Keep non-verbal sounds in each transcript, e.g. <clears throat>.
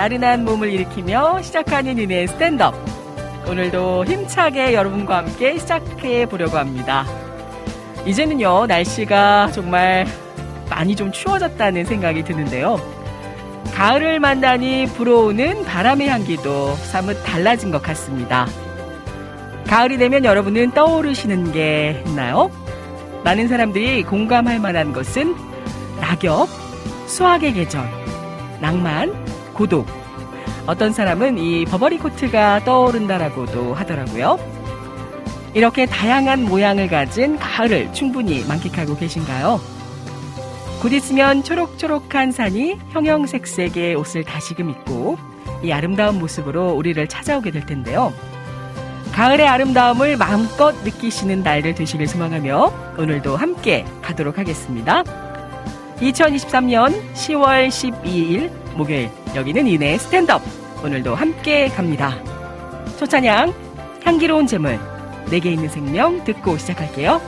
나른한 몸을 일으키며 시작하는 이내 스탠드업. 오늘도 힘차게 여러분과 함께 시작해 보려고 합니다. 이제는요, 날씨가 정말 많이 좀 추워졌다는 생각이 드는데요. 가을을 만나니 불어오는 바람의 향기도 사뭇 달라진 것 같습니다. 가을이 되면 여러분은 떠오르시는 게 있나요? 많은 사람들이 공감할 만한 것은 낙엽, 수학의 계절, 낭만, 고독. 어떤 사람은 이 버버리 코트가 떠오른다라고도 하더라고요. 이렇게 다양한 모양을 가진 가을을 충분히 만끽하고 계신가요? 곧 있으면 초록초록한 산이 형형색색의 옷을 다시금 입고 이 아름다운 모습으로 우리를 찾아오게 될 텐데요. 가을의 아름다움을 마음껏 느끼시는 날들 되시길 소망하며 오늘도 함께 가도록 하겠습니다. 2023년 10월 12일 목요일 여기는 이내 스탠드업 오늘도 함께 갑니다. 초찬양 향기로운 재물 내게 있는 생명 듣고 시작할게요.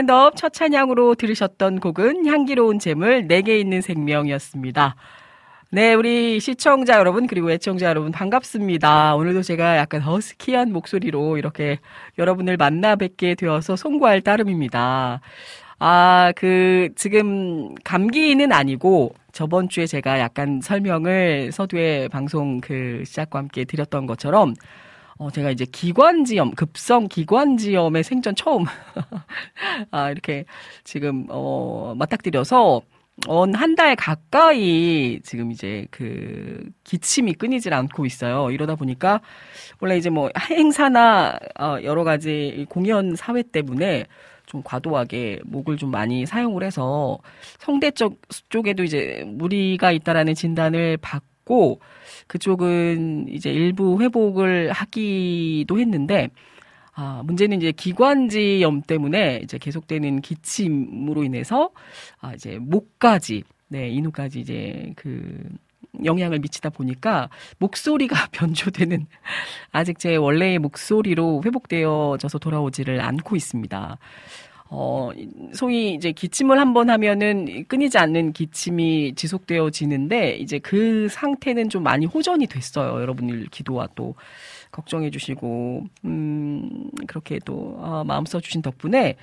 스탠드업 첫 찬양으로 들으셨던 곡은 향기로운 재물 내게 있는 생명이었습니다. 네, 우리 시청자 여러분 그리고 애청자 여러분 반갑습니다. 오늘도 제가 약간 허스키한 목소리로 이렇게 여러분을 만나 뵙게 되어서 송구할 따름입니다. 아, 그 지금 감기는 아니고 저번 주에 제가 약간 설명을 서두에 방송 그 시작과 함께 드렸던 것처럼 어, 제가 이제 기관지염, 급성 기관지염의 생전 처음, <laughs> 아, 이렇게 지금, 어, 맞닥뜨려서, 온한달 가까이 지금 이제 그 기침이 끊이질 않고 있어요. 이러다 보니까 원래 이제 뭐 행사나 어 여러 가지 공연 사회 때문에 좀 과도하게 목을 좀 많이 사용을 해서 성대 쪽 쪽에도 이제 무리가 있다라는 진단을 받고 그쪽은 이제 일부 회복을 하기도 했는데 아, 문제는 이제 기관지염 때문에 이제 계속되는 기침으로 인해서 아, 이제 목까지 네, 인후까지 이제 그 영향을 미치다 보니까 목소리가 <laughs> 변조되는 아직 제 원래의 목소리로 회복되어져서 돌아오지를 않고 있습니다. 어, 소위 이제 기침을 한 번 하면은 끊이지 않는 기침이 지속되어지는데 이제 그 상태는 좀 많이 호전이 됐어요. 여러분들 기도와 또 걱정해 주시고, 음, 그렇게 또, 어, 마음 써 주신 덕분에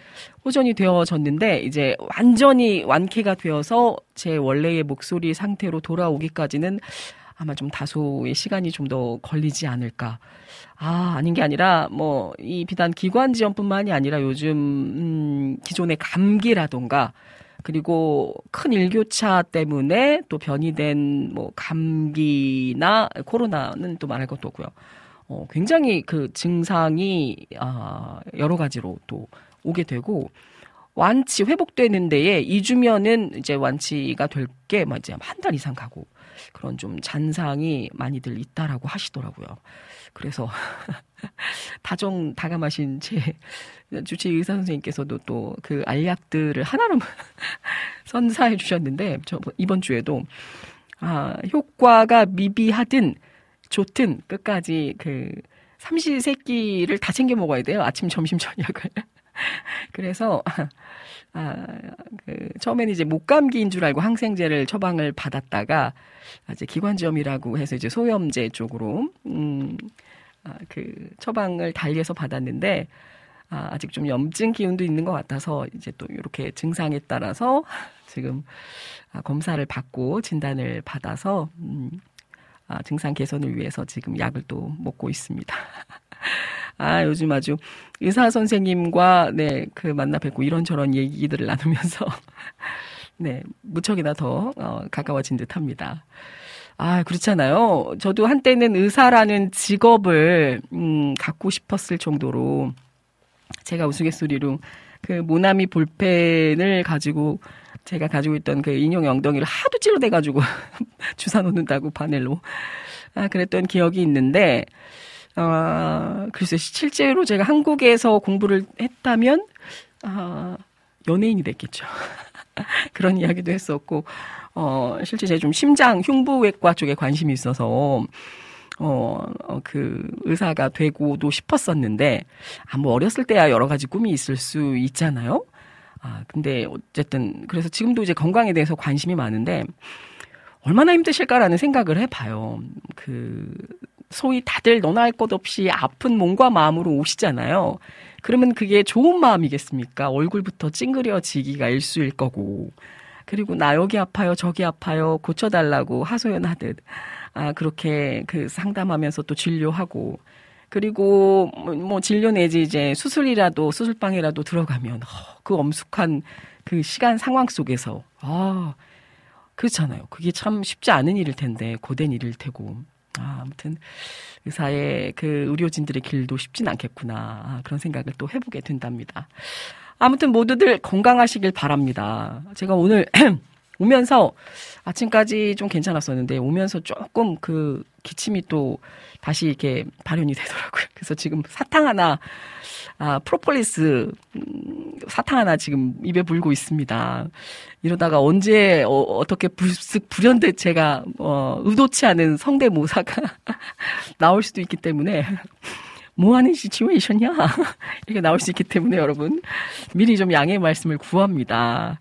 호전이 되어졌는데 이제 완전히 완쾌가 되어서 제 원래의 목소리 상태로 돌아오기까지는 아마 좀 다소의 시간이 좀 더 걸리지 않을까. 아, 아닌 게 아니라, 뭐, 이 비단 기관지염뿐만이 아니라 요즘, 음, 기존의 감기라던가, 그리고 큰 일교차 때문에 또 변이된 뭐 감기나 코로나는 또 말할 것도 없고요. 어, 굉장히 그 증상이, 아, 여러 가지로 또 오게 되고, 완치, 회복되는 데에 2주면은 이제 완치가 될 게, 뭐 이제 한 달 이상 가고, 그런 좀 잔상이 많이들 있다라고 하시더라고요. 그래서 <laughs> 다정 다감하신 제 주치 의사 선생님께서도 또 그 알약들을 하나로 <laughs> 선사해 주셨는데 저 이번 주에도 아 효과가 미비하든 좋든 끝까지 그 삼시세끼를 다 챙겨 먹어야 돼요. 아침, 점심, 저녁을. <laughs> 그래서 아, 그 처음에는 이제 목감기인 줄 알고 항생제를 처방을 받았다가 이제 기관지염이라고 해서 이제 소염제 쪽으로 음, 아, 그 처방을 달리해서 받았는데 아, 아직 좀 염증 기운도 있는 것 같아서 이제 또 이렇게 증상에 따라서 지금 아, 검사를 받고 진단을 받아서 음, 아, 증상 개선을 위해서 지금 약을 또 먹고 있습니다. <laughs> 아, 요즘 아주 의사 선생님과, 네, 그 만나 뵙고 이런저런 얘기들을 나누면서, <laughs> 네, 무척이나 더, 어, 가까워진 듯 합니다. 아, 그렇잖아요. 저도 한때는 의사라는 직업을, 음, 갖고 싶었을 정도로, 제가 우스갯소리로 그 모나미 볼펜을 가지고 제가 가지고 있던 그 인형 엉덩이를 하도 찔러대가지고 <laughs> 주사 놓는다고 바넬로. 아, 그랬던 기억이 있는데, 아, 글쎄, 실제로 제가 한국에서 공부를 했다면, 아, 연예인이 됐겠죠. <laughs> 그런 이야기도 했었고, 어, 실제 제가 좀 심장 흉부외과 쪽에 관심이 있어서, 어, 어, 그, 의사가 되고도 싶었었는데, 아, 뭐, 어렸을 때야 여러 가지 꿈이 있을 수 있잖아요? 아, 근데, 어쨌든, 그래서 지금도 이제 건강에 대해서 관심이 많은데, 얼마나 힘드실까라는 생각을 해봐요. 그, 소위 다들 너나 할 것 없이 아픈 몸과 마음으로 오시잖아요. 그러면 그게 좋은 마음이겠습니까? 얼굴부터 찡그려지기가 일수일 거고. 그리고 나 여기 아파요, 저기 아파요, 고쳐달라고 하소연하듯. 아, 그렇게 그 상담하면서 또 진료하고. 그리고 뭐 진료 내지 이제 수술이라도 수술방이라도 들어가면 그 엄숙한 그 시간 상황 속에서 아 그렇잖아요. 그게 참 쉽지 않은 일일 텐데 고된 일일 테고 아, 아무튼 의사의 그 의료진들의 길도 쉽진 않겠구나. 아, 그런 생각을 또 해보게 된답니다. 아무튼 모두들 건강하시길 바랍니다. 제가 오늘 <clears throat> 오면서 아침까지 좀 괜찮았었는데 오면서 조금 그 기침이 또 다시 이렇게 발현이 되더라고요. 그래서 지금 사탕 하나 아, 프로폴리스 음, 사탕 하나 지금 입에 불고 있습니다. 이러다가 언제 어, 떻게 불쑥 불현듯 제가 어, 의도치 않은 성대모사가 <laughs> 나올 수도 있기 때문에 뭐 하는 시츄에이션이야? <laughs> 이렇게 나올 수 있기 때문에 여러분 미리 좀 양해 말씀을 구합니다.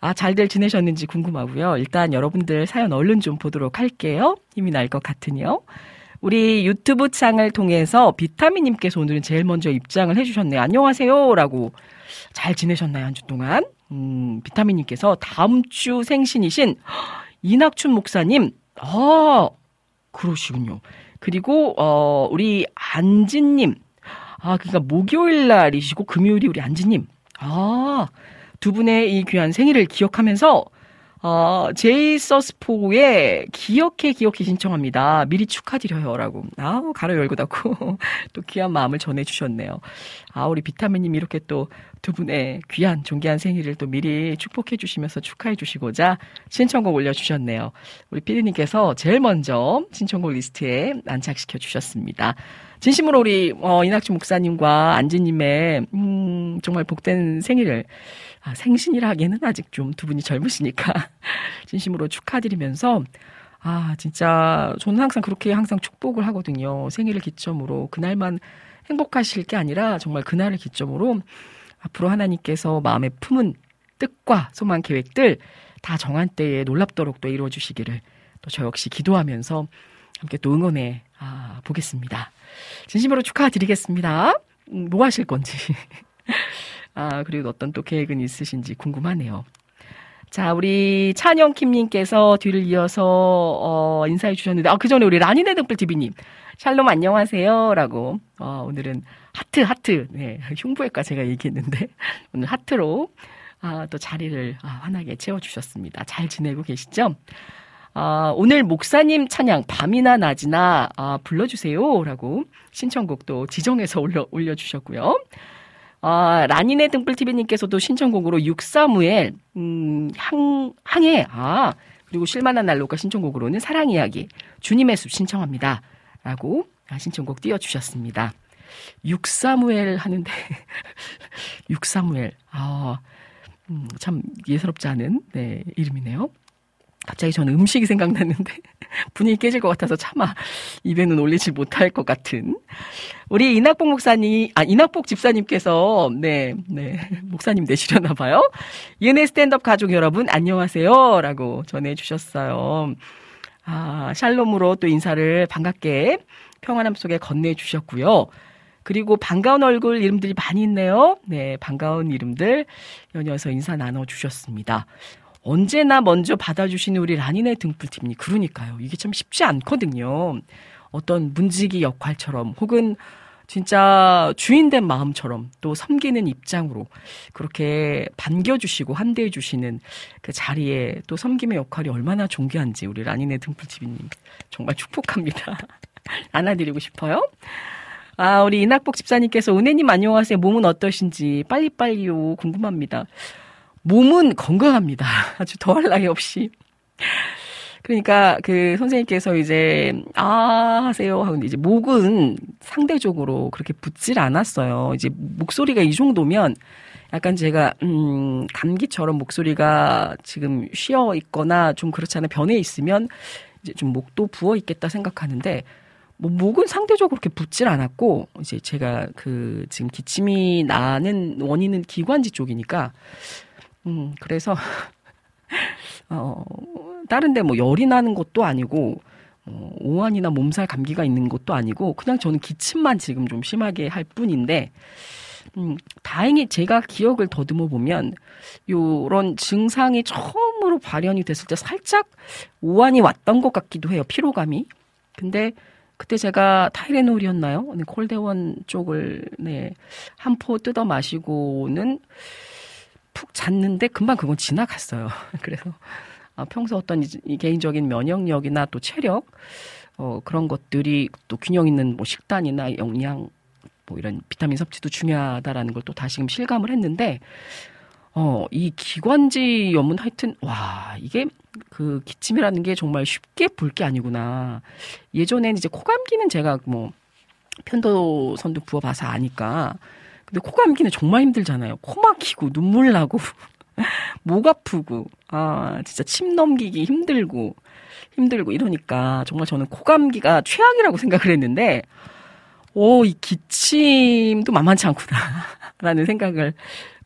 아, 잘들 지내셨는지 궁금하고요. 일단 여러분들 사연 얼른 좀 보도록 할게요. 힘이 날 것 같으니요. 우리 유튜브 창을 통해서 비타민님께서 오늘은 제일 먼저 입장을 해주셨네요. 안녕하세요. 라고 잘 지내셨나요? 한 주 동안? 음, 비타민님께서 다음 주 생신이신 <gasps> 이낙춘 목사님, 아, 그러시군요. 그리고, 어, 우리 안진님, 아, 그러니까 목요일 날이시고 금요일이 우리 안진님, 아, 두 분의 이 귀한 생일을 기억하면서 어, 제이서스포의 기억해 기억해 신청합니다. 미리 축하드려요. 라고. 아우, 가로 열고 닫고 <laughs> 또 귀한 마음을 전해주셨네요. 아, 우리 비타민님 이렇게 또 두 분의 귀한, 존귀한 생일을 또 미리 축복해 주시면서 축하해 주시고자 신청곡 올려주셨네요. 우리 피디님께서 제일 먼저 신청곡 리스트에 안착시켜 주셨습니다. 진심으로 우리, 어, 이낙주 목사님과 안지님의, 음, 정말 복된 생일을 아, 생신이라 하기에는 아직 좀 두 분이 젊으시니까 <laughs> 진심으로 축하드리면서 아 진짜 저는 항상 그렇게 항상 축복을 하거든요. 생일을 기점으로 그날만 행복하실 게 아니라 정말 그날을 기점으로 앞으로 하나님께서 마음에 품은 뜻과 소망 계획들 다 정한 때에 놀랍도록 또 이루어 주시기를 또 저 역시 기도하면서 함께 또 응원해 아, 보겠습니다. 진심으로 축하드리겠습니다. 음, 뭐 하실 건지. <laughs> 아, 그리고 어떤 또 계획은 있으신지 궁금하네요. 자, 우리 찬영킴님께서 뒤를 이어서, 어, 인사해 주셨는데, 아, 그 전에 우리 라니네 등불TV님. 샬롬 안녕하세요. 라고, 어, 오늘은 하트, 하트. 네, 흉부외과 제가 얘기했는데, <laughs> 오늘 하트로, 아, 또 자리를, 아, 환하게 채워주셨습니다. 잘 지내고 계시죠? 아, 오늘 목사님 찬양 밤이나 낮이나, 아, 불러주세요. 라고 신청곡도 지정해서 올려, 올려주셨고요. 아, 라니네 등불TV님께서도 신청곡으로 육사무엘, 음, 향, 항해, 아, 그리고 실만한 난로가 신청곡으로는 사랑 이야기, 주님의 숲 신청합니다. 라고 아, 신청곡 띄워주셨습니다. 육사무엘 하는데, <laughs> 육사무엘, 아, 음, 참 예사롭지 않은, 네, 이름이네요. 갑자기 저는 음식이 생각났는데 <laughs> 분위기 깨질 것 같아서 차마 입에는 올리지 못할 것 같은 우리 이낙복 목사님 아 이낙복 집사님께서 네네 네, 목사님 되시려나 봐요. 이은혜 스탠드업 가족 여러분 안녕하세요라고 전해주셨어요. 아 샬롬으로 또 인사를 반갑게 평안함 속에 건네 주셨고요. 그리고 반가운 얼굴 이름들이 많이 있네요. 네, 반가운 이름들 연이어서 인사 나눠 주셨습니다. 언제나 먼저 받아주시는 우리 라니네 등불팀이 그러니까요. 이게 참 쉽지 않거든요. 어떤 문지기 역할처럼 혹은 진짜 주인된 마음처럼 또 섬기는 입장으로 그렇게 반겨주시고 환대해주시는 그 자리에 또 섬김의 역할이 얼마나 존귀한지 우리 라니네 등불TV님 정말 축복합니다. <laughs> 안아드리고 싶어요. 아, 우리 이낙복 집사님께서 은혜님 안녕하세요. 몸은 어떠신지 빨리빨리요. 궁금합니다. 몸은 건강합니다. <laughs> 아주 더할 나위 없이. 그러니까 그 선생님께서 이제 아 하세요 하고 이제 목은 상대적으로 그렇게 붙질 않았어요. 이제 목소리가 이 정도면 약간 제가 음 감기처럼 목소리가 지금 쉬어 있거나 좀 그렇지 않은 변해 있으면 이제 좀 목도 부어 있겠다 생각하는데 뭐 목은 상대적으로 그렇게 붙질 않았고 이제 제가 그 지금 기침이 나는 원인은 기관지 쪽이니까 음, 그래서, <laughs> 어, 다른데 뭐 열이 나는 것도 아니고, 어, 오한이나 몸살 감기가 있는 것도 아니고, 그냥 저는 기침만 지금 좀 심하게 할 뿐인데, 음, 다행히 제가 기억을 더듬어 보면, 요런 증상이 처음으로 발현이 됐을 때 살짝 오한이 왔던 것 같기도 해요, 피로감이. 근데, 그때 제가 타이레놀이었나요? 네, 콜데원 쪽을, 네, 한 포 뜯어 마시고는, 푹 잤는데 금방 그건 지나갔어요. <laughs> 그래서 어, 평소 어떤 이, 개인적인 면역력이나 또 체력 어, 그런 것들이 또 균형 있는 뭐 식단이나 영양 뭐 이런 비타민 섭취도 중요하다라는 걸 또 다시금 실감을 했는데 어, 이 기관지 염문 하여튼 와 이게 그 기침이라는 게 정말 쉽게 볼 게 아니구나. 예전엔 이제 코 감기는 제가 뭐 편도선도 부어봐서 아니까 근데 코 감기는 정말 힘들잖아요. 코 막히고 눈물 나고 <laughs> 목 아프고 아 진짜 침 넘기기 힘들고 힘들고 이러니까 정말 저는 코 감기가 최악이라고 생각을 했는데 오, 이 기침도 만만치 않구나. <laughs> 라는 생각을,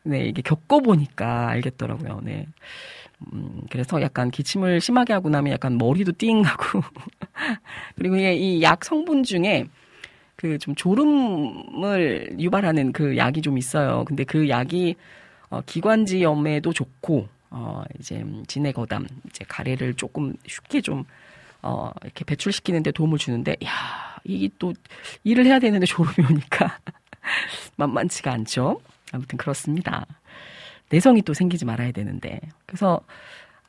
네, 이게 겪어보니까 알겠더라고요. 네. 음, 그래서 약간 기침을 심하게 하고 나면 약간 머리도 띵 하고. <laughs> 그리고 이약 성분 중에 그 좀 졸음을 유발하는 그 약이 좀 있어요. 근데 그 약이 어, 기관지염에도 좋고, 어, 이제 진해 거담, 이제 가래를 조금 쉽게 좀, 어, 이렇게 배출시키는데 도움을 주는데, 야 이게 또 일을 해야 되는데 졸음이 오니까 <laughs> 만만치가 않죠. 아무튼 그렇습니다. 내성이 또 생기지 말아야 되는데. 그래서,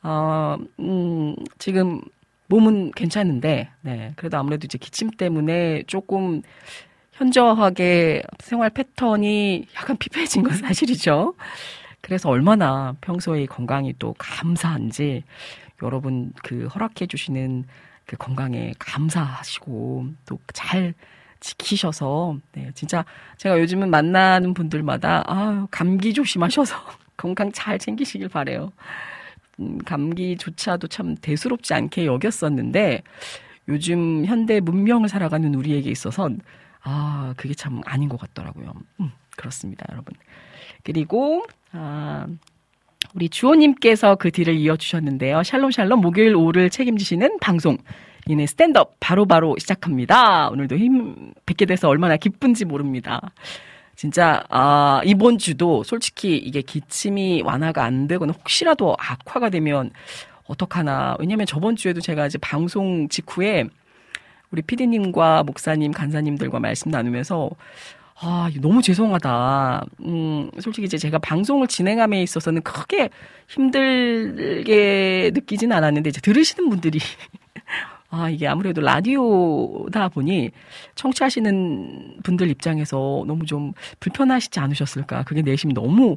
어, 음, 지금 몸은 괜찮은데, 네. 그래도 아무래도 이제 기침 때문에 조금 현저하게 생활 패턴이 약간 피폐해진 건 사실이죠. 그래서 얼마나 평소에 건강이 또 감사한지 여러분 그 허락해 주시는 그 건강에 감사하시고 또 잘 지키셔서 네 진짜 제가 요즘은 만나는 분들마다 아 감기 조심하셔서 <laughs> 건강 잘 챙기시길 바래요. 음, 감기조차도 참 대수롭지 않게 여겼었는데 요즘 현대 문명을 살아가는 우리에게 있어선 아 그게 참 아닌 것 같더라고요. 음, 그렇습니다, 여러분. 그리고 아 우리 주호님께서 그 뒤를 이어주셨는데요. 샬롬 샬롬 목요일 오후를 책임지시는 방송 이네 스탠드업 바로바로 시작합니다. 오늘도 힘 뵙게 돼서 얼마나 기쁜지 모릅니다. 진짜 아 이번 주도 솔직히 이게 기침이 완화가 안 되거나 혹시라도 악화가 되면 어떡하나. 왜냐면 저번 주에도 제가 이제 방송 직후에 우리 피디님과 목사님, 간사님들과 말씀 나누면서 아, 너무 죄송하다. 음, 솔직히 이제 제가 방송을 진행함에 있어서는 크게 힘들게 느끼진 않았는데, 이제 들으시는 분들이, 아, 이게 아무래도 라디오다 보니 청취하시는 분들 입장에서 너무 좀 불편하시지 않으셨을까. 그게 내심 너무,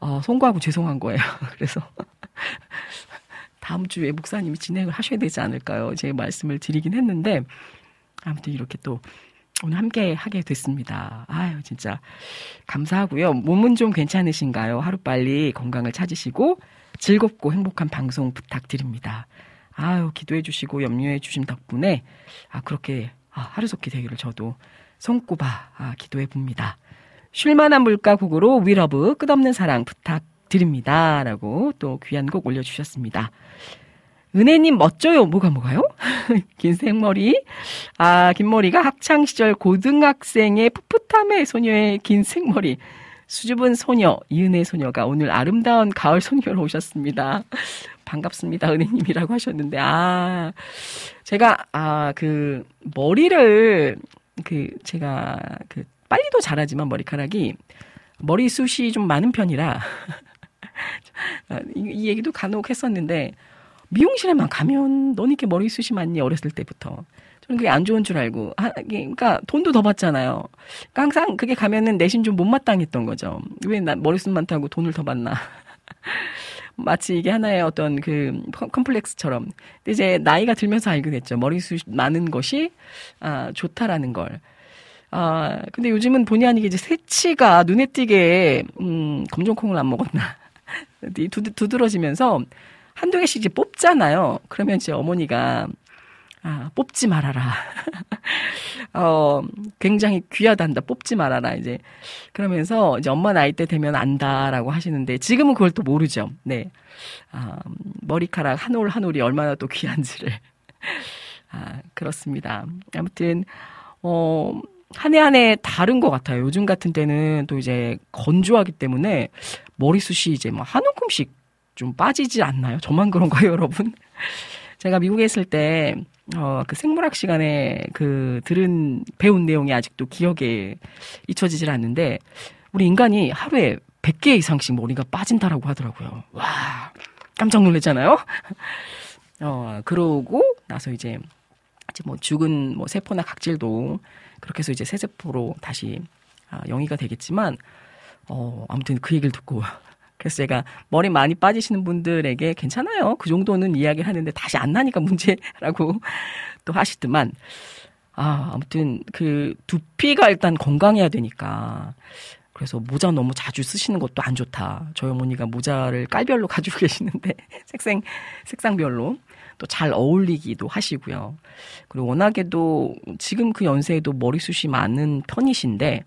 어, 송구하고 죄송한 거예요. <laughs> 그래서. <laughs> 다음 주에 목사님이 진행을 하셔야 되지 않을까요? 제 말씀을 드리긴 했는데, 아무튼 이렇게 또 오늘 함께 하게 됐습니다. 아유, 진짜 감사하고요. 몸은 좀 괜찮으신가요? 하루빨리 건강을 찾으시고 즐겁고 행복한 방송 부탁드립니다. 아유, 기도해 주시고 염려해 주신 덕분에 아, 그렇게 아, 하루속히 되기를 저도 손꼽아 아, 기도해 봅니다. 쉴만한 물가 곡으로 위러브 끝없는 사랑 부탁드립니다. 라고 또 귀한 곡 올려주셨습니다. 은혜님 멋져요. 뭐가 뭐가요? <laughs> 긴 생머리. 아, 긴 머리가 학창 시절 고등학생의 풋풋함의 소녀의 긴 생머리. 수줍은 소녀, 이은혜 소녀가 오늘 아름다운 가을 소녀로 오셨습니다. 반갑습니다. 은혜님이라고 하셨는데, 아, 제가, 아, 그, 머리를, 그, 제가, 그, 빨리도 자라지만 머리카락이, 머리숱이 좀 많은 편이라, <laughs> 이, 이 얘기도 간혹 했었는데, 미용실에만 가면 넌 이렇게 머리숱이 많니 어렸을 때부터 그게 안 좋은 줄 알고 아, 그러니까 돈도 더 받잖아요. 그러니까 항상 그게 가면은 내신 좀 못마땅했던 거죠. 왜 나 머리숱 많다고 돈을 더 받나? <laughs> 마치 이게 하나의 어떤 그 컴플렉스처럼. 근데 이제 나이가 들면서 알게 됐죠. 머리숱 많은 것이 아 좋다라는 걸. 아 근데 요즘은 본의 아니게 이제 새치가 눈에 띄게 음 검정콩을 안 먹었나 <laughs> 두드러지면서 한두 개씩 이제 뽑잖아요. 그러면 이제 어머니가 아, 뽑지 말아라. <laughs> 어, 굉장히 귀하단다. 뽑지 말아라. 이제 그러면서 이제 엄마 나이 때 되면 안다라고 하시는데 지금은 그걸 또 모르죠. 네. 아, 머리카락 한 올 한 올이 얼마나 또 귀한지를. <laughs> 아, 그렇습니다. 아무튼 어, 한 해 한 해 다른 것 같아요. 요즘 같은 때는 또 이제 건조하기 때문에 머리숱이 이제 뭐 한 움큼씩 좀 빠지지 않나요? 저만 그런가요, <laughs> 여러분? 제가 미국에 있을 때, 어, 그 생물학 시간에 그 들은, 배운 내용이 아직도 기억에 잊혀지질 않는데, 우리 인간이 하루에 100개 이상씩 머리가 빠진다라고 하더라고요. 와, 깜짝 놀랐잖아요? <laughs> 어, 그러고 나서 이제, 이제 뭐 죽은 뭐 세포나 각질도 그렇게 해서 이제 새세포로 다시 아, 영위가 되겠지만, 어, 아무튼 그 얘기를 듣고 그래서 제가 머리 많이 빠지시는 분들에게 괜찮아요. 그 정도는 이야기를 하는데 다시 안 나니까 문제라고 <laughs> 또 하시더만. 아, 아무튼 그 두피가 일단 건강해야 되니까. 그래서 모자 너무 자주 쓰시는 것도 안 좋다. 저희 어머니가 모자를 깔별로 <laughs> 가지고 계시는데 색생 색상별로 또 잘 어울리기도 하시고요. 그리고 워낙에도 지금 그 연세에도 머리숱이 많은 편이신데,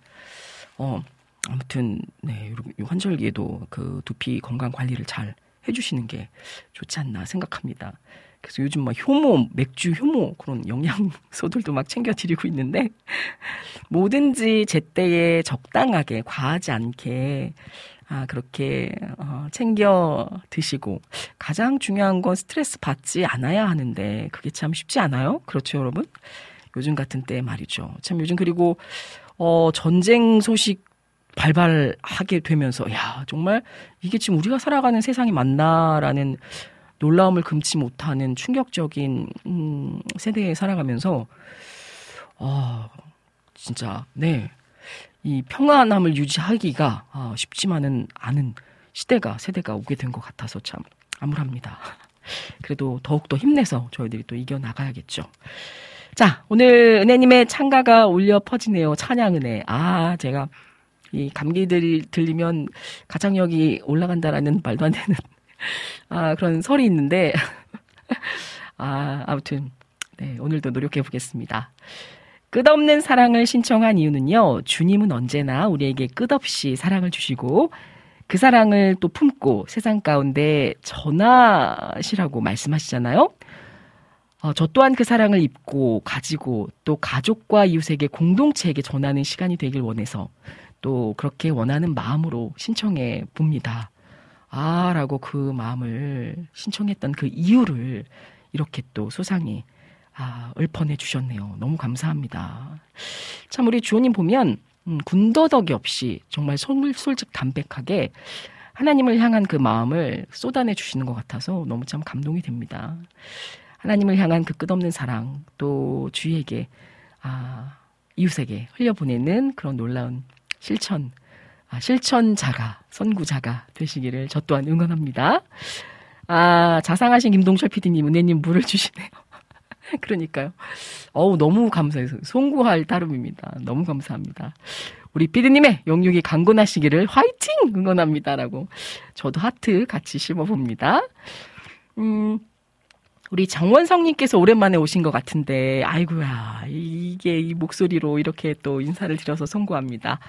어, 아무튼, 네, 요 환절기에도 그 두피 건강 관리를 잘 해주시는 게 좋지 않나 생각합니다. 그래서 요즘 막 효모, 맥주 효모 그런 영양소들도 막 챙겨드리고 있는데 <laughs> 뭐든지 제때에 적당하게 과하지 않게 아, 그렇게, 어, 챙겨 드시고. 가장 중요한 건 스트레스 받지 않아야 하는데, 그게 참 쉽지 않아요? 그렇죠, 여러분? 요즘 같은 때 말이죠. 참 요즘 그리고, 어, 전쟁 소식 발발하게 되면서, 야, 정말 이게 지금 우리가 살아가는 세상이 맞나라는 놀라움을 금치 못하는 충격적인, 음, 세대에 살아가면서, 아, 진짜, 네. 이 평안함을 유지하기가 아, 쉽지만은 않은 시대가 세대가 오게 된 것 같아서 참 암울합니다. <laughs> 그래도 더욱더 힘내서 저희들이 또 이겨 나가야겠죠. 자, 오늘 은혜님의 창가가 울려 퍼지네요. 찬양 은혜. 아, 제가 이 감기들이 들리면 가창력이 올라간다라는 말도 안 되는 <laughs> 아, 그런 설이 있는데 <laughs> 아, 아무튼 네, 오늘도 노력해 보겠습니다. 끝없는 사랑을 신청한 이유는요, 주님은 언제나 우리에게 끝없이 사랑을 주시고, 그 사랑을 또 품고 세상 가운데 전하시라고 말씀하시잖아요. 어, 저 또한 그 사랑을 입고 가지고 또 가족과 이웃에게 공동체에게 전하는 시간이 되길 원해서 또 그렇게 원하는 마음으로 신청해 봅니다. 아, 라고 그 마음을 신청했던 그 이유를 이렇게 또 소상히 아, 읊어내 주셨네요. 너무 감사합니다. 참, 우리 주호님 보면, 음, 군더더기 없이 정말 솔, 솔직 담백하게 하나님을 향한 그 마음을 쏟아내 주시는 것 같아서 너무 참 감동이 됩니다. 하나님을 향한 그 끝없는 사랑, 또 주위에게, 아, 이웃에게 흘려보내는 그런 놀라운 실천, 아, 실천자가, 선구자가 되시기를 저 또한 응원합니다. 아, 자상하신 김동철 PD님, 은혜님 물을 주시네요. <laughs> 그러니까요. 어우, 너무 감사해서 송구할 따름입니다. 너무 감사합니다. 우리 피디님의 영육이 강건하시기를 화이팅! 응원합니다라고 저도 하트 같이 심어봅니다. 음, 우리 정원성님께서 오랜만에 오신 것 같은데, 아이고야, 이게 이 목소리로 이렇게 또 인사를 드려서 송구합니다.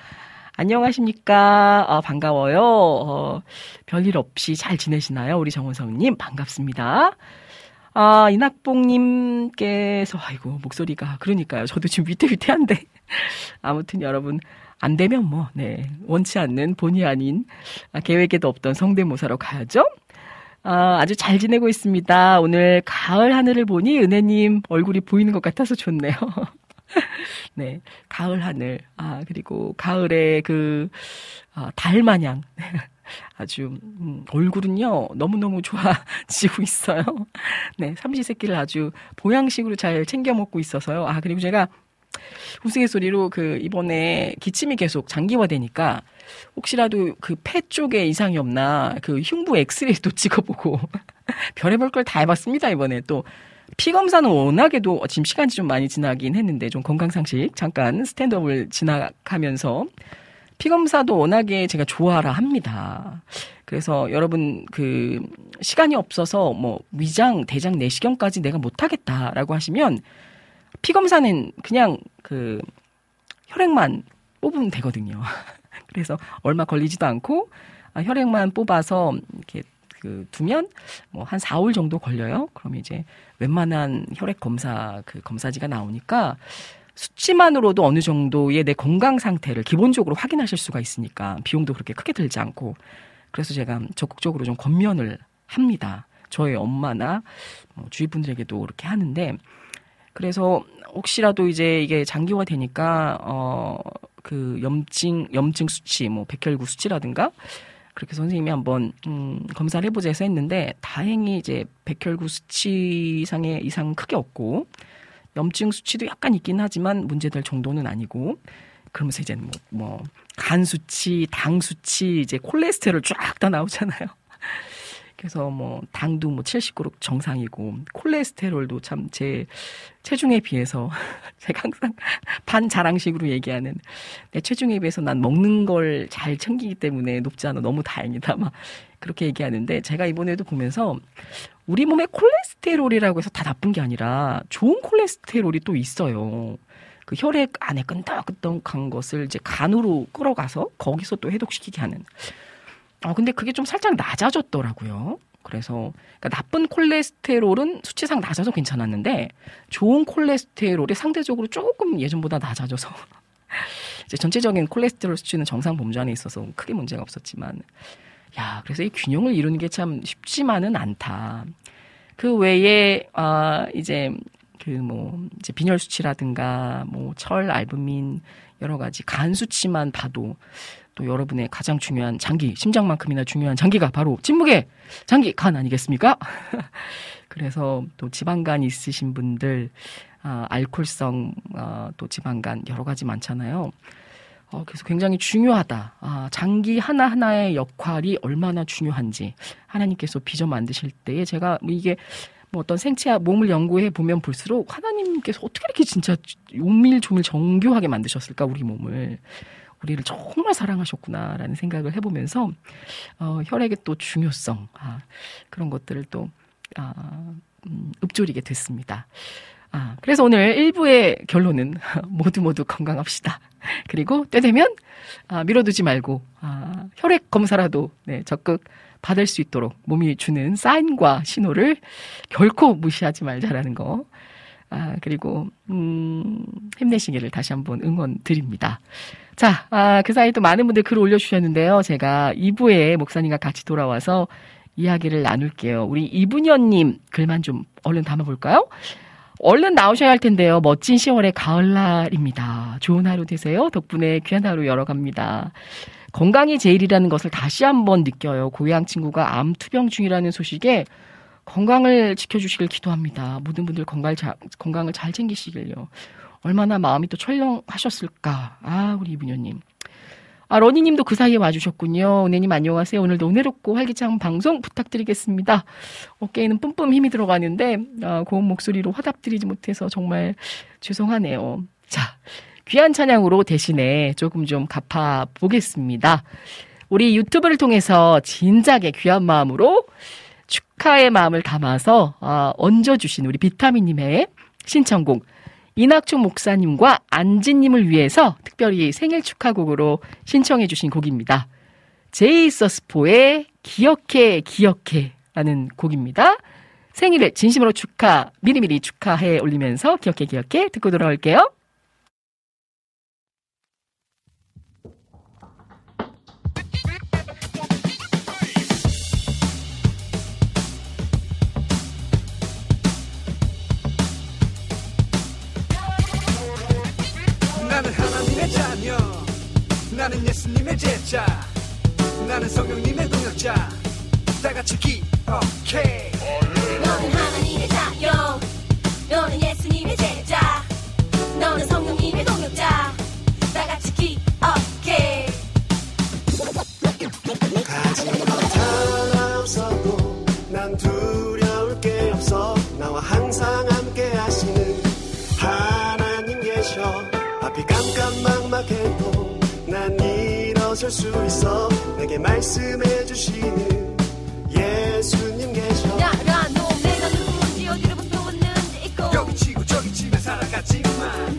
안녕하십니까. 어, 반가워요. 어, 별일 없이 잘 지내시나요? 우리 정원성님, 반갑습니다. 아, 이낙봉님께서, 아이고, 목소리가, 그러니까요. 저도 지금 위태위태한데. <laughs> 아무튼 여러분, 안 되면 뭐, 네. 원치 않는 본의 아닌, 아, 계획에도 없던 성대모사로 가야죠. 아, 아주 잘 지내고 있습니다. 오늘 가을 하늘을 보니 은혜님 얼굴이 보이는 것 같아서 좋네요. <laughs> 네. 가을 하늘. 아, 그리고 가을에 그, 아, 달 마냥. <laughs> 아주 음, 얼굴은요 너무너무 좋아지고 있어요. <laughs> 네, 삼시세끼를 아주 보양식으로 잘 챙겨 먹고 있어서요. 아 그리고 제가 우스갯소리로 그 이번에 기침이 계속 장기화되니까 혹시라도 그 폐 쪽에 이상이 없나 그 흉부 엑스레이도 <laughs> 찍어보고 <laughs> 별의별 걸다 해봤습니다 이번에 또. 피 검사는 워낙에도 지금 시간이 좀 많이 지나긴 했는데 좀 건강 상식 잠깐 스탠드업을 지나가면서 피 검사도 워낙에 제가 좋아라 합니다. 그래서 여러분 그 시간이 없어서 뭐 위장, 대장, 내시경까지 내가 못 하겠다라고 하시면 피 검사는 그냥 그 혈액만 뽑으면 되거든요. <laughs> 그래서 얼마 걸리지도 않고 아, 혈액만 뽑아서 이렇게 그 두면 뭐 한 4월 정도 걸려요. 그럼 이제 웬만한 혈액 검사 그 검사지가 나오니까 수치만으로도 어느 정도의 내 건강 상태를 기본적으로 확인하실 수가 있으니까 비용도 그렇게 크게 들지 않고 그래서 제가 적극적으로 좀 권면을 합니다. 저의 엄마나 뭐 주위 분들에게도 그렇게 하는데 그래서 혹시라도 이제 이게 장기화 되니까 어 그 염증 염증 수치 뭐 백혈구 수치라든가 그렇게 선생님이 한번 음 검사를 해보자 해서 했는데 다행히 이제 백혈구 수치상의 이상 크게 없고 염증 수치도 약간 있긴 하지만 문제될 정도는 아니고 그러면서 이제 뭐, 뭐, 간 수치, 당 수치, 이제 콜레스테롤 쫙 다 나오잖아요. 그래서 뭐 당도 뭐 79로 정상이고 콜레스테롤도 참 제 체중에 비해서 <laughs> 제가 항상 반 자랑식으로 얘기하는 내 체중에 비해서 난 먹는 걸 잘 챙기기 때문에 높지 않아 너무 다행이다 막 그렇게 얘기하는데 제가 이번에도 보면서 우리 몸에 콜레스테롤이라고 해서 다 나쁜 게 아니라 좋은 콜레스테롤이 또 있어요. 그 혈액 안에 끈덕끈덕한 것을 이제 간으로 끌어가서 거기서 또 해독시키게 하는. 아, 근데 그게 좀 살짝 낮아졌더라고요. 그래서 그러니까 나쁜 콜레스테롤은 수치상 낮아서 괜찮았는데 좋은 콜레스테롤이 상대적으로 조금 예전보다 낮아져서 <laughs> 이제 전체적인 콜레스테롤 수치는 정상 범주 안에 있어서 크게 문제가 없었지만 야 그래서 이 균형을 이루는 게 참 쉽지만은 않다. 그 외에 아 이제 그 뭐 이제 빈혈 수치라든가 뭐 철, 알부민 여러 가지 간 수치만 봐도 또 여러분의 가장 중요한 장기, 심장만큼이나 중요한 장기가 바로 침묵의 장기 간 아니겠습니까? <laughs> 그래서 또 지방간 있으신 분들 아, 알코올성 아, 또 지방간 여러 가지 많잖아요. 어, 그래서 굉장히 중요하다. 아, 장기 하나하나의 역할이 얼마나 중요한지 하나님께서 빚어 만드실 때에 제가 뭐 이게 뭐 어떤 생체 몸을 연구해 보면 볼수록 하나님께서 어떻게 이렇게 진짜 용밀조밀 정교하게 만드셨을까 우리 몸을 우리를 정말 사랑하셨구나라는 생각을 해보면서 어, 혈액의 또 중요성 아, 그런 것들을 또 아, 음, 읊조리게 됐습니다. 아, 그래서 오늘 1부의 결론은 <laughs> 모두 모두 건강합시다. 그리고 때 되면 아, 미뤄두지 말고 아, 혈액 검사라도 네, 적극 받을 수 있도록 몸이 주는 사인과 신호를 결코 무시하지 말자라는 거. 아, 그리고, 음, 힘내시기를 다시 한번 응원 드립니다. 자, 아, 그 사이 또 많은 분들 글 올려주셨는데요. 제가 2부에 목사님과 같이 돌아와서 이야기를 나눌게요. 우리 이분현님 글만 좀 얼른 담아볼까요? 얼른 나오셔야 할 텐데요. 멋진 10월의 가을날입니다. 좋은 하루 되세요. 덕분에 귀한 하루 열어갑니다. 건강이 제일이라는 것을 다시 한번 느껴요. 고향 친구가 암 투병 중이라는 소식에 건강을 지켜주시길 기도합니다. 모든 분들 건강 잘, 건강을 잘 챙기시길요. 얼마나 마음이 또 철렁하셨을까. 아, 우리 이분녀님. 아, 러니님도 그 사이에 와주셨군요. 은혜님 안녕하세요. 오늘도 은혜롭고 활기찬 방송 부탁드리겠습니다. 어깨에는 뿜뿜 힘이 들어가는데 아, 고운 목소리로 화답드리지 못해서 정말 죄송하네요. 자, 귀한 찬양으로 대신에 조금 좀 갚아 보겠습니다. 우리 유튜브를 통해서 진작에 귀한 마음으로 축하의 마음을 담아서 어, 얹어주신 우리 비타민님의 신청곡 이낙춘 목사님과 안지님을 위해서 특별히 생일 축하곡으로 신청해주신 곡입니다. 제이서스포의 기억해 기억해 라는 곡입니다. 생일을 진심으로 축하 미리미리 축하해 올리면서 기억해 기억해 듣고 돌아올게요. 하나님의 자녀 나는 예수님의 제자 나는 성령님의 동역자 다 같이 기억해. 너는 하나님의 자녀 너는 예수님의 제자 너는 성령님의 동역자 다 같이 기억해. 하나 일어설 수 있어. 내게 말씀해 주시는 예수님 계셔. 나란 놈 내가 누구인지 어디로부터 왔는지 있고. 여기 지구 저기 집에 살아가지만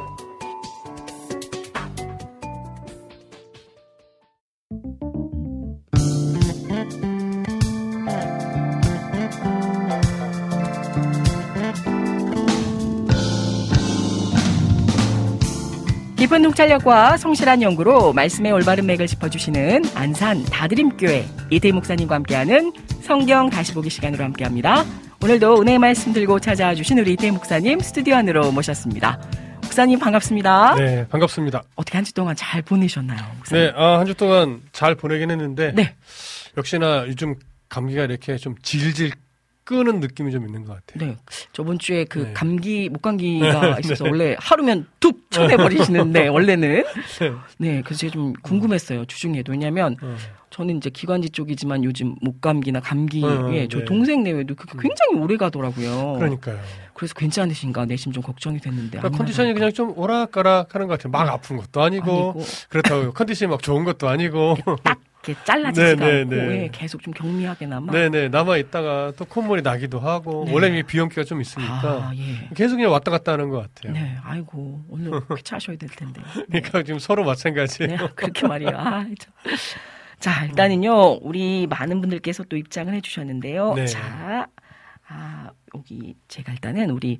깊은 통찰력과 성실한 연구로 말씀의 올바른 맥을 짚어주시는 안산 다드림교회 이태 목사님과 함께하는 성경 다시 보기 시간으로 함께합니다. 오늘도 은혜의 말씀 들고 찾아와 주신 우리 이태 목사님 스튜디오 안으로 모셨습니다. 목사님 반갑습니다. 네, 반갑습니다. 어떻게 한 주 동안 잘 보내셨나요? 목사님? 네, 아, 한 주 동안 잘 보내긴 했는데 네. 역시나 요즘 감기가 이렇게 좀 질질 끄는 느낌이 좀 있는 것 같아요. 네. 저번 주에 그 네. 감기, 목감기가 있어서 원래 하루면 툭 쳐내버리시는데, 원래는. 네. 그래서 제가 좀 궁금했어요. 주중에도. 왜냐면 어. 저는 이제 기관지 쪽이지만 요즘 목감기나 감기에 어, 저 네. 동생 내외도 그게 굉장히 오래 가더라고요. 그러니까요. 그래서 괜찮으신가 내심 좀 걱정이 됐는데. 그러니까 컨디션이 그냥 좀 오락가락 하는 것 같아요. 막 아픈 것도 아니고, 아니고. 그렇다고 컨디션이 막 좋은 것도 아니고. 딱 이렇게 잘라지지가 네, 네, 않고 네. 예, 계속 좀 경미하게나마. 네네, 남아 있다가 또 콧물이 나기도 하고, 네. 원래 이미 비염기가 좀 있으니까. 아, 예. 계속 그냥 왔다 갔다 하는 것 같아요. 네, 아이고 오늘 쾌차하셔야 될 텐데. <laughs> 네. 그러니까 지금 서로 마찬가지예요. 네, <laughs> 그렇게 말이에요. 아, 참. 자, 일단은요, 우리 많은 분들께서 또 입장을 해주셨는데요. 네. 자, 아, 여기 제가 일단은 우리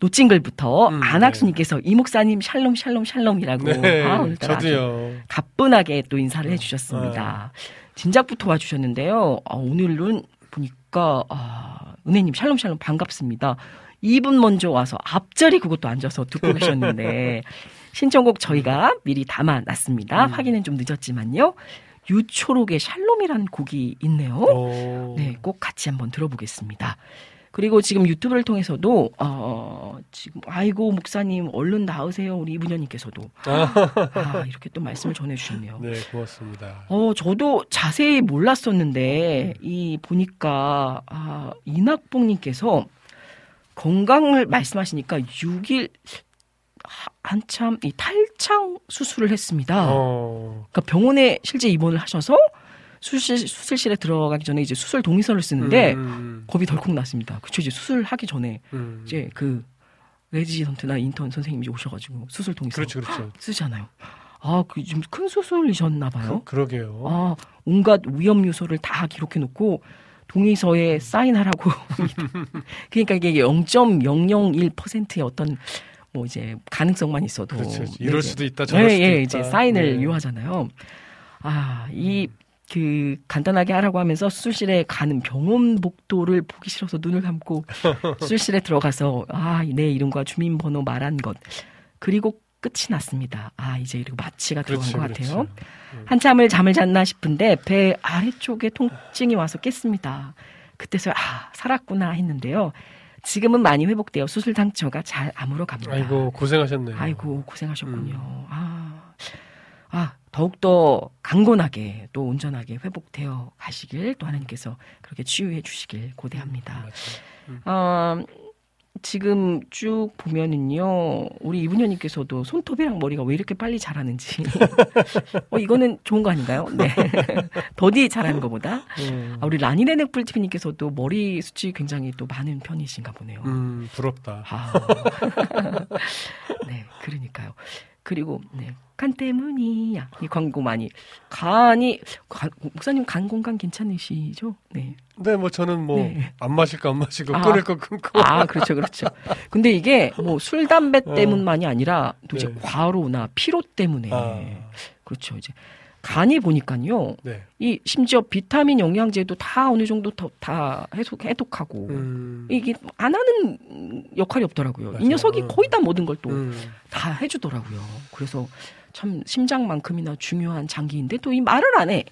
노찡글부터 음, 안학수님께서 이 목사님 샬롬 샬롬 샬롬이라고 네, 아, 오늘따라 저도요. 가뿐하게 또 인사를 해주셨습니다. 진작부터 와주셨는데요. 아, 오늘은 보니까 아, 은혜님 샬롬 샬롬 반갑습니다. 2분 먼저 와서 앞자리 그것도 앉아서 듣고 <laughs> 계셨는데 신청곡 저희가 미리 담아놨습니다. 확인은 좀 늦었지만요. 유초록의 샬롬이라는 곡이 있네요. 오. 네, 꼭 같이 한번 들어보겠습니다. 그리고 지금 유튜브를 통해서도 어 지금 아이고 목사님 얼른 나으세요 우리 이분녀님께서도 아 이렇게 또 말씀을 전해주셨네요. 네, 고맙습니다. 어 저도 자세히 몰랐었는데 이 보니까 아 이낙봉님께서 건강을 말씀하시니까 6일 한참 이 탈장 수술을 했습니다. 어, 그러니까 병원에 실제 입원을 하셔서 수술, 수술실에 들어가기 전에 이제 수술 동의서를 쓰는데 음, 겁이 덜컥 났습니다. 그쵸 이제 수술하기 전에 음. 이제 그 레지던트나 인턴 선생님이 오셔가지고 수술 동의서 그렇죠, 그렇죠. 쓰잖아요. 아, 그 좀 큰 수술이셨나 봐요. 그, 그러게요. 아, 온갖 위험 요소를 다 기록해 놓고 동의서에 사인하라고. <laughs> 그러니까 이게 0.001%의 어떤 뭐 이제 가능성만 있어도 그렇죠. 네, 이럴 이제 수도 있다, 저럴 예, 수도 예, 있다. 이제 사인을 네. 요하잖아요. 아, 이, 그, 간단하게 하라고 하면서 수술실에 가는 병원 복도를 보기 싫어서 눈을 감고 <laughs> 수술실에 들어가서, 아, 내 이름과 주민번호 말한 것. 그리고 끝이 났습니다. 아, 이제 이리고 마취가 들어간 그렇죠, 것 같아요. 그렇죠. 한참을 잠을 잤나 싶은데 배 아래쪽에 통증이 와서 깼습니다. 그때서야, 아, 살았구나 했는데요. 지금은 많이 회복되어 수술 상처가 잘 아물어 갑니다. 아이고, 고생하셨네요. 아이고 고생하셨군요. 아, 아 더욱더 강건하게 또 온전하게 회복되어 가시길 또 하나님께서 그렇게 치유해 주시길 고대합니다. 어, 지금 쭉 보면은요, 우리 이분녀님께서도 손톱이랑 머리가 왜 이렇게 빨리 자라는지. <laughs> 어, 이거는 좋은 거 아닌가요? 네. <laughs> 더디 자라는 것보다. 음, 아, 우리 라니네넥 뿔TV님께서도 머리 숱이 굉장히 또 많은 편이신가 보네요. 음, 부럽다. 아. <laughs> 네, 그러니까요. 그리고 네. 간 때문이야. 이 광고 많이 간이 간- 목사님 간 건강 괜찮으시죠? 네. 근데 뭐 저는 뭐안 네. 마실 거안 마시고 아. 끊을 거 끊고 아, 그렇죠. 그렇죠. 근데 이게 뭐 술 담배 때문만이 아니라 또 이제 네. 과로나 피로 때문에 아. 그렇죠. 이제 간이 보니까요. 네. 이 심지어 비타민 영양제도 다 어느 정도 더, 다 해독 해독하고 음. 이게 안 하는 역할이 없더라고요. 맞아요. 이 녀석이 음. 거의 다 모든 걸 또다 음. 해주더라고요. 그래서 참 심장만큼이나 중요한 장기인데 또 이 말을 안 해.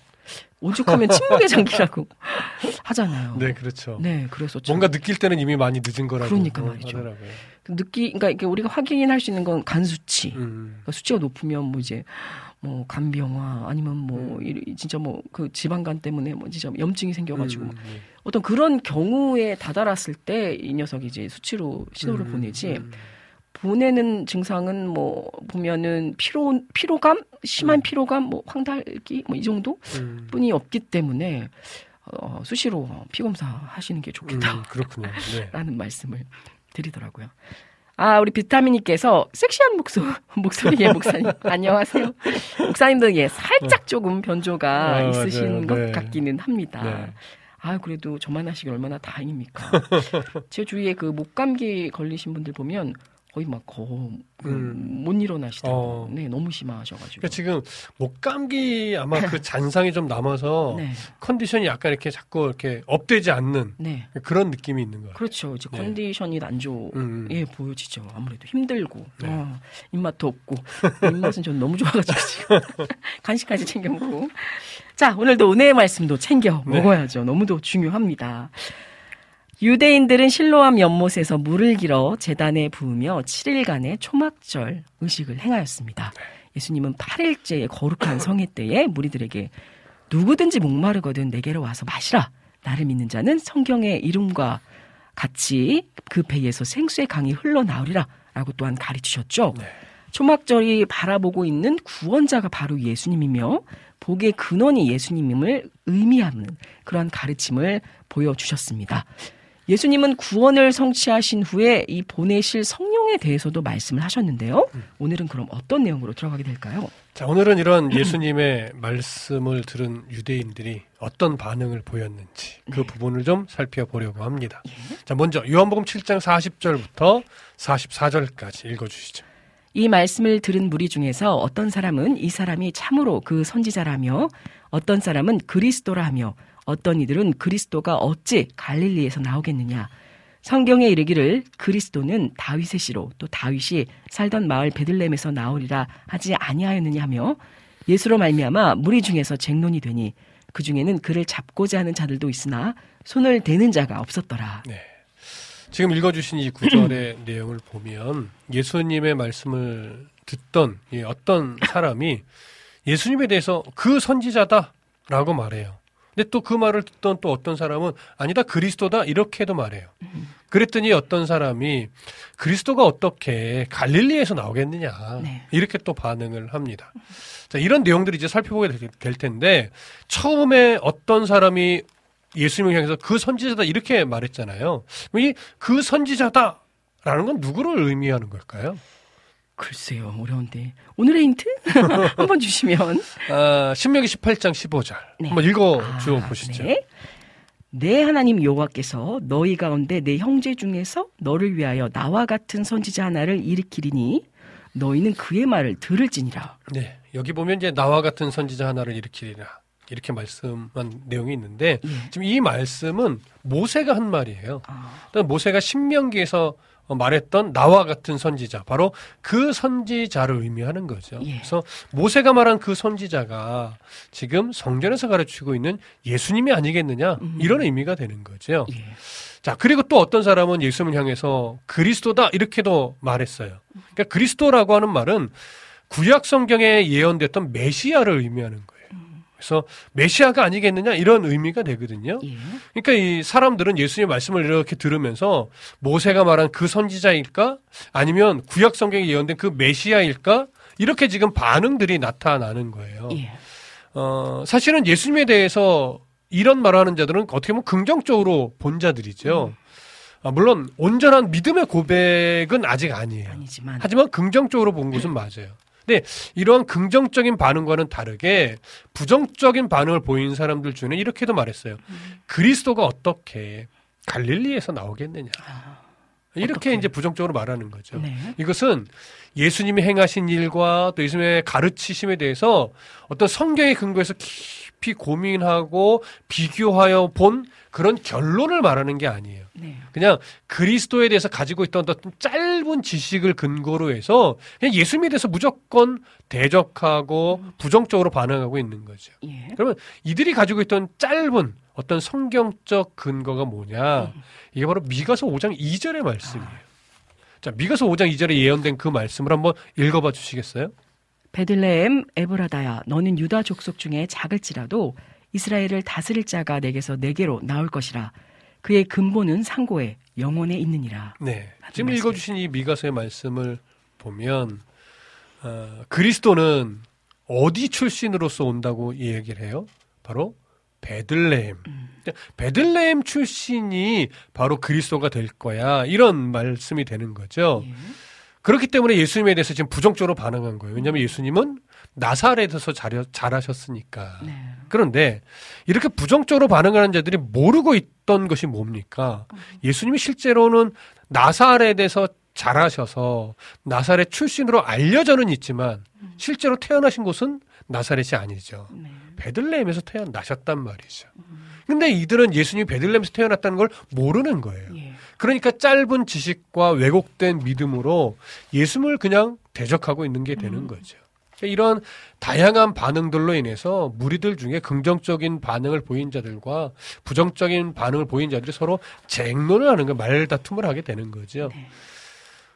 오죽하면 침묵의 장기라고 <laughs> 하잖아요. 네, 그렇죠. 네, 그래서 참 뭔가 느낄 때는 이미 많이 늦은 거라고 그러니까 말이죠. 하더라고요. 느끼, 그러니까 이게 우리가 확인할 수 있는 건 간 수치. 음. 그러니까 수치가 높으면 뭐 이제 뭐 간병화 아니면 뭐 음. 이- 진짜 뭐 그 지방간 때문에 뭐 진짜 염증이 생겨가지고 음, 네. 어떤 그런 경우에 다다랐을 때 이 녀석이 이제 수치로 신호를 음, 보내지 음. 보내는 증상은 뭐 보면은 피로 피로감 심한 음. 피로감 뭐 황달기 뭐 이 정도 음. 뿐이 없기 때문에 어, 수시로 피 검사 하시는 게 좋겠다. 음, 그렇군요. 네. <laughs> 라는 말씀을 드리더라고요. 아, 우리 비타민님께서 섹시한 목소, <laughs> 목소리의 목사님. 안녕하세요. <laughs> 목사님도 예, 살짝 조금 변조가 아, 있으신 맞아요. 것 네. 같기는 합니다. 네. 아, 그래도 저만 하시기 얼마나 다행입니까? 제 주위에 그 목감기 걸리신 분들 보면 거의 막 거, 그 음. 못 일어나시더라고요. 어. 네, 너무 심하셔가지고. 그러니까 지금 목 감기 아마 그 잔상이 좀 남아서 네, 컨디션이 약간 이렇게 자꾸 이렇게 업되지 않는 네. 그런 느낌이 있는 거예요. 그렇죠. 이제 네. 컨디션이 안 좋, 음. 예, 보여지죠. 아무래도 힘들고, 네. 어, 입맛도 없고. 입맛은 전 너무 좋아가지고 <laughs> 지금. <laughs> 간식까지 챙겨 먹고. 자, 오늘도 은혜의 말씀도 챙겨 네. 먹어야죠. 너무도 중요합니다. 유대인들은 실로암 연못에서 물을 길어 재단에 부으며 7일간의 초막절 의식을 행하였습니다. 예수님은 8일째의 거룩한 성회 때에 무리들에게 누구든지 목마르거든 내게로 와서 마시라. 나를 믿는 자는 성경의 이름과 같이 그 배에서 생수의 강이 흘러나오리라. 라고 또한 가르치셨죠. 네. 초막절이 바라보고 있는 구원자가 바로 예수님이며 복의 근원이 예수님임을 의미하는 그러한 가르침을 보여주셨습니다. 예수님은 구원을 성취하신 후에 이 보내실 성령에 대해서도 말씀을 하셨는데요. 오늘은 그럼 어떤 내용으로 들어가게 될까요? 자, 오늘은 이런 예수님의 말씀을 들은 유대인들이 어떤 반응을 보였는지 그 네. 부분을 좀 살펴보려고 합니다. 자, 먼저 요한복음 7장 40절부터 44절까지 읽어 주시죠. 이 말씀을 들은 무리 중에서 어떤 사람은 이 사람이 참으로 그 선지자라며 어떤 사람은 그리스도라 하며 어떤 이들은 그리스도가 어찌 갈릴리에서 나오겠느냐 성경에 이르기를 그리스도는 다윗의 씨로 또 다윗이 살던 마을 베들레헴에서 나오리라 하지 아니하였느냐 하며 예수로 말미암아 무리 중에서 쟁론이 되니 그 중에는 그를 잡고자 하는 자들도 있으나 손을 대는 자가 없었더라. 네. 지금 읽어주신 이 구절의 <clears throat> 내용을 보면 예수님의 말씀을 듣던 이 어떤 사람이 예수님에 대해서 그 선지자다라고 말해요. 근데 또 그 말을 듣던 또 어떤 사람은 아니다 그리스도다 이렇게도 말해요. 그랬더니 어떤 사람이 그리스도가 어떻게 갈릴리에서 나오겠느냐 네. 이렇게 또 반응을 합니다. 자 이런 내용들을 이제 살펴보게 될- 될 텐데 처음에 어떤 사람이 예수님을 향해서 그 선지자다 이렇게 말했잖아요. 이 그 선지자다라는 건 누구를 의미하는 걸까요? 글쎄요, 어려운데. 오늘의 힌트? <laughs> 한번 주시면. 아, 신명기 18장 15절 네. 한번 읽어 주 아, 보시죠. 네. 내 하나님 여호와께서 너희 가운데 내 형제 중에서 너를 위하여 나와 같은 선지자 하나를 일으키리니 너희는 그의 말을 들을지니라. 네, 여기 보면 이제 나와 같은 선지자 하나를 일으키리라 이렇게 말씀한 내용이 있는데 예. 지금 이 말씀은 모세가 한 말이에요. 아, 또 모세가 신명기에서 어, 말했던 나와 같은 선지자 바로 그 선지자를 의미하는 거죠. 예. 그래서 모세가 말한 그 선지자가 지금 성전에서 가르치고 있는 예수님이 아니겠느냐 음. 이런 의미가 되는 거죠. 예. 자 그리고 또 어떤 사람은 예수님을 향해서 그리스도다 이렇게도 말했어요. 그러니까 그리스도라고 하는 말은 구약 성경에 예언됐던 메시아를 의미하는 거예요. 그래서 메시아가 아니겠느냐 이런 의미가 되거든요. 예. 그러니까 이 사람들은 예수님의 말씀을 이렇게 들으면서 모세가 말한 그 선지자일까 아니면 구약 성경에 예언된 그 메시아일까 이렇게 지금 반응들이 나타나는 거예요. 예. 어, 사실은 예수님에 대해서 이런 말하는 자들은 어떻게 보면 긍정적으로 본 자들이죠. 아, 물론 온전한 믿음의 고백은 아직 아니에요. 아니지만. 하지만 긍정적으로 본 것은 맞아요. 근데 이런 긍정적인 반응과는 다르게 부정적인 반응을 보이는 사람들 중에는 이렇게도 말했어요. 그리스도가 어떻게 갈릴리에서 나오겠느냐. 이렇게 어떻게? 이제 부정적으로 말하는 거죠. 네. 이것은 예수님이 행하신 일과 또 예수님의 가르치심에 대해서 어떤 성경의 근거에서 깊이 고민하고 비교하여 본 그런 결론을 말하는 게 아니에요. 네. 그냥 그리스도에 대해서 가지고 있던 어떤 짧은 지식을 근거로 해서 그냥 예수님에 대해서 무조건 대적하고 부정적으로 반응하고 있는 거죠. 예. 그러면 이들이 가지고 있던 짧은 어떤 성경적 근거가 뭐냐? 이게 바로 미가서 5장 2절의 말씀이에요. 자, 미가서 5장 2절에 예언된 그 말씀을 한번 읽어봐 주시겠어요? 베들레헴 에브라다야 너는 유다 족속 중에 작을지라도 이스라엘을 다스릴 자가 내게서 내게로 나올 것이라 그의 근본은 상고에 영원에 있느니라. 네. 지금 말씀. 읽어주신 이 미가서의 말씀을 보면 어, 그리스도는 어디 출신으로서 온다고 이 얘기를 해요? 바로 베들레헴. 음. 베들레헴 출신이 바로 그리스도가 될 거야. 이런 말씀이 되는 거죠. 예. 그렇기 때문에 예수님에 대해서 지금 부정적으로 반응한 거예요. 왜냐하면 예수님은 나사렛에서 자려, 자라셨으니까. 네. 그런데 이렇게 부정적으로 반응하는 자들이 모르고 있던 것이 뭡니까? 예수님이 실제로는 나사렛에서 자라셔서 나사렛 출신으로 알려져는 있지만 실제로 태어나신 곳은 나사렛이 아니죠. 네. 베들레헴에서 태어나셨단 말이죠. 근데 이들은 예수님이 베들레헴에서 태어났다는 걸 모르는 거예요. 예. 그러니까 짧은 지식과 왜곡된 믿음으로 예수님을 그냥 대적하고 있는 게 되는 거죠. 이런 다양한 반응들로 인해서 무리들 중에 긍정적인 반응을 보인 자들과 부정적인 반응을 보인 자들이 서로 쟁론을 하는 거 말다툼을 하게 되는 거죠. 네.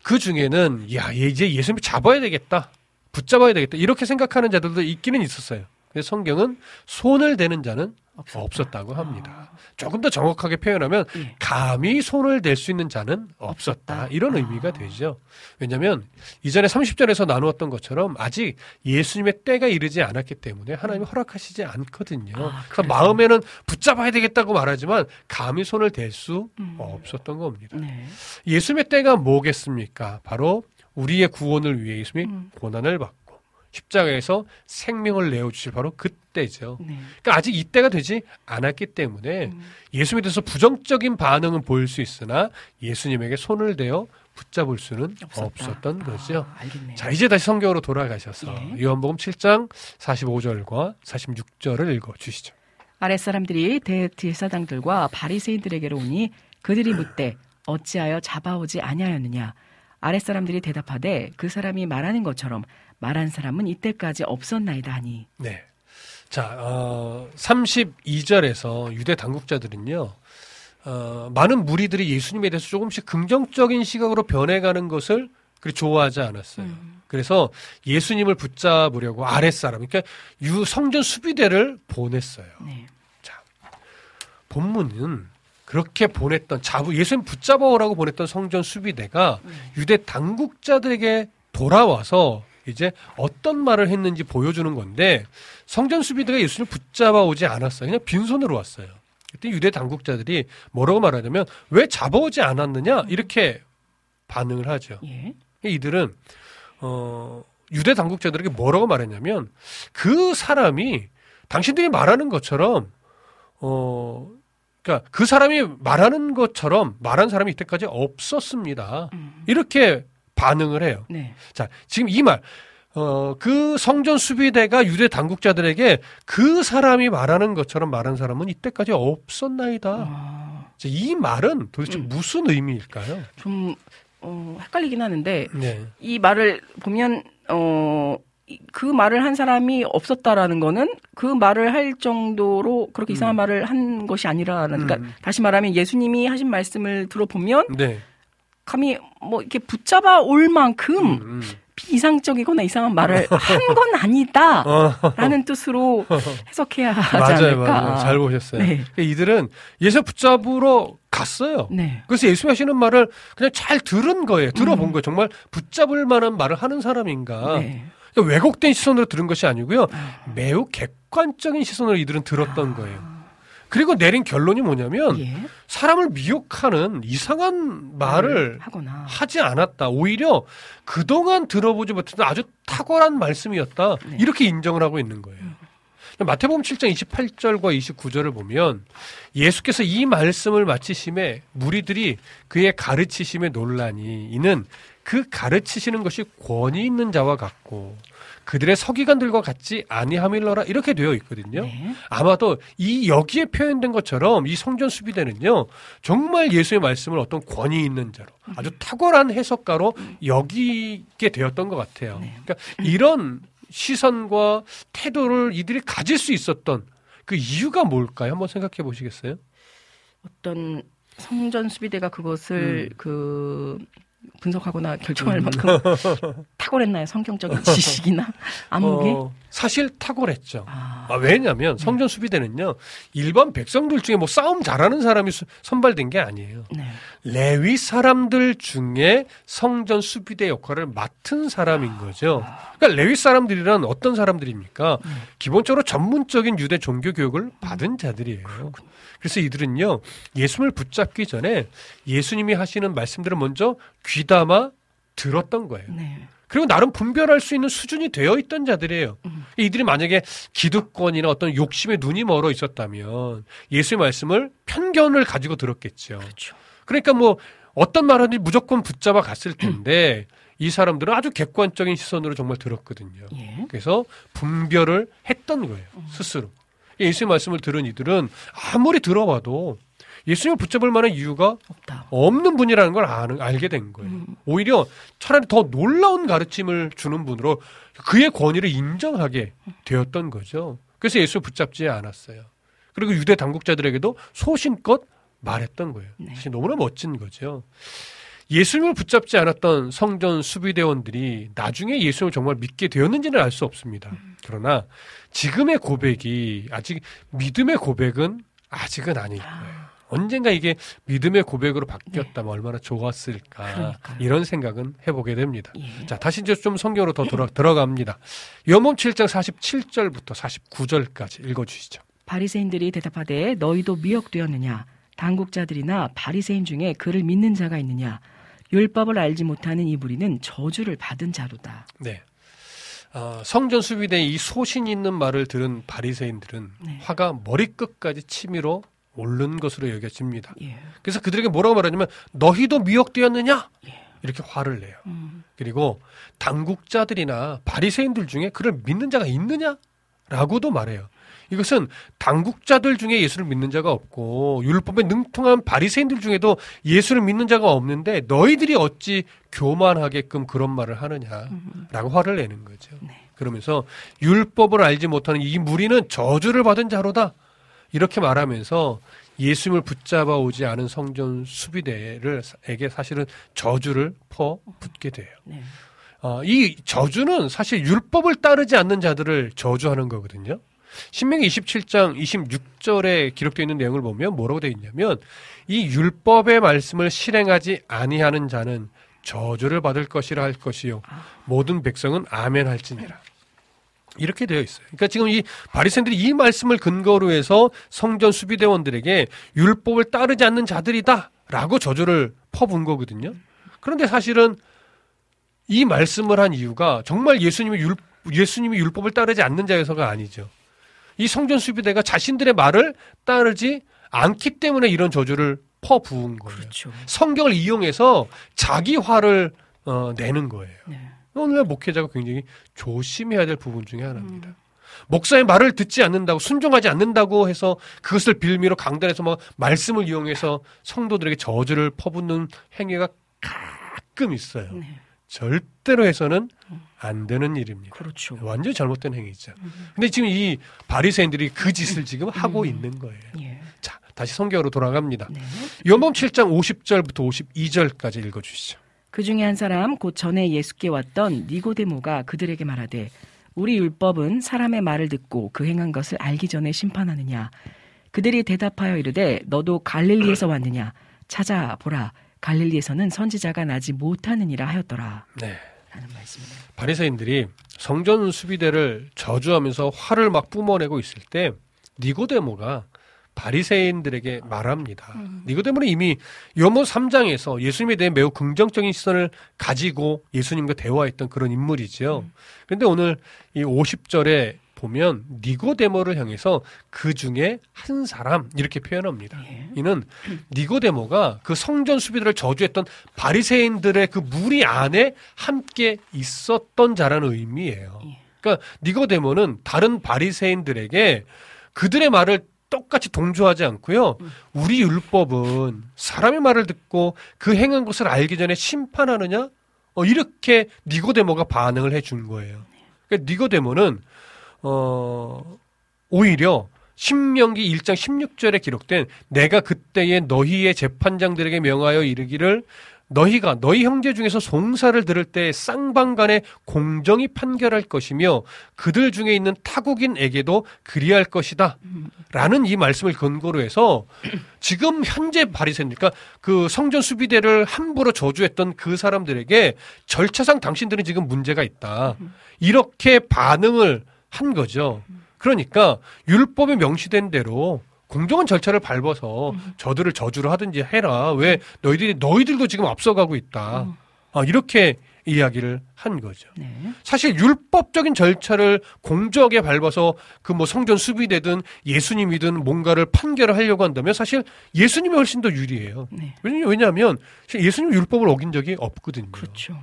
그 중에는 야 이제 예수님을 잡아야 되겠다, 붙잡아야 되겠다 이렇게 생각하는 자들도 있기는 있었어요. 그래서 성경은 손을 대는 자는 없었다. 없었다고 합니다. 조금 더 정확하게 표현하면 예. 감히 손을 댈 수 있는 자는 없었다. 이런 아. 의미가 되죠. 왜냐하면 이전에 30절에서 나누었던 것처럼 아직 예수님의 때가 이르지 않았기 때문에 하나님이 허락하시지 않거든요. 음. 아, 그래서? 마음에는 붙잡아야 되겠다고 말하지만 감히 손을 댈수 음. 없었던 겁니다. 네. 예수님의 때가 뭐겠습니까? 바로 우리의 구원을 위해 예수님이 음. 고난을 받고 십자가에서 생명을 내어주실 바로 그때죠. 네. 그러니까 아직 이때가 되지 않았기 때문에 음. 예수님에 대해서 부정적인 반응은 보일 수 있으나 예수님에게 손을 대어 붙잡을 수는 없었다. 거죠. 아, 알겠네요. 자, 이제 다시 성경으로 돌아가셔서 예. 요한복음 7장 45절과 46절을 읽어 주시죠. 아랫 사람들이 대제사장들과 바리새인들에게로 오니 그들이 묻되 어찌하여 잡아오지 아니하였느냐 아랫 사람들이 대답하되 그 사람이 말하는 것처럼 말한 사람은 이때까지 없었나이다 하니 네. 자, 어, 32절에서 유대 당국자들은요, 어, 많은 무리들이 예수님에 대해서 조금씩 긍정적인 시각으로 변해가는 것을 그리 좋아하지 않았어요. 음. 그래서 예수님을 붙잡으려고 아랫사람, 그러니까 유 성전 수비대를 보냈어요. 네. 자, 본문은 그렇게 보냈던 자부 예수님 붙잡아오라고 보냈던 성전 수비대가 유대 당국자들에게 돌아와서 이제 어떤 말을 했는지 보여주는 건데 성전 수비대가 예수님을 붙잡아 오지 않았어요. 그냥 빈손으로 왔어요. 그때 유대 당국자들이 뭐라고 말하냐면 왜 잡아오지 않았느냐 이렇게 반응을 하죠. 예. 이들은 어 유대 당국자들에게 뭐라고 말했냐면 그 사람이 당신들이 말하는 것처럼 어 그러니까 그 사람이 말하는 것처럼 말한 사람이 이때까지 없었습니다. 음. 이렇게 반응을 해요. 네. 자, 지금 이 말, 어, 그 성전 수비대가 유대 당국자들에게 그 사람이 말하는 것처럼 말한 사람은 이때까지 없었나이다. 아, 자, 이 말은 도대체 음. 무슨 의미일까요? 좀 어, 헷갈리긴 하는데 네. 이 말을 보면 어. 이- 그 말을 한 사람이 없었다라는 거는 그 말을 할 정도로 그렇게 이상한 말을 한 것이 아니라는 그러니까 음. 다시 말하면 예수님이 하신 말씀을 들어보면 네. 감히 뭐 이렇게 붙잡아 올 만큼 음, 음. 비이상적이거나 이상한 말을 <laughs> 한 건 아니다라는 어, 뜻으로 <laughs> 해석해야 하지 맞아요, 않을까. 맞아요. 잘 보셨어요. 네. 그러니까 이들은 예수 붙잡으러 갔어요. 네. 그래서 예수 하시는 말을 그냥 잘 들은 거예요. 들어본 음. 거예요. 정말 붙잡을 만한 말을 하는 사람인가. 네. 그러니까 왜곡된 시선으로 들은 것이 아니고요. 아. 매우 객관적인 시선으로 이들은 들었던 거예요. 그리고 내린 결론이 뭐냐면 예. 사람을 미혹하는 이상한 말을 하거나 하지 않았다. 오히려 그동안 들어보지 못했던 아주 탁월한 말씀이었다. 네. 이렇게 인정을 하고 있는 거예요. 마태복음 7장 28절과 29절을 보면 예수께서 이 말씀을 마치심에 무리들이 그의 가르치심에 논란이 이는 그 가르치시는 것이 권위 있는 자와 같고 그들의 서기관들과 같지 아니함일러라 이렇게 되어 있거든요. 네. 아마도 이 여기에 표현된 것처럼 이 성전 수비대는요 정말 예수의 말씀을 어떤 권위 있는 자로 아주 탁월한 해석가로 여기게 되었던 것 같아요. 네. 그러니까 이런 시선과 태도를 이들이 가질 수 있었던 그 이유가 뭘까요? 한번 생각해 보시겠어요? 어떤 성전 수비대가 그것을 음. 그 분석하거나 결정할 만큼 <laughs> 탁월했나요? 성경적인 지식이나 <laughs> 안목이? 어, 사실 탁월했죠. 아, 아, 왜냐하면 성전 수비대는요 일반 백성들 중에 뭐 싸움 잘하는 사람이 수- 선발된 게 아니에요. 네. 레위 사람들 중에 성전 수비대 역할을 맡은 사람인 거죠. 그러니까 레위 사람들이란 어떤 사람들입니까? 기본적으로 전문적인 유대 종교 교육을 받은 자들이에요. 그래서 이들은요 예수님을 붙잡기 전에 예수님이 하시는 말씀들을 먼저 귀담아 들었던 거예요. 네. 그리고 나름 분별할 수 있는 수준이 되어 있던 자들이에요. 이들이 만약에 기득권이나 어떤 욕심에 눈이 멀어 있었다면 예수의 말씀을 편견을 가지고 들었겠죠. 그렇죠. 그러니까 뭐 어떤 말하든지 무조건 붙잡아 갔을 텐데 이 사람들은 아주 객관적인 시선으로 정말 들었거든요. 예. 그래서 분별을 했던 거예요. 스스로. 예수의 말씀을 들은 이들은 아무리 들어봐도 예수님을 붙잡을 만한 이유가 없다. 없는 분이라는 걸 아는, 알게 된 거예요. 오히려 차라리 더 놀라운 가르침을 주는 분으로 그의 권위를 인정하게 되었던 거죠. 그래서 예수 붙잡지 않았어요. 그리고 유대 당국자들에게도 소신껏 말했던 거예요. 네. 사실 너무나 멋진 거죠. 예수님을 붙잡지 않았던 성전 수비대원들이 나중에 예수님을 정말 믿게 되었는지는 알 수 없습니다. 그러나 지금의 고백이 아직 믿음의 고백은 아직은 아닐 거예요. 언젠가 이게 믿음의 고백으로 바뀌었다면 얼마나 좋았을까 네. 그러니까요. 이런 생각은 해보게 됩니다. 예. 자 다시 이제 좀 성경으로 더 들어, 들어갑니다. 요몸 7장 47절부터 49절까지 읽어주시죠. 바리새인들이 대답하되 너희도 미혹되었느냐 당국자들이나 바리새인 중에 그를 믿는 자가 있느냐 율법을 알지 못하는 이 무리는 저주를 받은 자로다. 네. 어, 성전 수비대의 이 소신 있는 말을 들은 바리새인들은 네. 화가 머리끝까지 치밀어 오른 것으로 여겨집니다. 예. 그래서 그들에게 뭐라고 말하냐면 너희도 미혹되었느냐 이렇게 화를 내요. 음. 그리고 당국자들이나 바리새인들 중에 그를 믿는 자가 있느냐 라고도 말해요. 이것은 당국자들 중에 예수를 믿는 자가 없고 율법에 능통한 바리새인들 중에도 예수를 믿는 자가 없는데 너희들이 어찌 교만하게끔 그런 말을 하느냐라고 화를 내는 거죠. 네. 그러면서 율법을 알지 못하는 이 무리는 저주를 받은 자로다 이렇게 말하면서 예수님을 붙잡아 오지 않은 성전 수비대를에게 사실은 저주를 퍼 붓게 돼요. 네. 어, 이 저주는 사실 율법을 따르지 않는 자들을 저주하는 거거든요. 신명기 27장 26절에 기록되어 있는 내용을 보면 뭐라고 되어 있냐면 이 율법의 말씀을 실행하지 아니하는 자는 저주를 받을 것이라 할 것이요 모든 백성은 아멘 할지니라. 이렇게 되어 있어요. 그러니까 지금 이 바리새인들이 이 말씀을 근거로 해서 성전 수비대원들에게 율법을 따르지 않는 자들이다라고 저주를 퍼부은 거거든요. 그런데 사실은 이 말씀을 한 이유가 정말 예수님이 율 예수님이 율법을 따르지 않는 자여서가 아니죠. 이 성전 수비대가 자신들의 말을 따르지 않기 때문에 이런 저주를 퍼부은 거예요. 그렇죠. 성경을 이용해서 자기 화를 어, 내는 거예요. 네. 오늘 목회자가 굉장히 조심해야 될 부분 중에 하나입니다. 목사의 말을 듣지 않는다고 순종하지 않는다고 해서 그것을 빌미로 강단에서 막 말씀을 이용해서 성도들에게 저주를 퍼붓는 행위가 가끔 있어요. 네. 절대로 해서는 안 되는 일입니다. 그렇죠. 완전히 잘못된 행위죠. 근데 지금 이 바리새인들이 그 짓을 지금 하고 있는 거예요. 예. 자, 다시 성경으로 돌아갑니다. 네. 요한복음 7장 50절부터 52절까지 읽어 주시죠. 그 중에 한 사람 곧 전에 예수께 왔던 니고데모가 그들에게 말하되 우리 율법은 사람의 말을 듣고 그 행한 것을 알기 전에 심판하느냐 그들이 대답하여 이르되 너도 갈릴리에서 왔느냐 찾아보라 갈릴리에서는 선지자가 나지 못하느니라 하였더라 네. 라는 말씀이네요. 바리새인들이 성전 수비대를 저주하면서 화를 막 뿜어내고 있을 때 니고데모가 바리새인들에게 말합니다. 음. 니고데모는 이미 요모 3장에서 예수님에 대해 매우 긍정적인 시선을 가지고 예수님과 대화했던 그런 인물이지요. 음. 그런데 오늘 이 50절에 보면 니고데모를 향해서 그 중에 한 사람 이렇게 표현합니다. 예. 이는 니고데모가 그 성전 수비들을 저주했던 바리새인들의 그 무리 안에 함께 있었던 자라는 의미예요. 예. 그러니까 니고데모는 다른 바리새인들에게 그들의 말을 똑같이 동조하지 않고요. 우리 율법은 사람의 말을 듣고 그 행한 것을 알기 전에 심판하느냐? 어, 이렇게 니고데모가 반응을 해 준 거예요. 그러니까 니고데모는 어, 오히려 신명기 1장 16절에 기록된 내가 그때에 너희의 재판장들에게 명하여 이르기를 너희가 너희 형제 중에서 송사를 들을 때 쌍방간에 공정히 판결할 것이며 그들 중에 있는 타국인에게도 그리할 것이다. 라는 이 말씀을 근거로 해서 지금 현재 바리새인 그러니까 그 성전 수비대를 함부로 저주했던 그 사람들에게 절차상 당신들은 지금 문제가 있다. 이렇게 반응을 한 거죠. 그러니까 율법에 명시된 대로 공정한 절차를 밟아서 저들을 저주를 하든지 해라. 왜 너희들이 너희들도 지금 앞서가고 있다. 아, 이렇게 이야기를 한 거죠. 네. 사실 율법적인 절차를 공정하게 밟아서 그 뭐 성전 수비되든 예수님이든 뭔가를 판결을 하려고 한다면 사실 예수님이 훨씬 더 유리해요. 네. 왜냐- 왜냐하면 예수님 율법을 어긴 적이 없거든요. 그렇죠.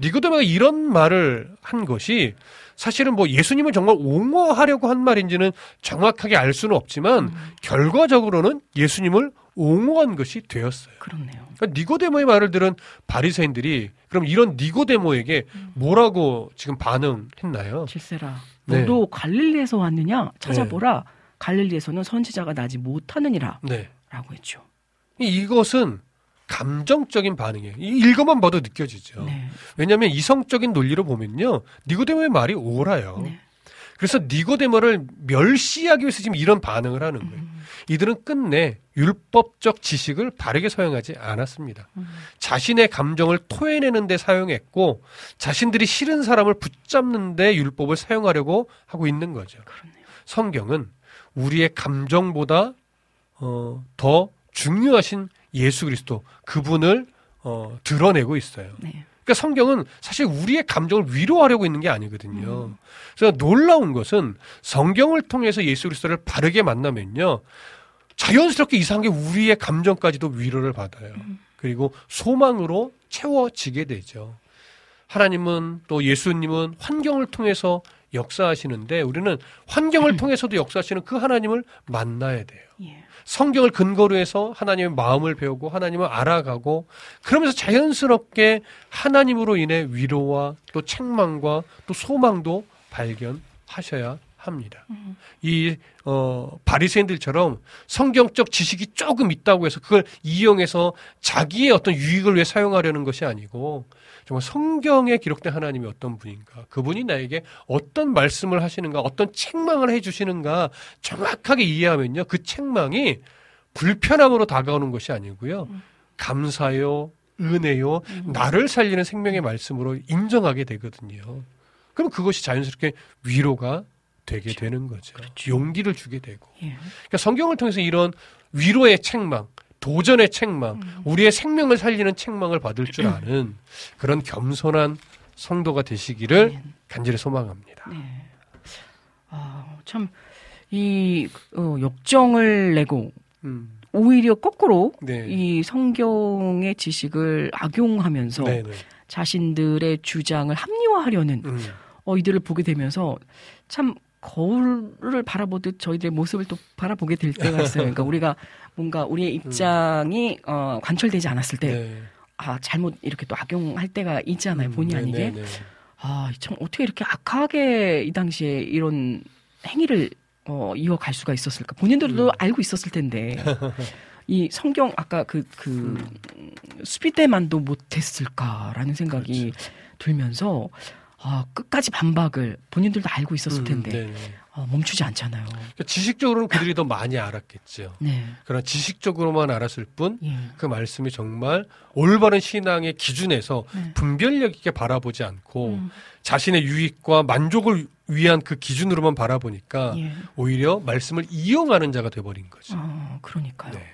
니고데모가 이런 말을 한 것이 사실은 뭐 예수님을 정말 옹호하려고 한 말인지는 정확하게 알 수는 없지만 결과적으로는 예수님을 옹호한 것이 되었어요. 그렇네요. 그러니까 니고데모의 말을 들은 바리새인들이 그럼 이런 니고데모에게 뭐라고 지금 반응했나요? 질세라. 네. 너도 갈릴리에서 왔느냐? 찾아보라. 갈릴리에서는 선지자가 나지 못하느니라. 네. 라고 했죠. 이것은 감정적인 반응이에요. 이 읽어만 봐도 느껴지죠. 네. 왜냐하면 이성적인 논리로 보면요, 니고데모의 말이 옳아요. 네. 그래서 니고데모를 멸시하기 위해서 지금 이런 반응을 하는 거예요. 음. 이들은 끝내 율법적 지식을 바르게 사용하지 않았습니다. 자신의 감정을 토해내는 데 사용했고 자신들이 싫은 사람을 붙잡는 데 율법을 사용하려고 하고 있는 거죠. 그렇네요. 성경은 우리의 감정보다 어, 더 중요하신 예수 그리스도 그분을 어, 드러내고 있어요. 네. 그러니까 성경은 사실 우리의 감정을 위로하려고 있는 게 아니거든요. 그래서 놀라운 것은 성경을 통해서 예수 그리스도를 바르게 만나면요. 자연스럽게 이상하게 우리의 감정까지도 위로를 받아요. 그리고 소망으로 채워지게 되죠. 하나님은 또 예수님은 환경을 통해서 역사하시는데 우리는 환경을 <clears throat> 통해서도 역사하시는 그 하나님을 만나야 돼요. 예. 성경을 근거로 해서 하나님의 마음을 배우고 하나님을 알아가고 그러면서 자연스럽게 하나님으로 인해 위로와 또 책망과 또 소망도 발견하셔야 합니다. 이 어, 바리새인들처럼 성경적 지식이 조금 있다고 해서 그걸 이용해서 자기의 어떤 유익을 위해 사용하려는 것이 아니고 정말 성경에 기록된 하나님이 어떤 분인가, 그분이 나에게 어떤 말씀을 하시는가, 어떤 책망을 해주시는가 정확하게 이해하면요, 그 책망이 불편함으로 다가오는 것이 아니고요, 감사요, 은혜요, 나를 살리는 생명의 말씀으로 인정하게 되거든요. 그럼 그것이 자연스럽게 위로가 되게 되는 거죠. 용기를 주게 되고. 예. 그러니까 성경을 통해서 이런 위로의 책망, 도전의 책망, 우리의 생명을 살리는 책망을 받을 줄 아는 그런 겸손한 성도가 되시기를 간절히 소망합니다. 네. 아, 참, 이, 어, 역정을 내고, 음, 오히려 거꾸로 네. 이 성경의 지식을 악용하면서 네, 네. 자신들의 주장을 합리화하려는 음, 어, 이들을 보게 되면서 참 거울을 바라보듯 저희들의 모습을 또 바라보게 될 때가 있어요. 그러니까 우리가 뭔가 우리의 입장이 어, 관철되지 않았을 때, 네. 아, 잘못 이렇게 또 악용할 때가 있잖아요. 본의 네, 아니게. 네, 네. 아, 참 어떻게 이렇게 악하게 이 당시에 이런 행위를 어, 이어갈 수가 있었을까? 본인들도 음. 알고 있었을 텐데. <laughs> 이 성경 아까 그, 그, 수비 때만도 못했을까라는 생각이 그렇죠. 들면서, 아, 끝까지 반박을 본인들도 알고 있었을 음, 텐데. 아, 멈추지 않잖아요. 그러니까 지식적으로는 그들이 더 많이 알았겠죠. 네. 그러나 지식적으로만 알았을 뿐, 예. 그 말씀이 정말 올바른 신앙의 기준에서 네. 분별력 있게 바라보지 않고 음. 자신의 유익과 만족을 위한 그 기준으로만 바라보니까 예. 오히려 말씀을 이용하는 자가 돼버린 거죠. 아, 그러니까요. 네.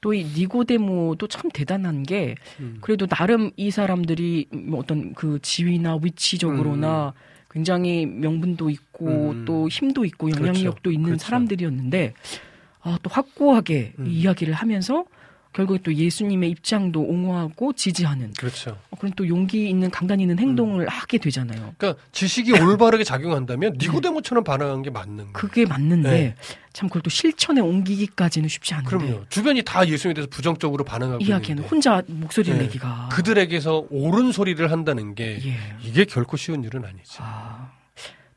또이 니고데모도 참 대단한 게 음. 그래도 나름 이 사람들이 뭐 어떤 그 지위나 위치적으로나 굉장히 명분도 있고 음. 또 힘도 있고 그렇죠. 영향력도 있는 그렇죠. 사람들이었는데 아, 또 확고하게 음. 이 이야기를 하면서 결국에 또 예수님의 입장도 옹호하고 지지하는 그렇죠. 어, 그런 또 용기 있는 강단 있는 행동을 하게 되잖아요. 그러니까 지식이 <laughs> 올바르게 작용한다면 니고데모처럼 반응한 게 맞는 거예요. 그게 맞는데 네. 참 그걸 또 실천에 옮기기까지는 쉽지 않은데 그럼요. 주변이 다 예수님에 대해서 부정적으로 반응하고 이야기는 혼자 목소리를 네. 내기가 그들에게서 옳은 소리를 한다는 게 예. 이게 결코 쉬운 일은 아니죠. 아,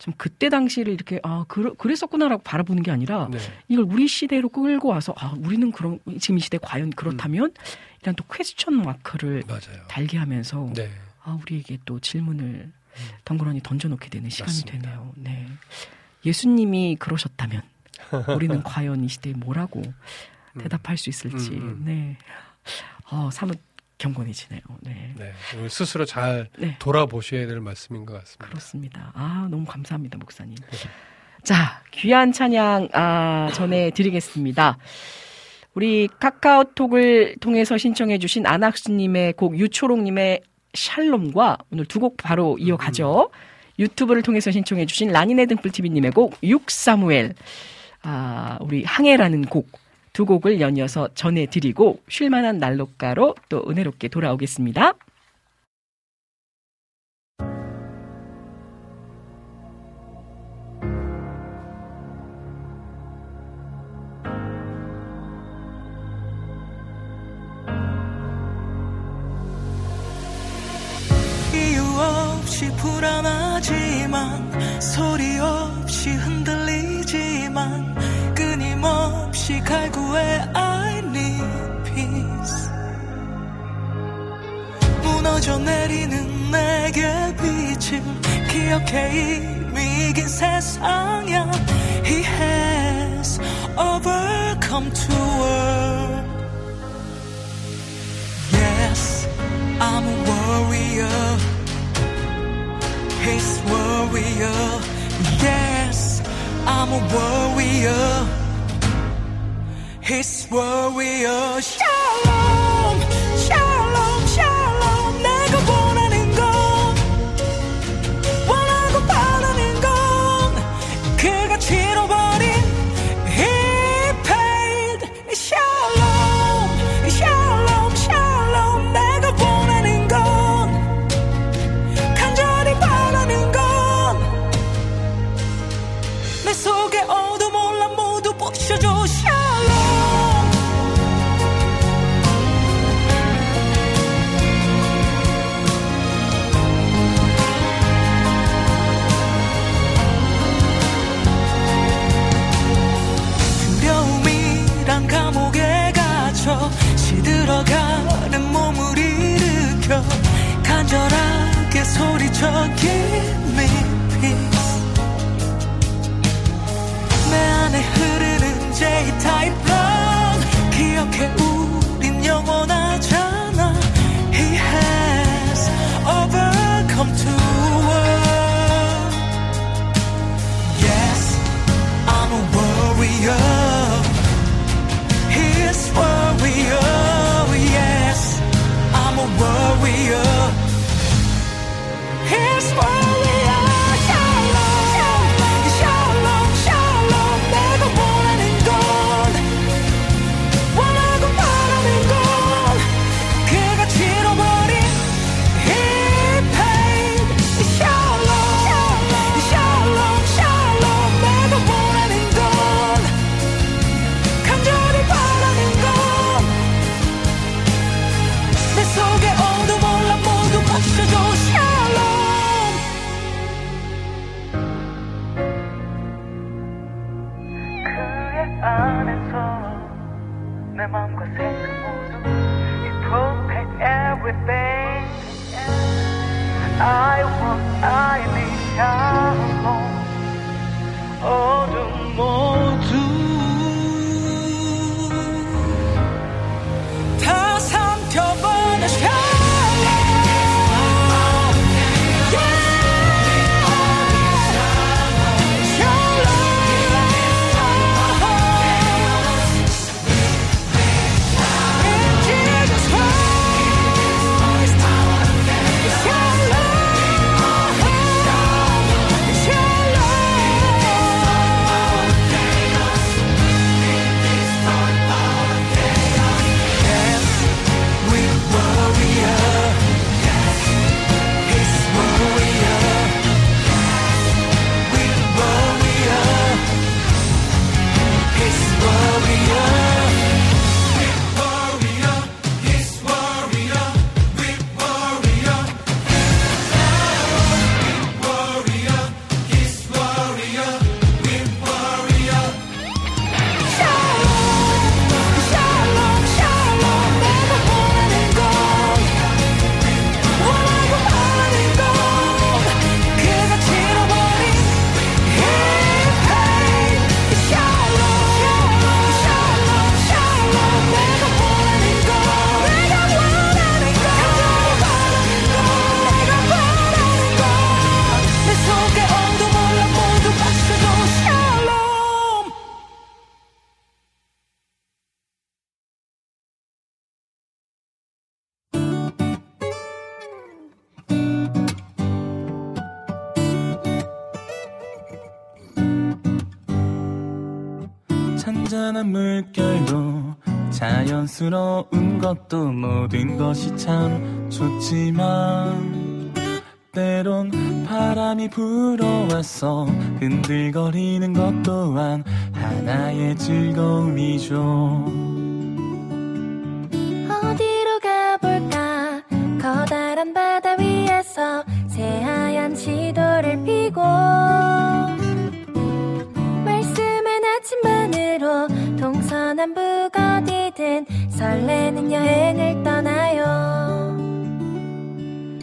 참 그때 당시를 이렇게 아 그러, 그랬었구나라고 바라보는 게 아니라 네. 이걸 우리 시대로 끌고 와서 아 우리는 그런 지금 이 시대 과연 그렇다면 이런 또 퀘스천 마크를 맞아요. 달게 하면서 네. 아 우리에게 또 질문을 덩그러니 던져놓게 되는 시간이 맞습니다. 되네요. 네. 예수님이 그러셨다면 우리는 <laughs> 과연 이 시대에 뭐라고 대답할 수 있을지 음, 음. 네. 어, 사뭇 경건해지네요. 네. 네. 스스로 잘 네. 돌아보셔야 될 말씀인 것 같습니다. 그렇습니다. 아, 너무 감사합니다, 목사님. 자, 귀한 찬양, 아, 전해드리겠습니다. 우리 카카오톡을 통해서 신청해주신 안학수님의 곡, 유초롱님의 샬롬과 오늘 두 곡 바로 이어가죠. 유튜브를 통해서 신청해주신 라니네 등불TV님의 곡, 육사무엘. 아, 우리 항해라는 곡. 두 곡을 연이어서 전해드리고, 쉴만한 난로가로 또 은혜롭게 돌아오겠습니다. 불안하지만 소리 없이 흔들리지만 끊임없이 갈구해 I need peace 무너져 내리는 내게 빛을 기억해 이미 이긴 세상이야 He has overcome to world Yes, I'm a warrior. He's warrior. Yes, I'm a warrior. His warrior shalom. 소리쳐 Give me peace 내 안에 흐르는 J-type I need alone. Oh, the more. 자연스러운 것도 모든 것이 참 좋지만 때론 바람이 불어와서 흔들거리는 것 또한 하나의 즐거움이죠. 어디로 가볼까 커다란 바다 위에서 새하얀 지도를 피고 말씀의 나침반으로 동서남북 어디든 설레는 여행을 떠나요.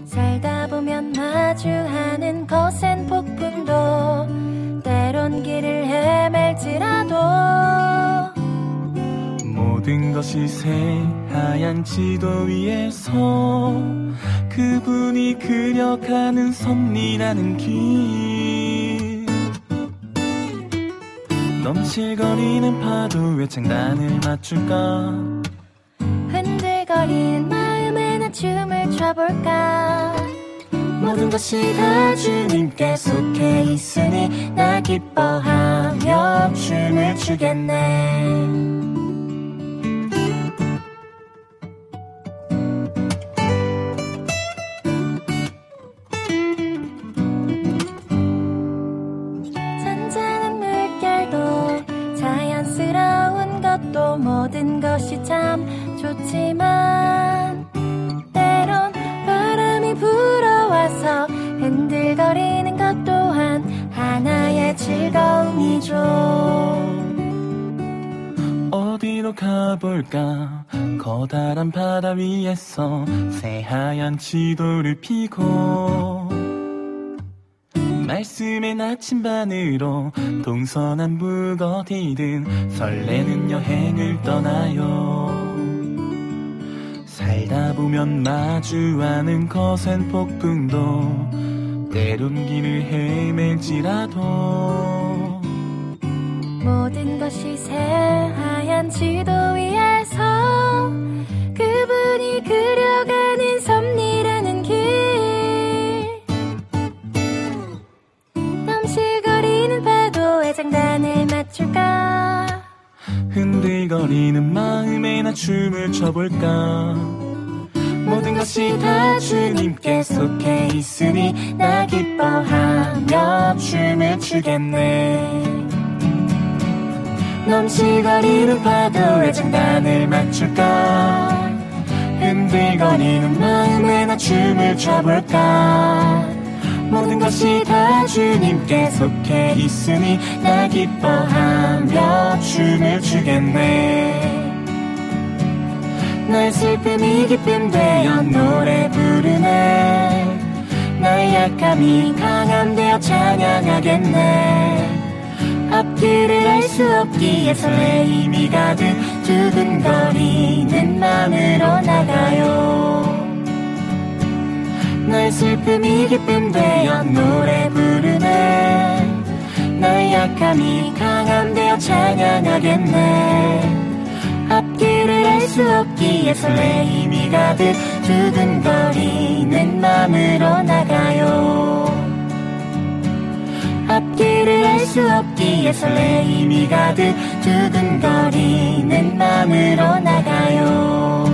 살다 보면 마주하는 거센 폭풍도 때론 길을 헤맬지라도 모든 것이 새하얀 지도 위에서 그분이 그려가는 섭리라는 길. 넘실거리는 파도에 장단을 맞출까 흔들거리는 마음에 나 춤을 춰볼까? 모든 것이 다 주님께 속해 있으니 나 기뻐하며 춤을 추겠네. 모든 것이 참 좋지만 때론 바람이 불어와서 흔들거리는 것 또한 하나의 즐거움이죠. 어디로 가볼까? 커다란 바다 위에서 새하얀 지도를 피고 말씀의 나침반으로 동서남북 어디든 설레는 여행을 떠나요 살다 보면 마주하는 거센 폭풍도 때론 길을 헤맬지라도. 모든 것이 새하얀 지도 위에서 그분이 그려가는 섭리라는 길. 넘실거리는 파도에 장단을 맞출까? 흔들거리는 마음 에나 춤을 춰볼까? 모든 것이 다 주님께 속해 있으니 나 기뻐하며 춤을 추겠네. 넘실거리는 파도에 장단을 맞출까? 흔들거리는 마음에 나 춤을 춰볼까? 모든 것이 다 주님께 속해 있으니 나 기뻐하며 춤을 추겠네 날 슬픔이 기쁨 되어 노래 부르네. 나의 약함이 강함 되어 찬양하겠네. 앞길을 알 수 없기에 설레임이 가득 두근거리는 마음으로 나가요. 날 슬픔이 기쁨 되어 노래 부르네. 나의 약함이 강함 되어 찬양하겠네. 앞길을 알 수 없 기에 설레임이 가득 두근거리는 마음으로 나가요. 앞길을 알 수 없기에 설레임이 가득 두근거리는 마음으로 나가요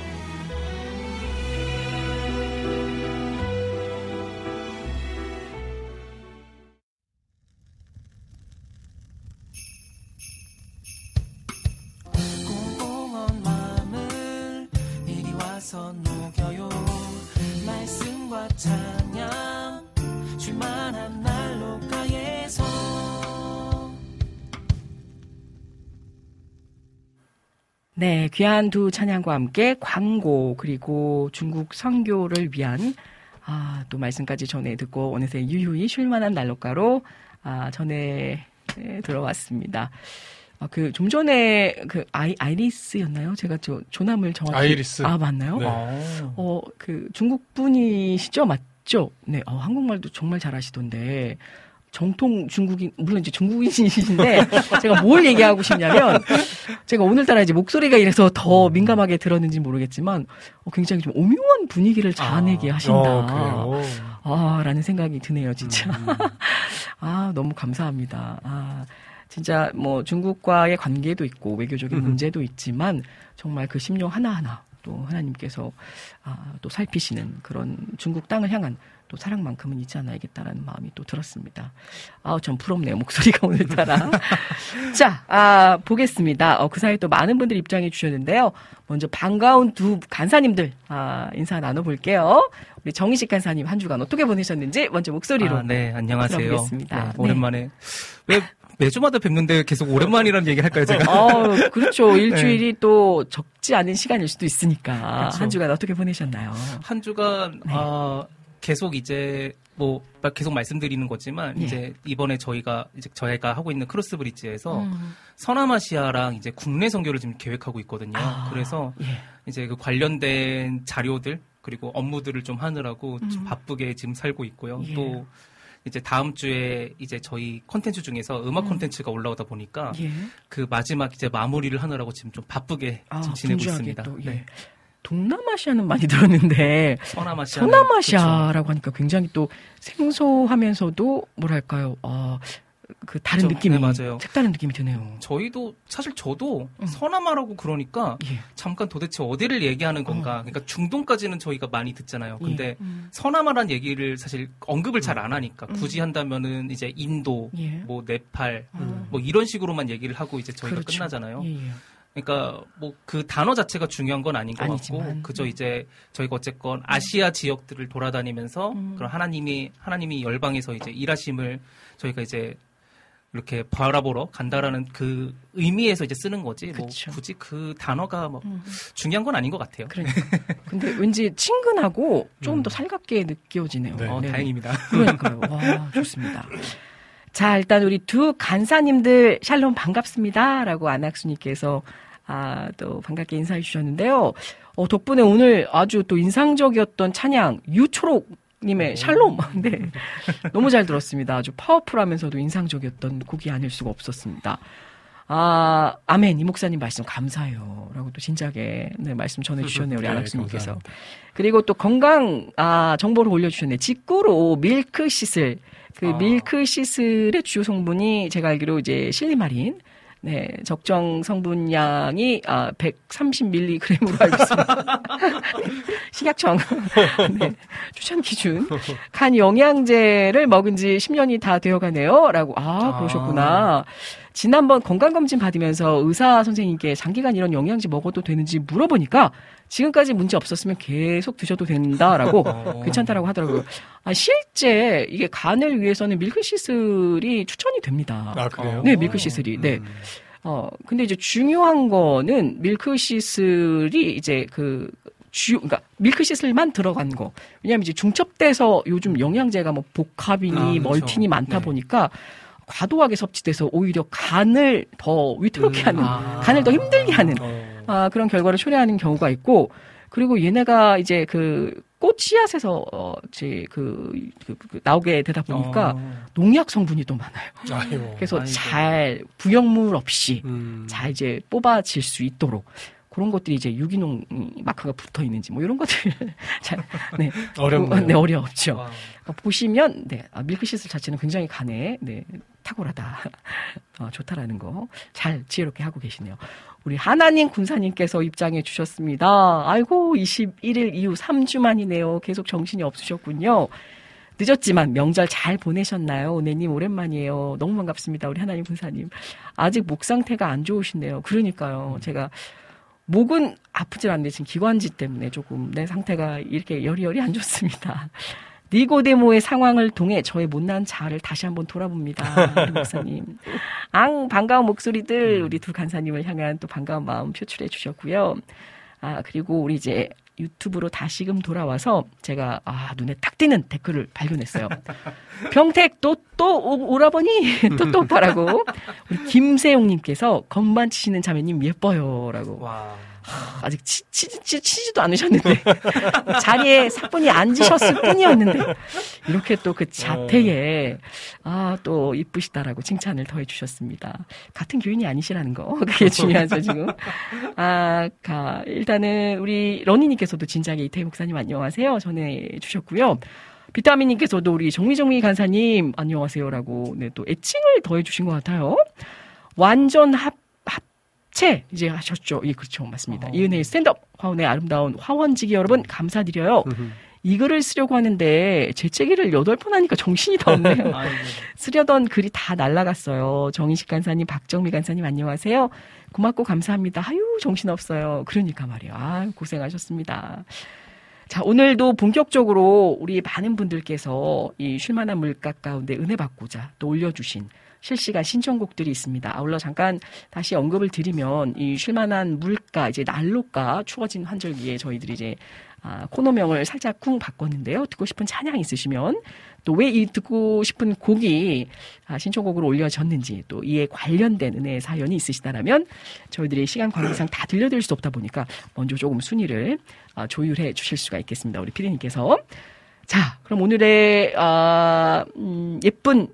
귀한 두 찬양과 함께 광고 그리고 중국 선교를 위한 아, 또 말씀까지 전해 듣고 어느새 유유히 쉴만한 난로가로 아, 전해 에, 들어왔습니다. 아, 그, 좀 전에, 그, 아이, 아이리스였나요? 제가 저, 조남을 정확히. 아이리스. 아, 맞나요? 네. 어, 그, 중국 분이시죠? 맞죠? 네, 어, 한국말도 정말 잘하시던데. 정통 중국인, 물론 이제 중국인이신데, <laughs> 제가 뭘 얘기하고 싶냐면, 제가 오늘따라 이제 목소리가 이래서 더 음. 민감하게 들었는지 모르겠지만, 어, 굉장히 좀 오묘한 분위기를 자아내게 하신다. 어. 아, 라는 생각이 드네요, 진짜. 음. <laughs> 아, 너무 감사합니다. 아, 진짜 뭐 중국과의 관계도 있고 외교적인 음. 문제도 있지만 정말 그 심령 하나하나 또 하나님께서 아, 또 살피시는 그런 중국 땅을 향한 또 사랑만큼은 잊지 않아야겠다라는 마음이 또 들었습니다. 아, 전 부럽네요. 목소리가 <laughs> 오늘따라. <laughs> 자, 아, 보겠습니다. 어, 그 사이에 또 많은 분들이 입장해 주셨는데요. 먼저 반가운 두 간사님들, 아, 인사 나눠볼게요. 우리 정희식 간사님 한 주간 어떻게 보내셨는지 먼저 목소리로. 아, 네, 안녕하세요. 네, 오랜만에. 왜 매주마다 뵙는데 계속 오랜만이라는 얘기 할까요, 제가? 어, 그렇죠. <laughs> 일주일이 또 적지 않은 시간일 수도 있으니까. 네. 그렇죠. 한 주간 어떻게 보내셨나요? 한 주간, 네. 아, 계속 이제, 뭐, 계속 말씀드리는 거지만, 예. 이제 이번에 저희가, 이제 저희가 하고 있는 크로스 브릿지에서 음. 서남아시아랑 이제 국내 선교를 지금 계획하고 있거든요. 아, 그래서 예. 이제 그 관련된 자료들, 그리고 업무들을 좀 하느라고 좀 음. 바쁘게 지금 살고 있고요. 예. 또, 이제 다음 주에 이제 저희 콘텐츠 중에서 음악 음. 콘텐츠가 올라오다 보니까 예. 그 마지막 이제 마무리를 하느라고 지금 좀 바쁘게 아, 지금 지내고 있습니다. 또, 예. 네. 동남아시아는 많이 들었는데 서남아시아. 서남아시아라고 하니까 굉장히 또 생소하면서도 뭐랄까요? 아, 그 다른 그렇죠. 느낌이 네, 맞아요. 색다른 느낌이 드네요. 저희도 사실 저도 음. 서남아라고 그러니까 예. 잠깐 도대체 어디를 얘기하는 건가? 어. 그러니까 중동까지는 저희가 많이 듣잖아요. 근데 예. 음. 서남아란 얘기를 사실 언급을 잘안 하니까 음. 굳이 한다면은 이제 인도, 예. 뭐 네팔, 음. 뭐 이런 식으로만 얘기를 하고 이제 저희가 그렇죠. 끝나잖아요. 예, 예. 그러니까 뭐 그 단어 자체가 중요한 건 아닌 것 아니지만. 같고 그저 이제 저희가 어쨌건 아시아 지역들을 돌아다니면서 음. 그런 하나님이 하나님이 열방에서 이제 일하심을 저희가 이제 이렇게 바라보러 간다라는 그 의미에서 이제 쓰는 거지 뭐 그쵸. 굳이 그 단어가 뭐 음. 중요한 건 아닌 것 같아요. 그러니까. 근데 왠지 친근하고 좀 음. 더 살갑게 느껴지네요. 네. 어, 네. 다행입니다. 그러니까요. <laughs> 와, 좋습니다. 자, 일단 우리 두 간사님들 샬롬 반갑습니다. 라고 안학수님께서 아, 또 반갑게 인사해 주셨는데요. 어, 덕분에 오늘 아주 또 인상적이었던 찬양, 유초록 님의 샬롬. <laughs> 네. 너무 잘 들었습니다. 아주 파워풀하면서도 인상적이었던 곡이 아닐 수가 없었습니다. 아, 아멘. 이 목사님 말씀 감사해요. 라고 또 진작에 네, 말씀 전해주셨네요. 우리 네, 안학수님께서. 감사합니다. 그리고 또 건강 아, 정보를 올려주셨네. 직구로 밀크 시슬. 그 아. 밀크 시슬의 주요 성분이 제가 알기로 이제 실리마린 네, 적정 성분량이 아, 130mg으로 알고 있습니다. 식약청 <laughs> 네, 추천 기준 간 영양제를 먹은 지 10년이 다 되어가네요라고 아 그러셨구나. 지난번 건강검진 받으면서 의사 선생님께 장기간 이런 영양제 먹어도 되는지 물어보니까 지금까지 문제 없었으면 계속 드셔도 된다라고 <laughs> 괜찮다라고 하더라고요. 아, 실제 이게 간을 위해서는 밀크시슬이 추천이 됩니다. 아, 그래요? 네, 밀크시슬이. 네. 어, 근데 이제 중요한 거는 밀크시슬이 이제 그 주, 그러니까 밀크시슬만 들어간 거. 왜냐하면 이제 중첩돼서 요즘 영양제가 뭐 복합이니 아, 그렇죠. 멀티니 많다 네. 보니까 과도하게 섭취돼서 오히려 간을 더 위태롭게 하는, 아. 간을 더 힘들게 하는 어. 아, 그런 결과를 초래하는 경우가 있고, 그리고 얘네가 이제 그 꽃 씨앗에서 어, 이제 그, 그- 그 나오게 되다 보니까 어. 농약 성분이 또 많아요. 아유. 그래서 아이고. 잘 부영물 없이 음. 잘 이제 뽑아질 수 있도록 그런 것들이 이제 유기농 마크가 붙어 있는지 뭐 이런 것들 <laughs> 잘 네. 어렵네요. 네, 어렵죠. 와. 그러니까 보시면 네, 아, 밀크시슬 자체는 굉장히 간에 네, 탁월하다. <laughs> 어, 좋다라는 거 잘 지혜롭게 하고 계시네요. 우리 하나님 군사님께서 입장해 주셨습니다. 아이고 21일 이후 3주 만이네요. 계속 정신이 없으셨군요. 늦었지만 명절 잘 보내셨나요? 은혜님 오랜만이에요. 너무 반갑습니다. 우리 하나님 군사님. 아직 목 상태가 안 좋으신데요. 그러니까요. 제가 목은 아프질 않는데 지금 기관지 때문에 조금 내 상태가 이렇게 여리여리 안 좋습니다. 니고데모의 상황을 통해 저의 못난 자아를 다시 한번 돌아봅니다. <laughs> 목사님. 앙, 반가운 목소리들, 우리 두 간사님을 향한 또 반가운 마음 표출해 주셨고요. 아, 그리고 우리 이제 유튜브로 다시금 돌아와서 제가 아, 눈에 딱 띄는 댓글을 발견했어요. <laughs> 병택 또 또 오라버니 <laughs> 또또 오빠라고 우리 김세용님께서 건반 치시는 자매님 예뻐요라고 와. 아직 치, 치, 치, 치지도 않으셨는데 <laughs> 자리에 사분이 앉으셨을 뿐이었는데 이렇게 또 그 자태에 아 또 이쁘시다라고 칭찬을 더해 주셨습니다. 같은 교인이 아니시라는 거 <laughs> 그게 중요하죠 지금. 아, 가, 일단은 우리 러니님께서도 진작에 이태희 목사님 안녕하세요 전해 주셨고요. 비타민님께서도 우리 정미정미 간사님 안녕하세요라고 네, 또 애칭을 더해 주신 것 같아요. 완전 합 합체 이제 하셨죠. 예, 그렇죠. 맞습니다. 어. 이은혜의 스탠드업 화원의 아름다운 화원지기 여러분 감사드려요. 이 글을 쓰려고 하는데 재채기를 여덟 번 하니까 정신이 다 없네요. <laughs> 쓰려던 글이 다 날라갔어요. 정인식 간사님, 박정미 간사님 안녕하세요. 고맙고 감사합니다. 아유 정신 없어요. 그러니까 말이에요. 아 고생하셨습니다. 자 오늘도 본격적으로 우리 많은 분들께서 이 쉴만한 물가 가운데 은혜 받고자 또 올려주신 실시간 신청곡들이 있습니다. 아울러 잠깐 다시 언급을 드리면 이 쉴만한 물가 이제 난로가 추워진 환절기에 저희들이 이제 아, 코너명을 살짝 쿵 바꿨는데요. 듣고 싶은 찬양 있으시면 또 왜 이 듣고 싶은 곡이 아, 신청곡으로 올려졌는지 또 이에 관련된 은혜의 사연이 있으시다라면 저희들이 시간 관계상 다 들려드릴 수 없다 보니까 먼저 조금 순위를 아, 조율해 주실 수가 있겠습니다. 우리 피디님께서. 자, 그럼 오늘의 아, 음, 예쁜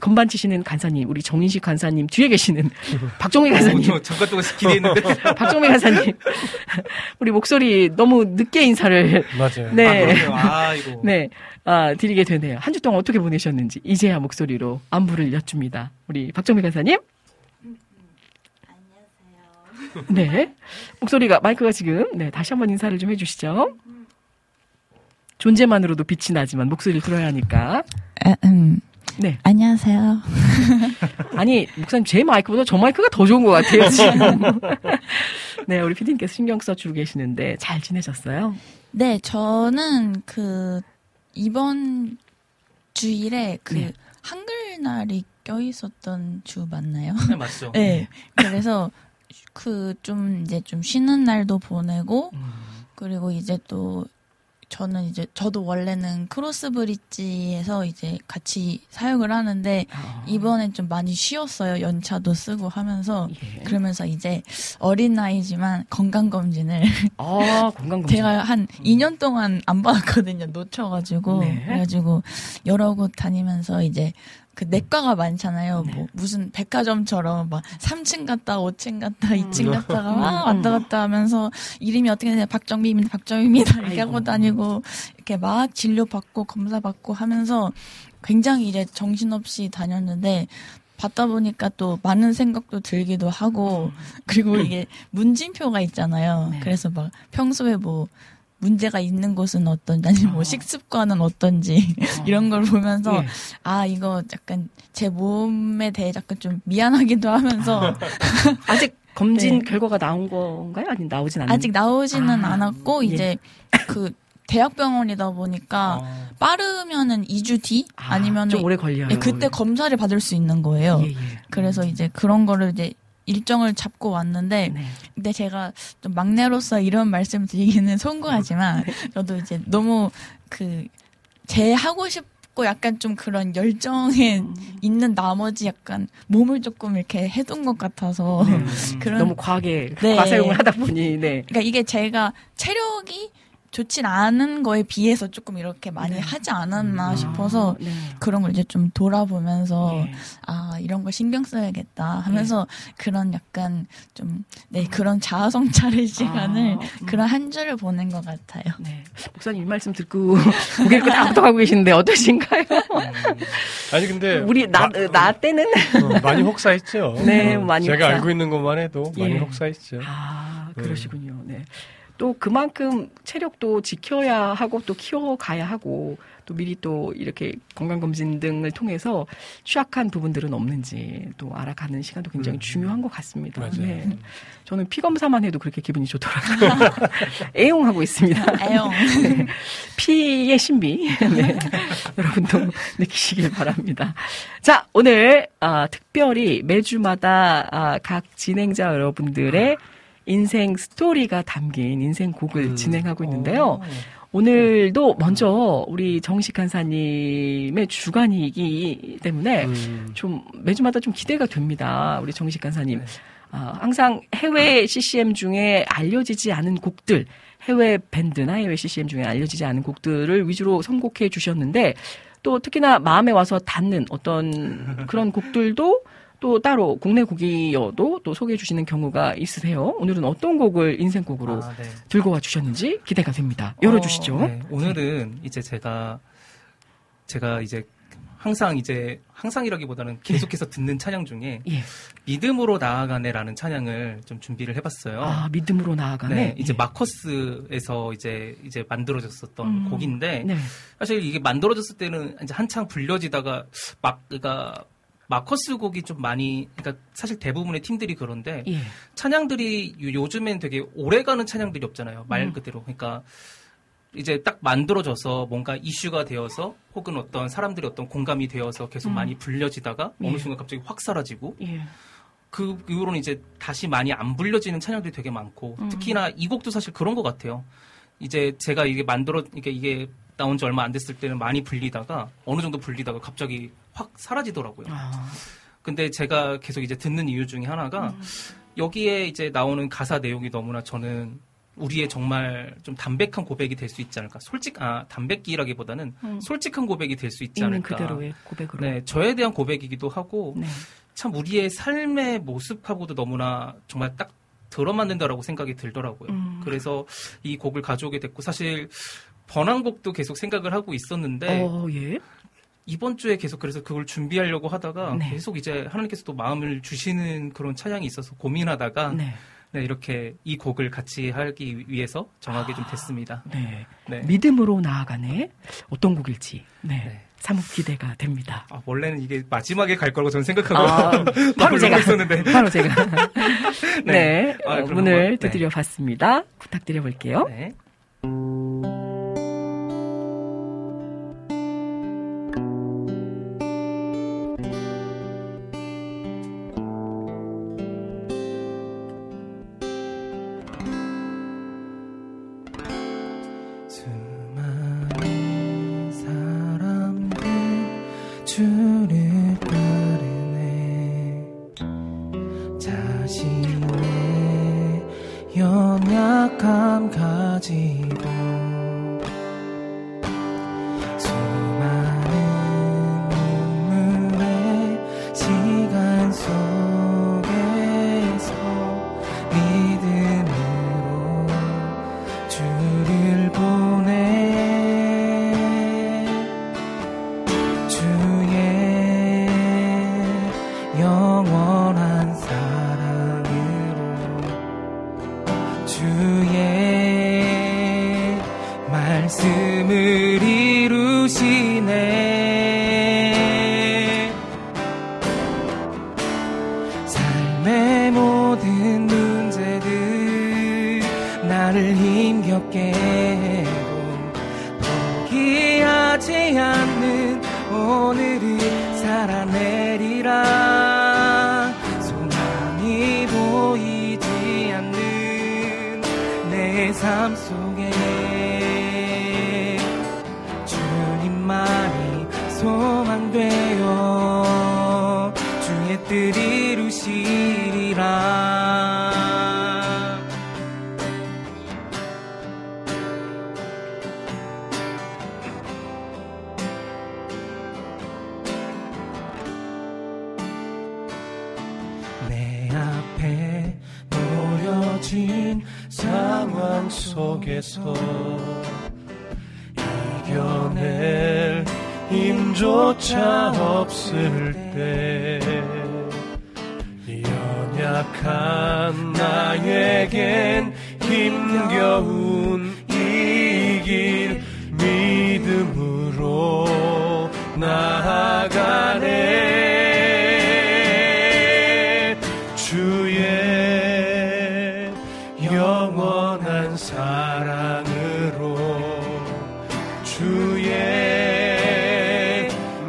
건반 치시는 간사님, 우리 정인식 간사님 뒤에 계시는 <laughs> 박종미 간사님. 저 잠깐 동안 기대했는데. <laughs> 박종미 간사님. <laughs> 우리 목소리 너무 늦게 인사를 맞아요. 네. 아. 아, 이거. 네, 아, 드리게 되네요. 한 주 동안 어떻게 보내셨는지 이제야 목소리로 안부를 여쭙니다. 우리 박정미 간사님. 네, 목소리가 마이크가 지금 네 다시 한번 인사를 좀 해주시죠. 존재만으로도 빛이 나지만 목소리를 들어야 하니까. 음, 네. 안녕하세요. <laughs> 아니 목사님 제 마이크보다 저 마이크가 더 좋은 것 같아요 지금. <laughs> 네, 우리 피디님께서 신경 써주고 계시는데 잘 지내셨어요? 네, 저는 그 이번 주일에 그 네. 한글날이 껴 있었던 주 맞나요? 네, 맞죠. 네. 그래서 그 좀 이제 좀 쉬는 날도 보내고 음. 그리고 이제 또 저는 이제 저도 원래는 크로스 브릿지에서 이제 같이 사역을 하는데 아. 이번엔 좀 많이 쉬었어요. 연차도 쓰고 하면서 예. 그러면서 이제 어린 나이지만 건강 검진을 아. 제가 한 2년 동안 안 받았거든요. 놓쳐가지고 네. 그래가지고 여러 곳 다니면서 이제 그 내과가 많잖아요. 네. 뭐 무슨 백화점처럼 막 3층 갔다 5층 갔다 음. 2층 갔다가 막 왔다 갔다 하면서 이름이 어떻게 되냐 박정비입니다. 박정비입니다. 이렇게. 하고 다니고 이렇게 막 진료 받고 검사 받고 하면서 굉장히 이제 정신없이 다녔는데 받다 보니까 또 많은 생각도 들기도 하고 음. 그리고 이게 문진표가 있잖아요. 네. 그래서 막 평소에 뭐 문제가 있는 곳은 어떤지 아니면 뭐 식습관은 어떤지 <laughs> 이런 걸 보면서 예. 아 이거 약간 제 몸에 대해 약간 좀 미안하기도 하면서 <laughs> 아직 검진 네. 결과가 나온 건가요? 아니 나오진 않는 아직 나오지는 아, 않았고 예. 이제 그 대학병원이다 보니까 빠르면은 2주 뒤 아, 아니면 좀 오래 걸려요. 예, 그때 검사를 받을 수 있는 거예요. 예, 예. 그래서 이제 그런 거를 이제 일정을 잡고 왔는데 네. 근데 제가 좀 막내로서 이런 말씀 드리기는 송구하지만 네. 저도 이제 너무 그 제 하고 싶고 약간 좀 그런 열정에 음. 있는 나머지 약간 몸을 조금 이렇게 해둔 것 같아서 그런 너무 과하게 네. 과사용을 하다 보니 네. 그러니까 이게 제가 체력이 좋진 않은 거에 비해서 조금 이렇게 많이 네. 하지 않았나 싶어서 네. 그런 걸 이제 좀 돌아보면서 예. 아 이런 거 신경 써야겠다 하면서 그런 약간 좀 네 그런 자아 성찰의 시간을 음. 그런 한 주를 보낸 것 같아요. 네. 목사님 이 말씀 듣고 <laughs> 고개를 끄덕끄덕 하고 계시는데 어떠신가요? 아니 근데 <laughs> 우리 나, 마- 나 때는 어, 많이 혹사했죠. 네, 어, 많이 제가 혹사. 알고 있는 것만 해도 많이 예. 혹사했죠. 아, 네. 그러시군요. 네. 또 그만큼 체력도 지켜야 하고 또 키워가야 하고 또 미리 또 이렇게 건강검진 등을 통해서 취약한 부분들은 없는지 또 알아가는 시간도 굉장히 음. 중요한 것 같습니다. 맞아요. 네. 저는 피 검사만 해도 그렇게 기분이 좋더라고요. <laughs> 애용하고 있습니다. 애용. <laughs> 네. 피의 신비. <laughs> 네. 여러분도 느끼시길 바랍니다. 자, 오늘 아, 특별히 매주마다 아, 각 진행자 여러분들의 인생 스토리가 담긴 인생 곡을 음. 진행하고 있는데요. 오 늘도 먼저 우리 정식 간사님의 주간이기 때문에 음. 좀 매주마다 좀 기대가 됩니다. 우리 정식 간사님. 네. 아, 항상 해외 CCM 중에 알려지지 않은 곡들, 해외 밴드나 해외 CCM 중에 알려지지 않은 곡들을 위주로 선곡해 주셨는데 또 특히나 마음에 와서 닿는 어떤 그런 곡들도 또 따로 국내 곡이어도 또 소개해 주시는 경우가 있으세요. 오늘은 어떤 곡을 인생곡으로 아, 네. 들고 와 주셨는지 기대가 됩니다. 열어 주시죠. 네, 오늘은 이제 제가 제가 이제 항상 이제 항상이라기보다는 계속해서 듣는 찬양 중에 예. 믿음으로 나아가네라는 찬양을 좀 준비를 해봤어요. 아, 믿음으로 나아가네. 네, 이제 예. 마커스에서 이제 이제 만들어졌었던 음, 곡인데 네. 사실 이게 만들어졌을 때는 이제 한창 불려지다가 막 그러니까 마커스 곡이 좀 많이 그러니까 사실 대부분의 팀들이 그런데 예. 찬양들이 요- 요즘엔 되게 오래가는 찬양들이 없잖아요. 말 음. 그대로. 그러니까 이제 딱 만들어져서 뭔가 이슈가 되어서 혹은 어떤 사람들이 어떤 공감이 되어서 계속 음. 많이 불려지다가 예. 어느 순간 갑자기 확 사라지고 예. 그 이후로는 이제 다시 많이 안 불려지는 찬양들이 되게 많고 음. 특히나 이 곡도 사실 그런 것 같아요. 이제 제가 이게 만들어 이게 이게 나온 지 얼마 안 됐을 때는 많이 불리다가 어느 정도 불리다가 갑자기 확 사라지더라고요. 아, 근데 제가 계속 이제 듣는 이유 중에 하나가 음. 여기에 이제 나오는 가사 내용이 너무나 저는 우리의 정말 좀 담백한 고백이 될 수 있지 않을까. 솔직 아 담백기라기보다는 음. 솔직한 고백이 될 수 있지 않을까. 그대로의 고백으로. 네, 저에 대한 고백이기도 하고 네. 참 우리의 삶의 모습하고도 너무나 정말 딱 들어맞는다라고 생각이 들더라고요. 음. 그래서 이 곡을 가져오게 됐고 사실 번안곡도 계속 생각을 하고 있었는데 어, 예. 이번 주에 계속 그래서 그걸 준비하려고 하다가 네. 계속 이제 하나님께서 또 마음을 주시는 그런 찬양이 있어서 고민하다가 네. 네, 이렇게 이 곡을 같이 하기 위해서 정하게 좀 됐습니다. 네. 네. 믿음으로 나아가네. 어떤 곡일지. 네. 네. 사뭇 기대가 됩니다. 아, 원래는 이게 마지막에 갈 거라고 저는 생각하고 아, <laughs> 바로 제가 있었는데 바로 제가 <laughs> 네, 네. 아, 어, 문을 네. 두드려 봤습니다. 부탁드려 볼게요. 영원한 사랑으로 주의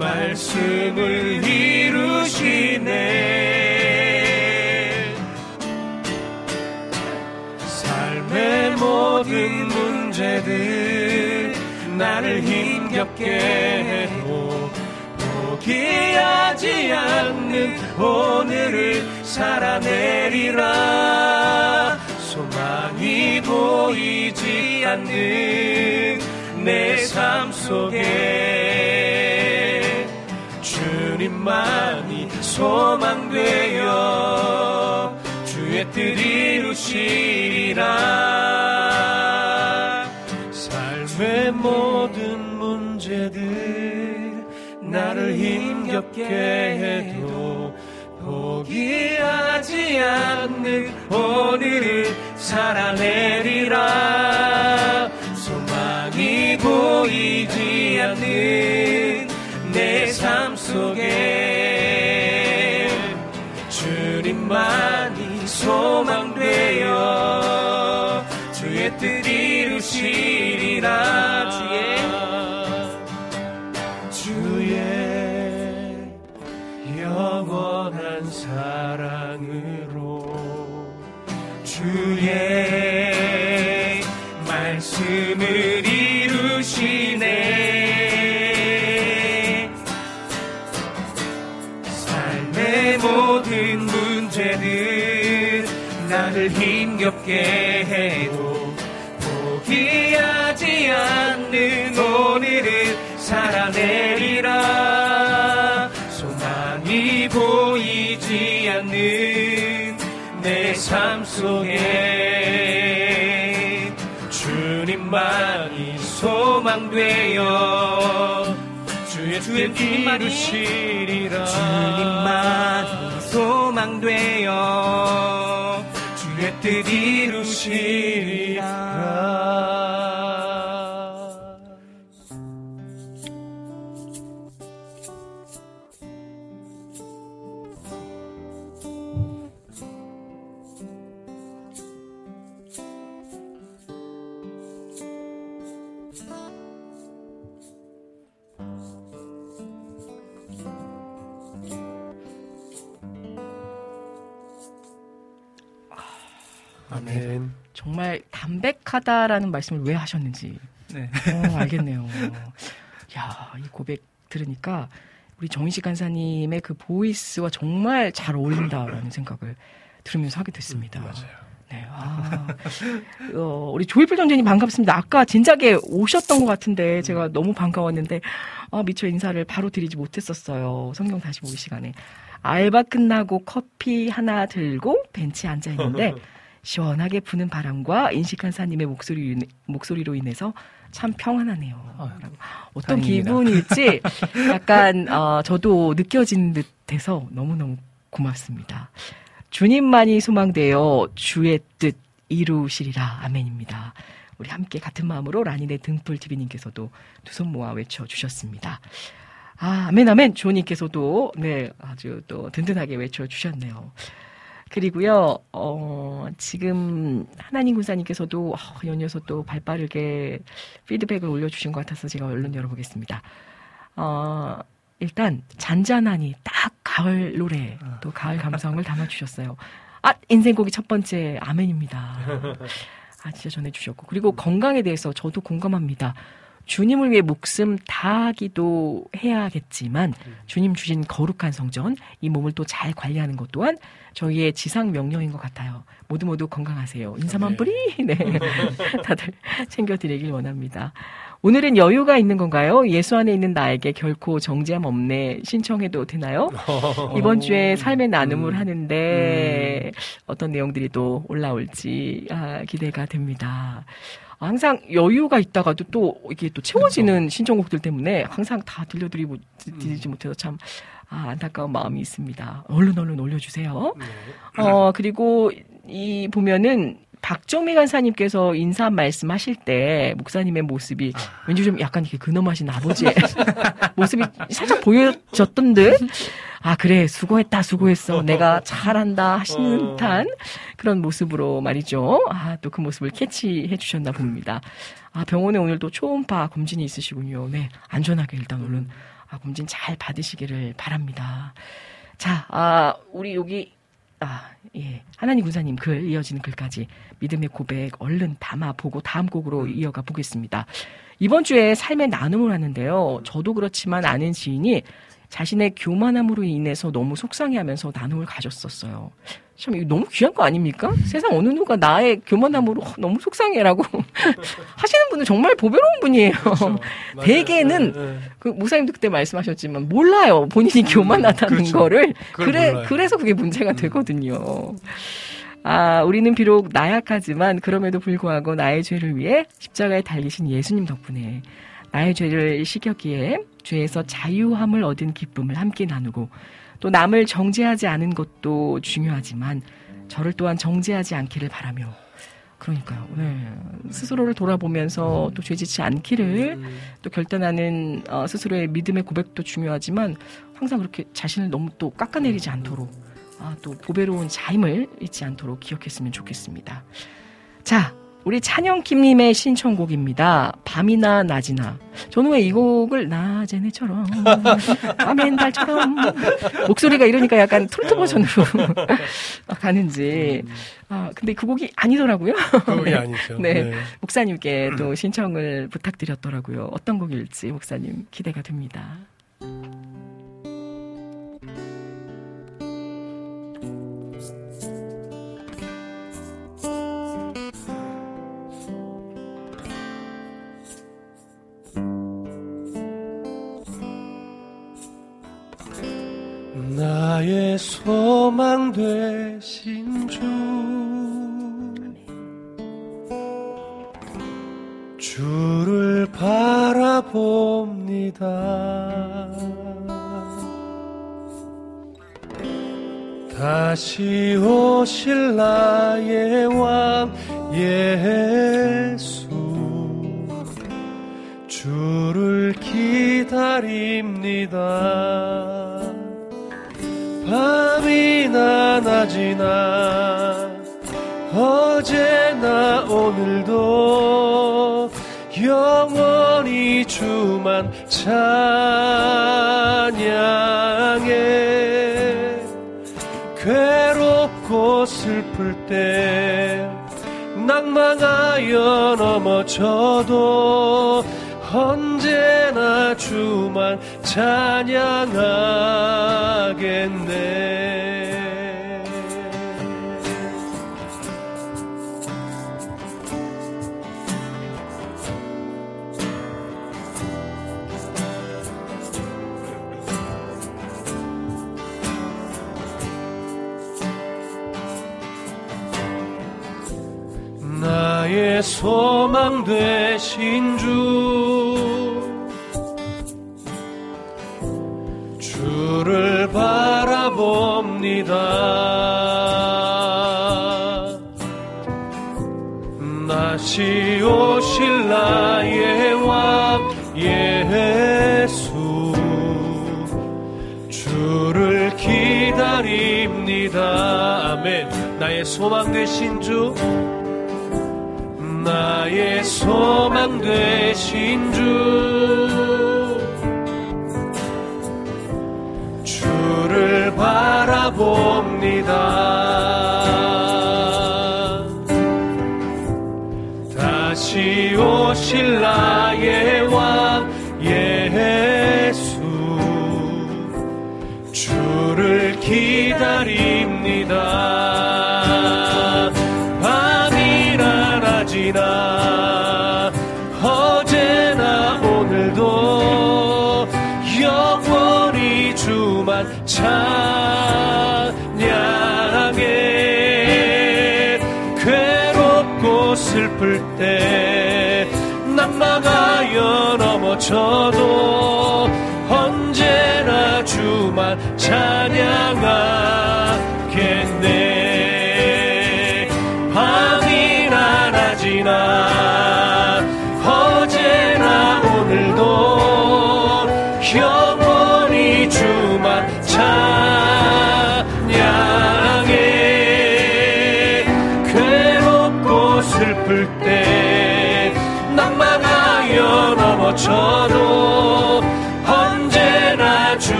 말씀을 이루시네. 삶의 모든 문제들 나를 힘겹게 해도 포기하지 않는 오늘을 살아내리라 소망이 보이지 않는 내 삶 속에. 주님만이 소망되어 주의 뜻 이루시리라. 삶의 모든 문제들 나를 힘겹게 해도 포기하지 않는 오늘을 살아내리라. 소망이 보이지 않는 내 삶 속에 주님만이 소망되어 주의 뜻 이루시리라 주의 말씀을 이루시네. 삶의 모든 문제들 나를 힘겹게 소망되어 주의 뜻 이루시리라. 주님만이 소망되어 주의 뜻 이루시리라 정말 담백하다라는 말씀을 왜 하셨는지 네. 어, 알겠네요. 야, 이 고백 들으니까 우리 정인식 간사님의 그 보이스와 정말 잘 어울린다라는 생각을 들으면서 하게 됐습니다. 맞아요. 네, 아, 어, 우리 조이풀 전재님 반갑습니다. 아까 진작에 오셨던 것 같은데 제가 너무 반가웠는데 아, 미처 인사를 바로 드리지 못했었어요. 성경 다시 보기 시간에 알바 끝나고 커피 하나 들고 벤치에 앉아 있는데 <laughs> 시원하게 부는 바람과 인식한 사님의 목소리 목소리로 인해서 참 평안하네요. 어떤 다행입니다. 기분일지 <laughs> 약간 어, 저도 느껴진 듯해서 너무 너무 고맙습니다. 주님만이 소망되어 주의 뜻 이루시리라 아멘입니다. 우리 함께 같은 마음으로 라니네 등불 TV님께서도 두 손 모아 외쳐주셨습니다. 아, 아멘, 아멘. 조님께서도, 네, 아주 또 든든하게 외쳐주셨네요. 그리고요, 어, 지금 하나님 군사님께서도 어, 연이어서 또 발 빠르게 피드백을 올려주신 것 같아서 제가 얼른 열어보겠습니다. 어, 일단 잔잔하니 딱 가을 노래 또 가을 감성을 담아주셨어요. 아 인생곡이 첫 번째 아멘입니다. <laughs> 아 진짜 전해주셨고 그리고 건강에 대해서 저도 공감합니다. 주님을 위해 목숨 다하기도 해야겠지만 주님 주신 거룩한 성전 이 몸을 또 잘 관리하는 것 또한 저희의 지상 명령인 것 같아요. 모두 모두 건강하세요. 인사만 뿌리 <laughs> 네 다들 챙겨드리길 원합니다. 오늘은 여유가 있는 건가요? 예수 안에 있는 나에게 결코 정죄함 없네 신청해도 되나요? <laughs> 이번 주에 삶의 나눔을 하는데 어떤 내용들이 또 올라올지 아, 기대가 됩니다. 항상 여유가 있다가도 또 이게 또 채워지는 신청곡들 때문에 항상 다 들려드리고 드리지 못해서 참 아, 안타까운 마음이 있습니다. 얼른 얼른 올려주세요. 어 그리고 이 보면은 박정미 간사님께서 인사 말씀하실 때 목사님의 모습이 왠지 좀 약간 이렇게 근엄하신 아버지의 <laughs> 모습이 살짝 보여졌던 듯. 아 그래 수고했다 수고했어 내가 잘한다 하시는 듯한 그런 모습으로 말이죠. 아 또 그 모습을 캐치해 주셨나 봅니다. 아 병원에 오늘 또 초음파 검진이 있으시군요. 네 안전하게 일단 얼른 아, 검진 잘 받으시기를 바랍니다. 자, 아, 우리 여기 아, 예. 하나님 군사님 글, 이어지는 글까지 믿음의 고백 얼른 담아 보고 다음 곡으로 이어가 보겠습니다. 이번 주에 삶의 나눔을 하는데요. 저도 그렇지만 아는 지인이 자신의 교만함으로 인해서 너무 속상해 하면서 나눔을 가졌었어요. 참, 이거 너무 귀한 거 아닙니까? 세상 어느 누가 나의 교만함으로 어, 너무 속상해라고 <laughs> 하시는 분은 정말 보배로운 분이에요. <laughs> 대개는 네, 네. 그 목사님도 그때 말씀하셨지만 몰라요. 본인이 교만하다는 그렇죠. 거를. 그래 몰라요. 그래서 그게 문제가 되거든요. 아, 우리는 비록 나약하지만 그럼에도 불구하고 나의 죄를 위해 십자가에 달리신 예수님 덕분에 나의 죄를 식였기에 죄에서 자유함을 얻은 기쁨을 함께 나누고 또 남을 정죄하지 않은 것도 중요하지만 저를 또한 정죄하지 않기를 바라며 그러니까요. 네. 스스로를 돌아보면서 또 죄짓지 않기를 또 결단하는 어, 스스로의 믿음의 고백도 중요하지만 항상 그렇게 자신을 너무 또 깎아내리지 않도록 아, 또 보배로운 자임을 잊지 않도록 기억했으면 좋겠습니다. 자, 우리 찬영킴님의 신청곡입니다. 밤이나 낮이나. 저는 왜 이 곡을 낮에네처럼 <laughs> 밤엔 달처럼 목소리가 이러니까 약간 트로트 버전으로 <laughs> 가는지. 아, 근데 그 곡이 아니더라고요. 그 곡이 네. 아니죠. 네. 네. 목사님께 또 신청을 부탁드렸더라고요. 어떤 곡일지 목사님 기대가 됩니다. 나의 소망 되신 주. 주를 바라봅니다. 다시 오실 나의 왕 예수. 주를 기다립니다 밤이나 낮이나 어제나 오늘도 영원히 주만 찬양해. 괴롭고 슬플 때 낭망하여 넘어져도 언제나 주만 찬양하겠네. 나의 소망 되신 주 다시 오실 나의 왕 예수. 주를 기다립니다. 아멘. 나의 소망 되신 주. 나의 소망 되신 주. 주를 바라봅니다 오실 나의 왕 예수. 주를 기다립니다. 밤이나 낮이나 어제나 오늘도 영원히 주만 찬 넘어져도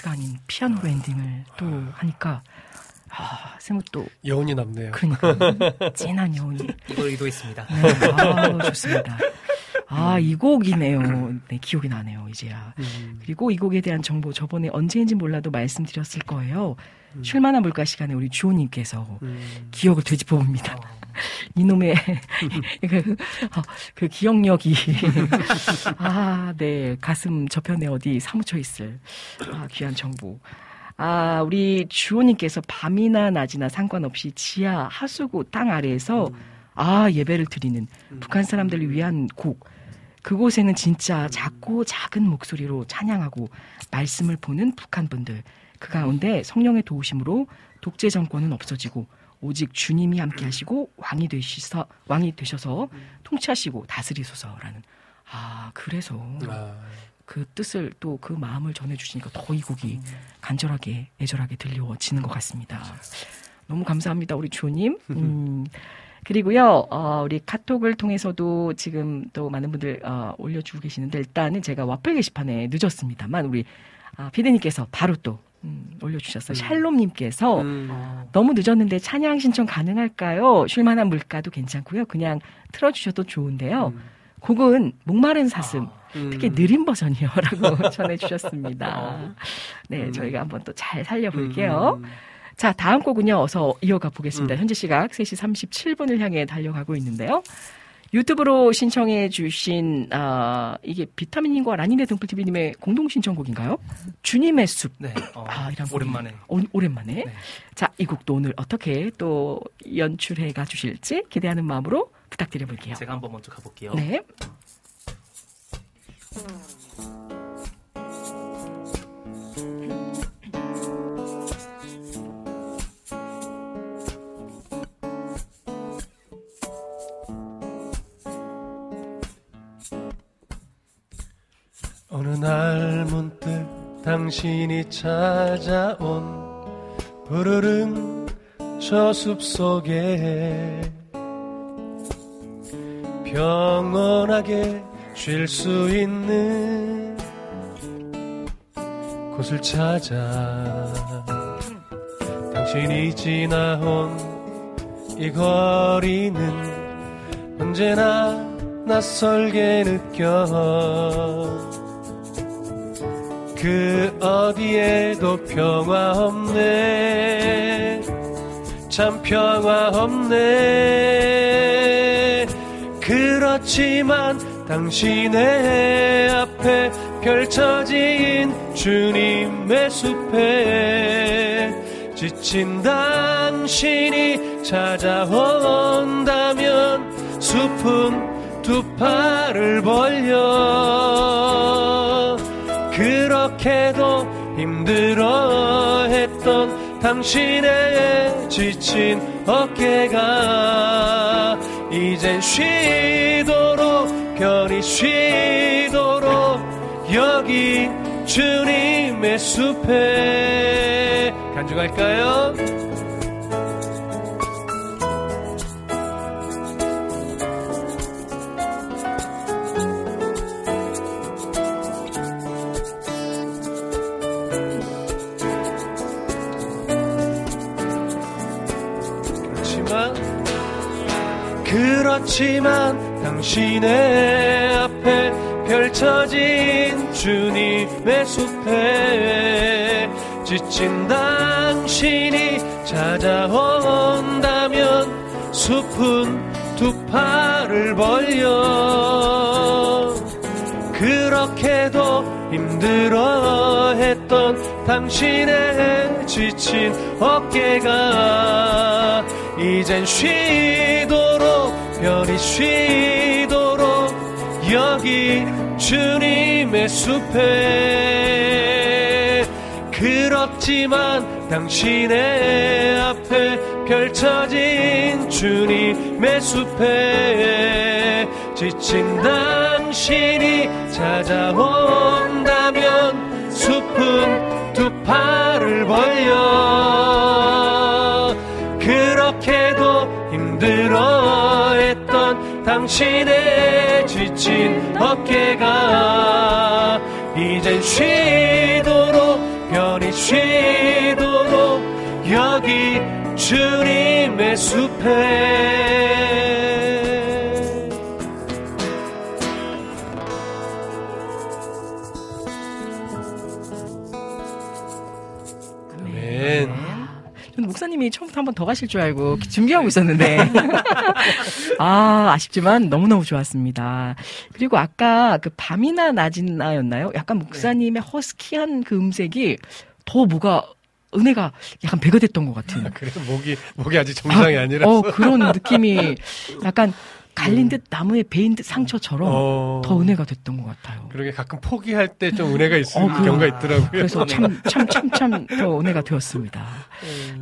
보이스가 아닌 피아노로 엔딩을 또 하니까 아, 세무 또 여운이 남네요. 그러니까 <laughs> 진한 여운이. 이걸 의도했습니다. 네, 아, 좋습니다. 아, 이 곡이네요. 네, 기억이 나네요, 이제야. 그리고 이 곡에 대한 정보 저번에 언제인지 몰라도 말씀드렸을 거예요. 쉴만한 물가 시간에 우리 주호님께서 기억을 되짚어 봅니다. <laughs> 이놈의 <laughs> 그, 어, 그 기억력이 <laughs> 아, 네 가슴 저편에 어디 사무쳐 있을 아, 귀한 정보. 아, 우리 주호님께서 밤이나 낮이나 상관없이 지하 하수구 땅 아래에서 아 예배를 드리는 북한 사람들을 위한 곡. 그곳에는 진짜 작고 작은 목소리로 찬양하고 말씀을 보는 북한 분들. 그 가운데 성령의 도우심으로 독재 정권은 없어지고 오직 주님이 함께 하시고 왕이 되셔서 왕이 되셔서 통치하시고 다스리소서라는 아 그래서 그 뜻을 또 그 마음을 전해 주시니까 더 이 곡이 간절하게 애절하게 들려지는 것 같습니다. 너무 감사합니다 우리 주님. <laughs> 음. 그리고요, 어, 우리 카톡을 통해서도 지금 또 많은 분들 어, 올려주고 계시는데 일단은 제가 와플 게시판에 늦었습니다만 우리 아, 피디님께서 바로 또 음, 올려주셨어요. 샬롬님께서 너무 늦었는데 찬양 신청 가능할까요? 쉴만한 물가도 괜찮고요. 그냥 틀어주셔도 좋은데요. 곡은 목마른 사슴. 특히 느린 버전이요라고 <laughs> 전해주셨습니다. 네, 저희가 한번 또 잘 살려볼게요. 자, 다음 곡은요, 어서 이어가 보겠습니다. 현재 시각 3시 37분을 향해 달려가고 있는데요. 유튜브로 신청해 주신 아 이게 비타민님과 라니네 등불TV님의 공동 신청곡인가요? 주님의 숲. 네. 어, 아, 이런 오랜만에. 오, 오랜만에. 자, 이 곡도 오늘 어떻게 또 연출해 가 주실지 기대하는 마음으로 부탁드려 볼게요. 제가 한번 먼저 가볼게요. 네. 어느 날 문득 당신이 찾아온 푸르른 저 숲 속에 평온하게 쉴 수 있는 곳을 찾아 당신이 지나온 이 거리는 언제나 낯설게 느껴 그 어디에도 평화 없네. 참 평화 없네. 그렇지만 당신의 앞에 펼쳐진 주님의 숲에 지친 당신이 찾아온다면 숲은 두 팔을 벌려 그렇게도 힘들어 했던 당신의 지친 어깨가 이젠 쉬도록 편히 쉬도록 여기 주님의 숲에 간주갈까요? 그렇지만 당신의 앞에 펼쳐진 주님의 숲에 지친 당신이 찾아온다면 숲은 두 팔을 벌려 그렇게도 힘들어 했던 당신의 지친 어깨가 이젠 쉬도록 편히 쉬도록 여기 주님의 숲에. 그렇지만 당신의 앞에 펼쳐진 주님의 숲에 지친 당신이 찾아온다면 숲은 두 팔을 벌려 그렇게도 당신의 지친 어깨가 이젠 쉬도록 편히 쉬도록 여기 주님의 숲에 목사님이 처음부터 한 번 더 가실 줄 알고 준비하고 있었는데. <laughs> 아, 아쉽지만 너무너무 좋았습니다. 그리고 아까 그 밤이나 낮이나였나요? 약간 목사님의 허스키한 그 음색이 더 뭐가 은혜가 약간 배가 됐던 것 같은. 그래 목이 목이 아직 정상이 아, 아, 니라서 어, 그런 느낌이 <laughs> 약간 갈린 듯 나무에 베인 듯 상처처럼 어. 더 은혜가 됐던 것 같아요. 그러게 가끔 포기할 때 좀 은혜가 있을 어, 그- 경우가 있더라고요. 그래서 참, 참, 참, 참, 더 은혜가 되었습니다.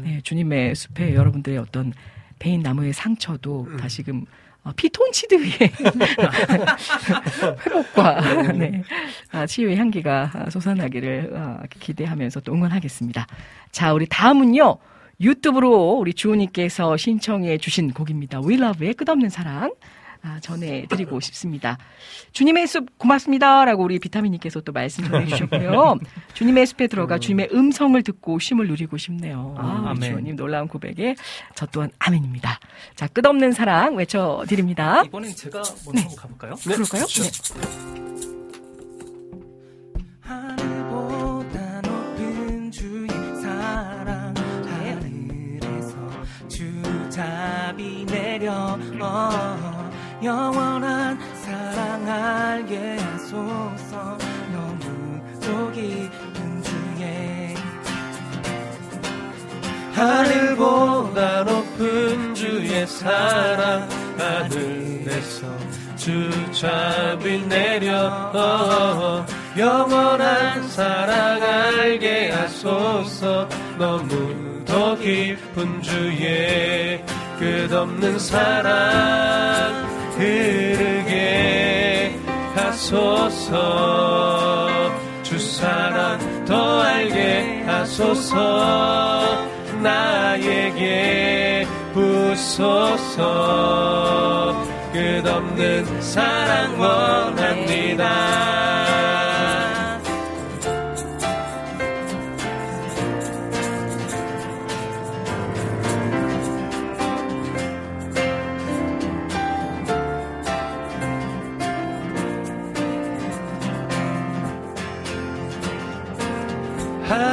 네, 주님의 숲에 여러분들의 어떤 베인 나무의 상처도 다시금 어, 피톤치드의 <laughs> 회복과 네, 아, 치유의 향기가 아, 솟아나기를 아, 기대하면서 또 응원하겠습니다. 자, 우리 다음은요. 유튜브로 우리 주호님께서 신청해 주신 곡입니다. We Love의 끝없는 사랑. 아, 전해드리고 <laughs> 싶습니다. 주님의 숲 고맙습니다 라고 우리 비타민님께서 또 말씀 전해주셨고요. <laughs> 주님의 숲에 들어가 주님의 음성을 듣고 쉼을 누리고 싶네요. 아, 우리 아멘. 주호님 놀라운 고백에 저 또한 아멘입니다. 자, 끝없는 사랑 외쳐드립니다. 이번엔 제가 먼저 한번 가볼까요? 그럴까요? 네. 내려. 어, 영원한 사랑 알게 하소서. 너무 깊은 주의 하늘보다 높은 주의 사랑. 하늘에서 주잡이 내려. 어, 영원한 사랑 알게 하소서. 너무 더 깊은 주의 끝없는 사랑 흐르게 하소서. 주 사랑 더 알게 하소서. 나에게 부소서. 끝없는 사랑 원합니다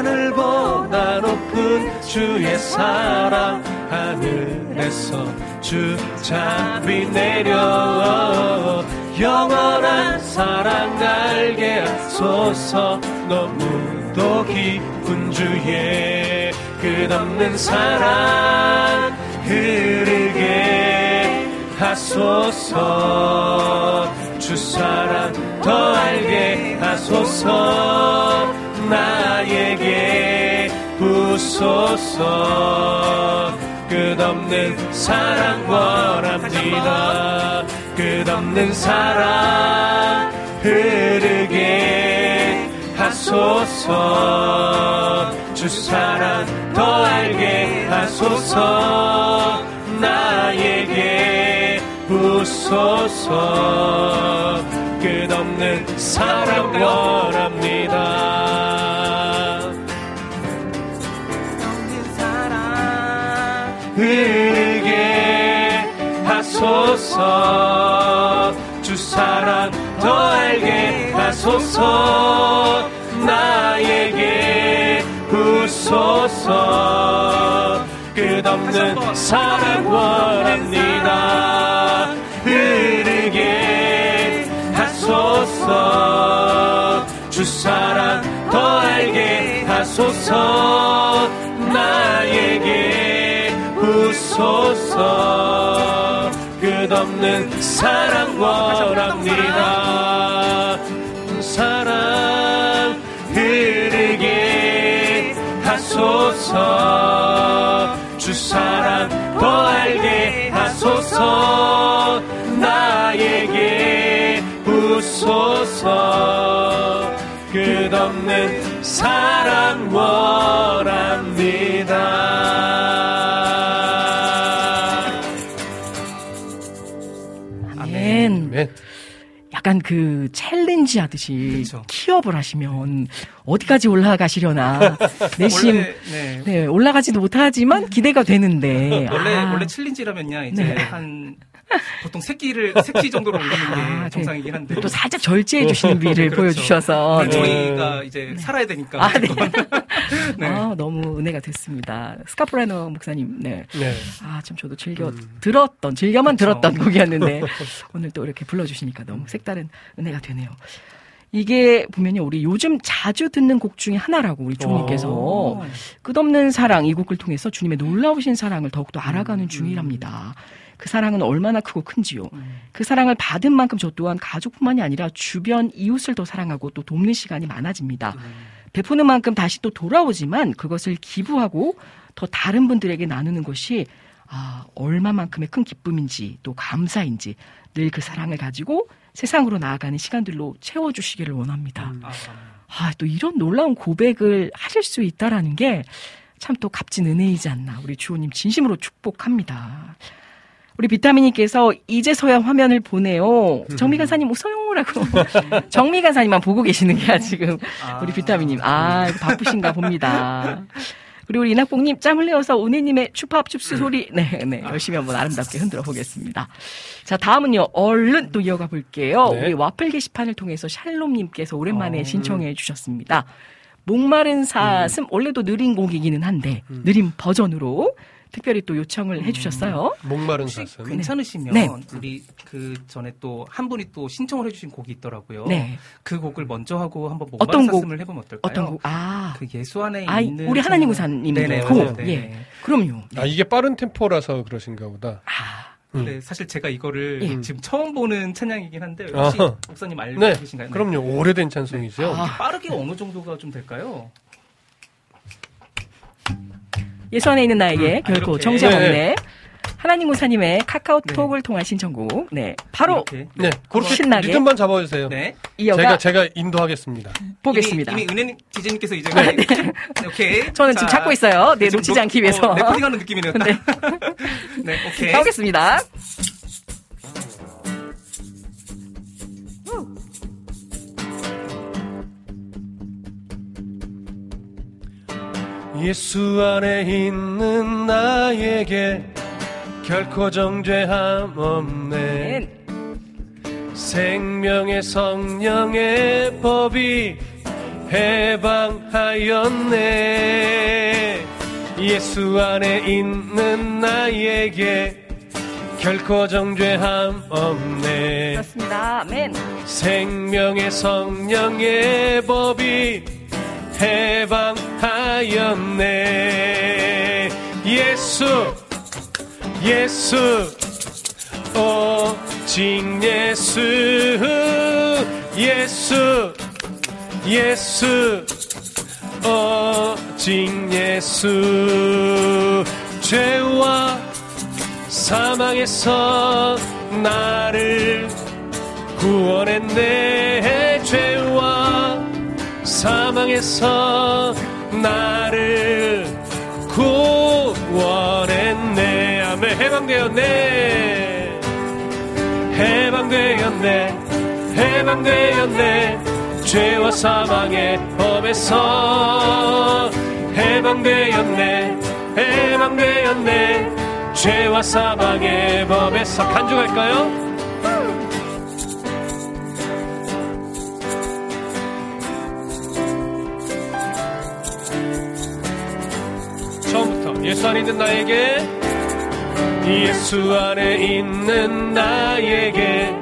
하늘보다 높은 주의 사랑. 하늘에서 주잡이 내려 영원한 사랑 알게 하소서 너무도 깊은 주의 끝없는 사랑 흐르게 하소서. 주 사랑 더 알게 하소서 나에게 부소서. 끝없는 사랑 원합니다. 끝없는 사랑 흐르게 하소서. 주 사랑 더 알게 하소서. 나에게 부소서. 끝없는 사랑 원합니다 하소서. 주 사랑 더 알게 하소서. 나에게 부소서. 끝없는 사랑 원합니다 흐르게 하소서. 주 사랑 더 알게 하소서. 나에게 부소서 끝없는 사랑 원합니다. 사랑. 흐르게 하소서. 주 사랑 더 알게 하소서. 나에게 부소서. 끝없는 사랑 원합니다 아멘. 약간 그 challenge 하듯이 key up을 하시면 어디까지 올라가시려나 <laughs> 내심 원래, 네. 네, 올라가지도 못하지만 기대가 되는데 원래 아, 원래 challenge라면요 이제 네. 한 <laughs> 보통 새끼를 새끼 정도로 올리는 게 정상이긴 한데 아, 또 살짝 절제해 주시는 미를 <laughs> 그렇죠. 보여주셔서 물론 저희가 이제 살아야 되니까 아, 네. <laughs> 네. 아, 너무 은혜가 됐습니다. 스카프라이너 목사님, 네. 네. 아, 참 저도 즐겨 들었던, 즐겨만 그렇죠. 들었던 곡이었는데, 오늘 또 이렇게 불러주시니까 너무 색다른 은혜가 되네요. 이게 보면요, 우리 요즘 자주 듣는 곡 중에 하나라고 우리 주님께서 오. 끝없는 사랑 이 곡을 통해서 주님의 놀라우신 사랑을 더욱더 알아가는 중이랍니다. 그 사랑은 얼마나 크고 큰지요. 그 사랑을 받은 만큼 저 또한 가족뿐만이 아니라 주변 이웃을 더 사랑하고 또 돕는 시간이 많아집니다. 베푸는 만큼 다시 또 돌아오지만 그것을 기부하고 더 다른 분들에게 나누는 것이 아, 얼마만큼의 큰 기쁨인지 또 감사인지 늘 그 사랑을 가지고 세상으로 나아가는 시간들로 채워주시기를 원합니다. 아, 또 이런 놀라운 고백을 하실 수 있다라는 게 참 또 값진 은혜이지 않나. 우리 주호님 진심으로 축복합니다. 우리 비타민님께서 이제서야 화면을 보내요. 정미 간사님 웃어요라고. <laughs> 정미 간사님만 보고 계시는 게 지금 우리 비타민님. 아 바쁘신가 봅니다. 그리고 우리 이낙봉님 짬 흘려서 은혜님의 추팝 춥스 소리 네, 네 열심히 한번 아름답게 흔들어 보겠습니다. 자 다음은요 얼른 또 이어가 볼게요. 네. 우리 와플 게시판을 통해서 샬롬님께서 오랜만에 신청해 주셨습니다. 목마른 사슴 원래도 느린 곡이기는 한데 느린 버전으로 특별히 또 요청을 해주셨어요. 목마른 사슴. 괜찮으시면 네. 우리 그 전에 또 한 분이 또 신청을 해주신 곡이 있더라고요. 네. 그 곡을 먼저 하고 한번 어떤 목마른 곡? 사슴을 해보면 어떨까요? 어떤 곡? 아, 그 예수 안에 아 있는 우리 하나님 참- 구사님이 네네, 곡. 맞아요. 네. 예. 그럼요. 아 이게 빠른 템포라서 그러신가 보다. 근데 사실 제가 이거를 예. 지금 처음 보는 찬양이긴 한데 혹시 아하. 목사님 알고 네, 계신가요? 그럼요. 오래된 찬송이죠. 아. 빠르게 어느 정도가 좀 될까요? 예수 안에 있는 나에게 아, 결코 이렇게. 정죄 네, 없네. 네. 하나님 구사님의 카카오톡을 통한 신청곡. 네. 바로 이렇게. 네, 그렇게 신나게 리듬만 잡아주세요. 네. 이어가 제가 제가 인도하겠습니다. 보겠습니다. 이미, 이미 은혜 디제님께서 이제 네. 오케이. <laughs> 저는 지금 찾고 있어요. 네, 놓치지 녹- 않기 위해서. 어, 레코딩하는 느낌이네요. 딱. <laughs> 네. <laughs> 네, 오케이. 가보겠습니다. 예수 안에 있는 나에게 결코 정죄함 없네 생명의 성령의 법이 해방하였네 예수 안에 있는 나에게 결코 정죄함 없네 그렇습니다. 아멘. 생명의 성령의 법이 해방하였네. 예수 예수 오직 예수 예수 예수 오직 예수. 죄와 사망에서 나를 구원했네. 죄와 사망에서 나를 구원했네. 아멘. 해방되었네. 해방되었네. 해방되었네. 죄와 사망의 법에서 해방되었네. 해방되었네. 죄와 사망의 법에서 간주할까요? 예수 안에 있는 나에게 예수 안에 있는 나에게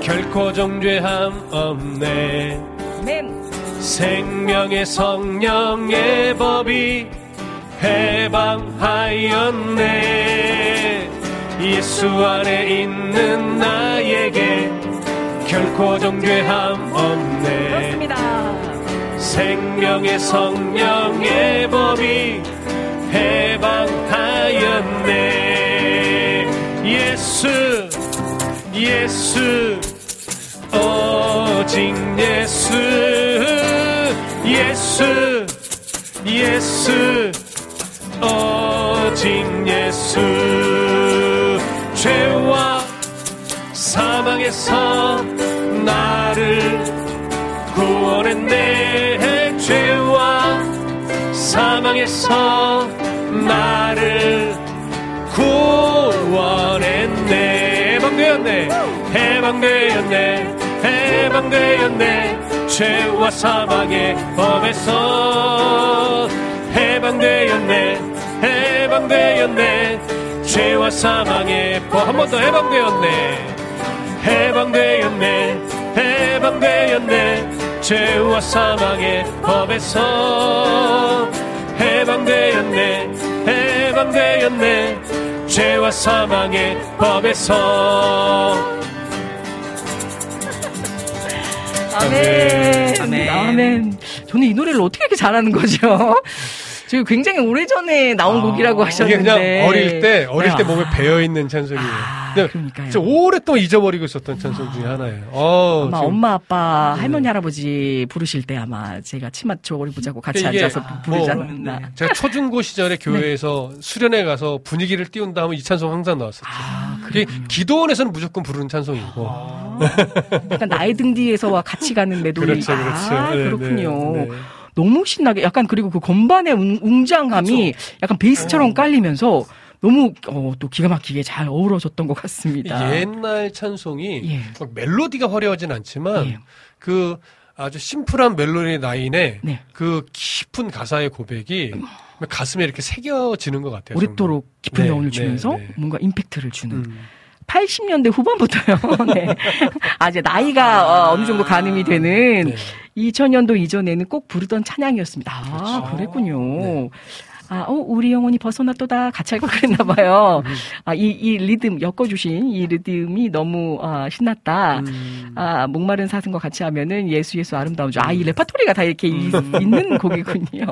결코 정죄함 없네 아멘. 생명의 성령의 법이 해방하였네 예수 안에 있는 나에게 결코 정죄함 없네 그렇습니다. 생명의 성령의 법이 해방하였네. 예수 예수 오직 예수 예수 예수 오직 예수. 죄와 사망에서 나를 구원했네. 죄와 사망에서 나를 구원했네. 해방되었네. 해방되었네. 해방되었네. 죄와 사망의 법에서 해방되었네. 해방되었네. 죄와 사망의 법. 한 번 더 해방되었네. 해방되었네. 해방되었네. 죄와 사망의 법에서 해방되었네 해방되었네 죄와 사망의 법에서 아멘. 아멘. 아멘. 저는 이 노래를 어떻게 이렇게 잘하는 거죠? 지금 굉장히 오래전에 나온 곡이라고 이게 하셨는데. 그냥 어릴 때 어릴 네, 때 아. 몸에 배어 있는 찬송이에요. 근데 그러니까요. 오랫동안 잊어버리고 있었던 찬송 중에 하나예요. 어, 아마 지금 엄마 아빠 할머니 할아버지 부르실 때 아마 제가 치마 붙잡고 같이 앉아서 부르지 뭐 않았나. 제가 초중고 시절에 <laughs> 교회에서 수련회 가서 분위기를 띄운다 하면 이 찬송 항상 나왔었죠. 그게 기도원에서는 무조건 부르는 찬송이고. 약간 나이 등 뒤에서와 같이 가는 메돌리. 그렇죠, 그렇죠. 아, 네, 그렇군요. 너무 신나게 약간 그리고 그 건반의 웅, 웅장함이 약간 베이스처럼 깔리면서 너무 어, 또 기가 막히게 잘 어우러졌던 것 같습니다. 옛날 찬송이 예. 막 멜로디가 화려하진 않지만 그 아주 심플한 멜로디 라인에 네. 그 깊은 가사의 고백이 가슴에 이렇게 새겨지는 것 같아요. 오랫도록 깊은 네, 여운을 네, 주면서 네. 뭔가 임팩트를 주는. 음. 80년대 후반부터요. <laughs> 네. 아, 이제 나이가 어, 느 정도 가늠이 되는 네. 2000년도 이전에는 꼭 부르던 찬양이었습니다. 아, 그랬군요. 네. 아, 어, 우리 영혼이 벗어났도다. 같이 할걸 그랬나 봐요. 아, 이, 이 리듬, 엮어주신 이 리듬이 너무, 아, 신났다. 음. 아, 목마른 사슴과 같이 하면은 예수 예수 아름다운 주. 아, 이 레파토리가 다 이렇게 이- 있는 <laughs> 곡이군요.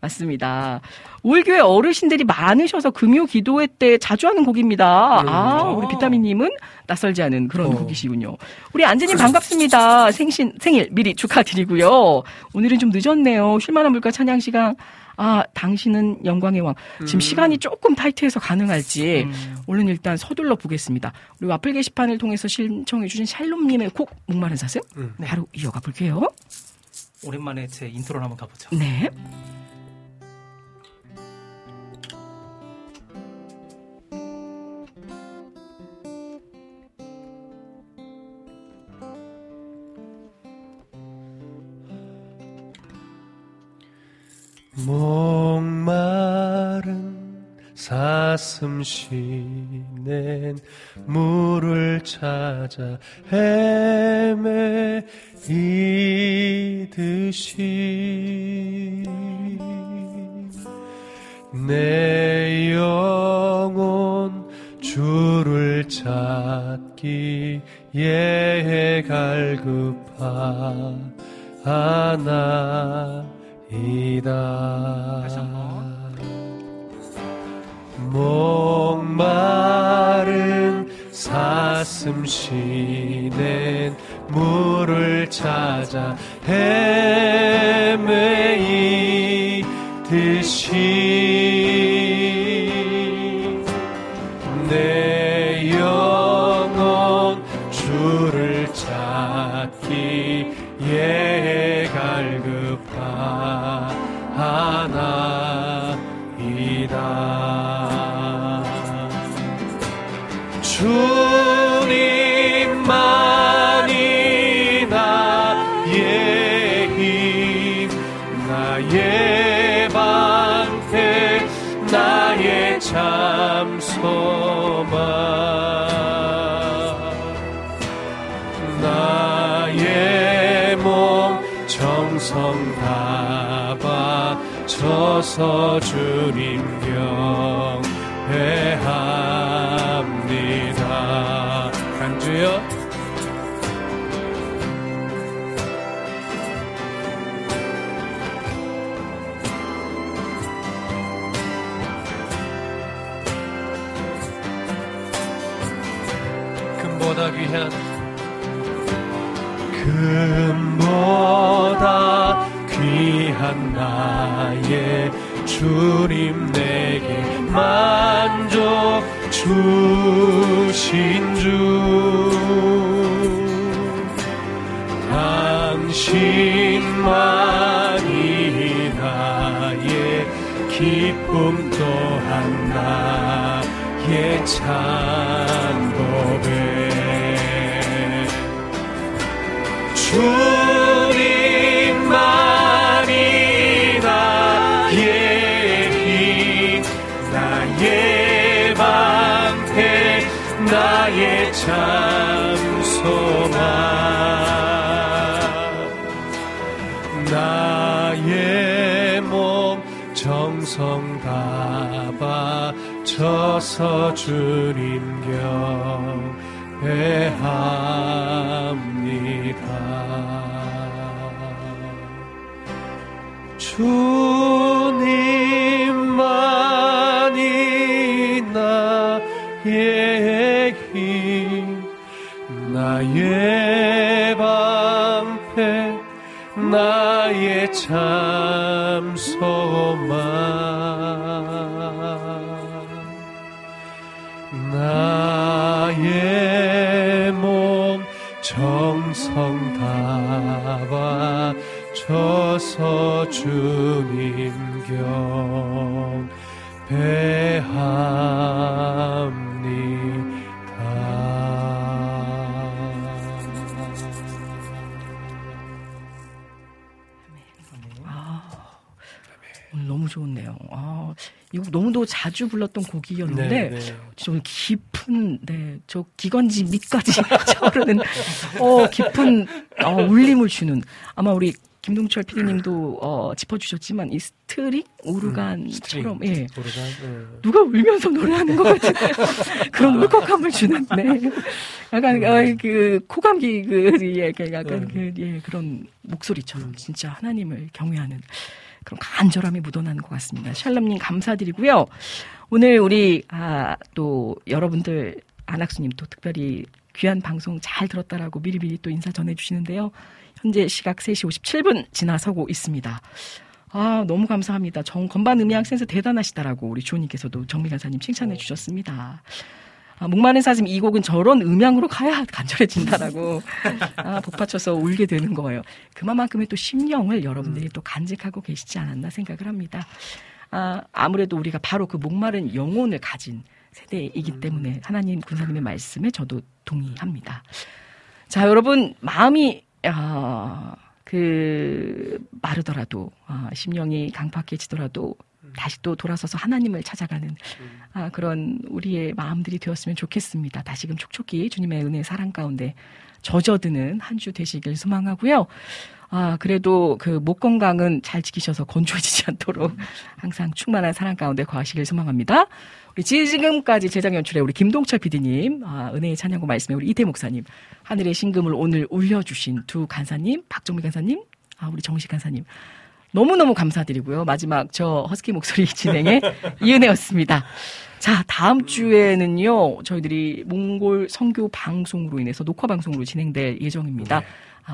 맞습니다. 올교회 어르신들이 많으셔서 금요 기도회 때 자주 하는 곡입니다. 아, 우리 비타민님은 낯설지 않은 그런 곡이시군요. 우리 안재님 반갑습니다. 생신, 생일 미리 축하드리고요. 오늘은 좀 늦었네요. 쉴만한 물가 찬양 시간. 아, 당신은 영광의 왕. 지금 시간이 조금 타이트해서 가능할지 얼른 일단 서둘러 보겠습니다. 우리 와플 게시판을 통해서 신청해주신 샬롬님의 곡 목마른 사슴 바로 이어가 볼게요. 오랜만에 제 intro를 한번 가보죠. 네. 목마른 사슴 쉬는 물을 찾아 헤매이듯이 내 영혼 주를 찾기에 갈급하나 이다. 목마른 사슴 쉬는 물을 찾아 헤매이듯이 내 하나이다. 주 바쳐서 주님 경배합니다. 간주요 금보다 귀한 금보다 나의 주님 내게 만족 주신 주. 당신만이 나의 기쁨 또한 나의 찬고백 주 바쳐서 주님 경배합니다. 주님만이 나의 힘 나의 방패 나의 참소 쳐서 주님 경배합니다 오늘 너무 좋은데요. 아, 이곡 너무도 자주 불렀던 곡이었는데 네, 네. 오늘 깊은 네, 저 기관지 밑까지 <laughs> 차오르는 어, 깊은 어, 울림을 주는 아마 우리 김동철 PD님도 어, 짚어주셨지만 이 string 오르간처럼 예. 오르간, 예. 누가 울면서 노래하는 것 같은 <laughs> 그런 울컥함을 주는 네. 약간 어, 그 코감기 그 예, 그 약간 그 예, 그런 목소리처럼 진짜 하나님을 경외하는 그런 간절함이 묻어나는 것 같습니다. 샬롬님 감사드리고요. 오늘 우리 아, 또 여러분들 안학수님 또 특별히 귀한 방송 잘 들었다라고 미리미리 또 인사 전해주시는데요. 현재 시각 3시 57분 지나서고 있습니다. 아, 너무 감사합니다. 정, 건반 음향 센스 대단하시다라고 우리 주호님께서도 정미 간사님 칭찬해 주셨습니다. 아, 목마른 사슴 이 곡은 저런 음향으로 가야 간절해진다라고 <laughs> 아, 복받쳐서 울게 되는 거예요. 그만큼의 또 심령을 여러분들이 또 간직하고 계시지 않았나 생각을 합니다. 아, 아무래도 우리가 바로 그 목마른 영혼을 가진 세대이기 때문에 하나님 군사님의 말씀에 저도 동의합니다. 자, 여러분 마음이 아, 그 마르더라도 아, 심령이 강팍해지더라도 다시 또 돌아서서 하나님을 찾아가는 아, 그런 우리의 마음들이 되었으면 좋겠습니다. 다시금 촉촉히 주님의 은혜 사랑 가운데 젖어드는 한 주 되시길 소망하고요. 아, 그래도 그 목 건강은 잘 지키셔서 건조해지지 않도록 항상 충만한 사랑 가운데 거하시길 소망합니다. 우리 지금까지 제작 연출에 우리 김동철 PD님, 아, 은혜의 찬양고 말씀에 우리 이태 목사님, 하늘의 신금을 오늘 울려주신 두 간사님, 박종미 간사님, 아, 우리 정식 간사님. 너무너무 감사드리고요. 마지막 저 허스키 목소리 <laughs> 진행에 이은혜였습니다. 자, 다음 주에는요, 저희들이 몽골 선교 방송으로 인해서 녹화 방송으로 진행될 예정입니다. 아,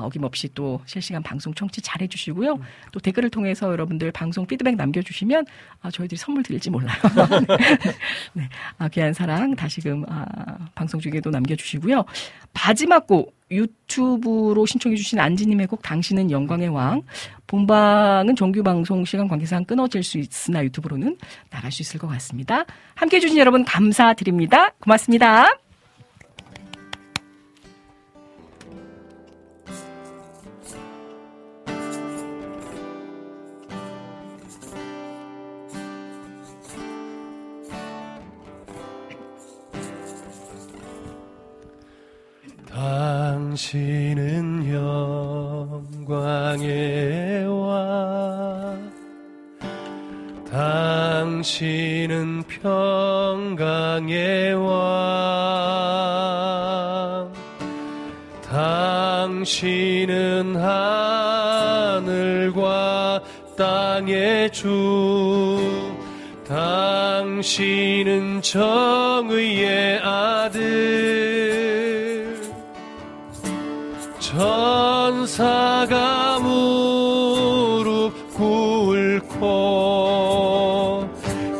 어김없이 또 실시간 방송 청취 잘 해 주시고요. 또 댓글을 통해서 여러분들 방송 피드백 남겨 주시면 아, 저희들이 선물 드릴지 몰라요. <laughs> 네. 아, 귀한 사랑 다시금 아, 방송 중에도 남겨 주시고요. 마지막 곡 유튜브로 신청해 주신 안지님의 곡 당신은 영광의 왕. 본방은 정규 방송 시간 관계상 끊어질 수 있으나 유튜브로는 나갈 수 있을 것 같습니다. 함께 해 주신 여러분 감사드립니다. 고맙습니다. 당신은 영광의 왕 당신은 평강의 왕 당신은 하늘과 땅의 주 당신은 정의의 아들 천사가 무릎 꿇고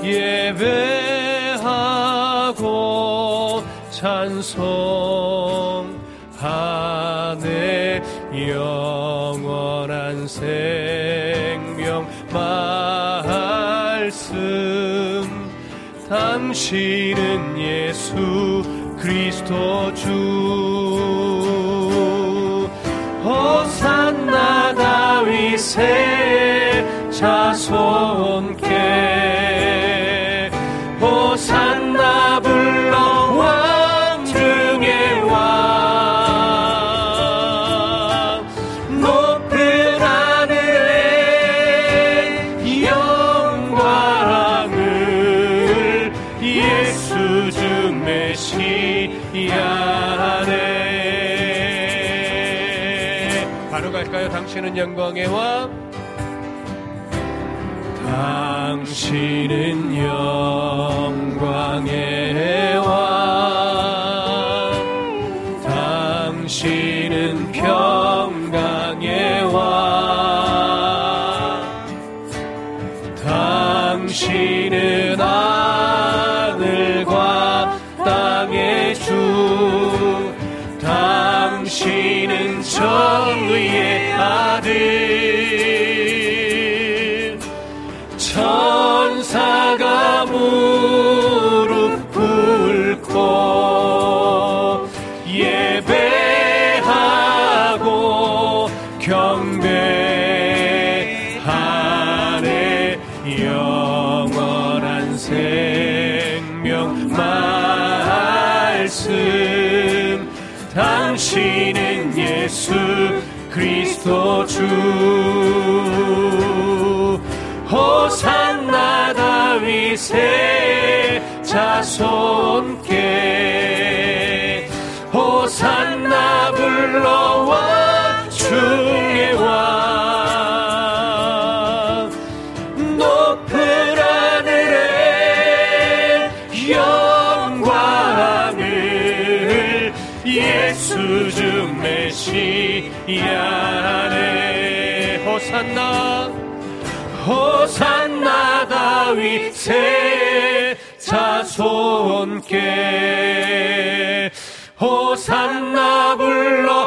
예배하고 찬송하네. 영원한 생명 말씀. 당신은 예수 그리스도 주 다윗의 자손께 영광의 왕. 당신은 영광의 주. 호산나 다윗의 자손께 호산나 불러와 중의 왕 높은 하늘에 영광을 예수 주 메시아 다윗의 자손께 호산나 불러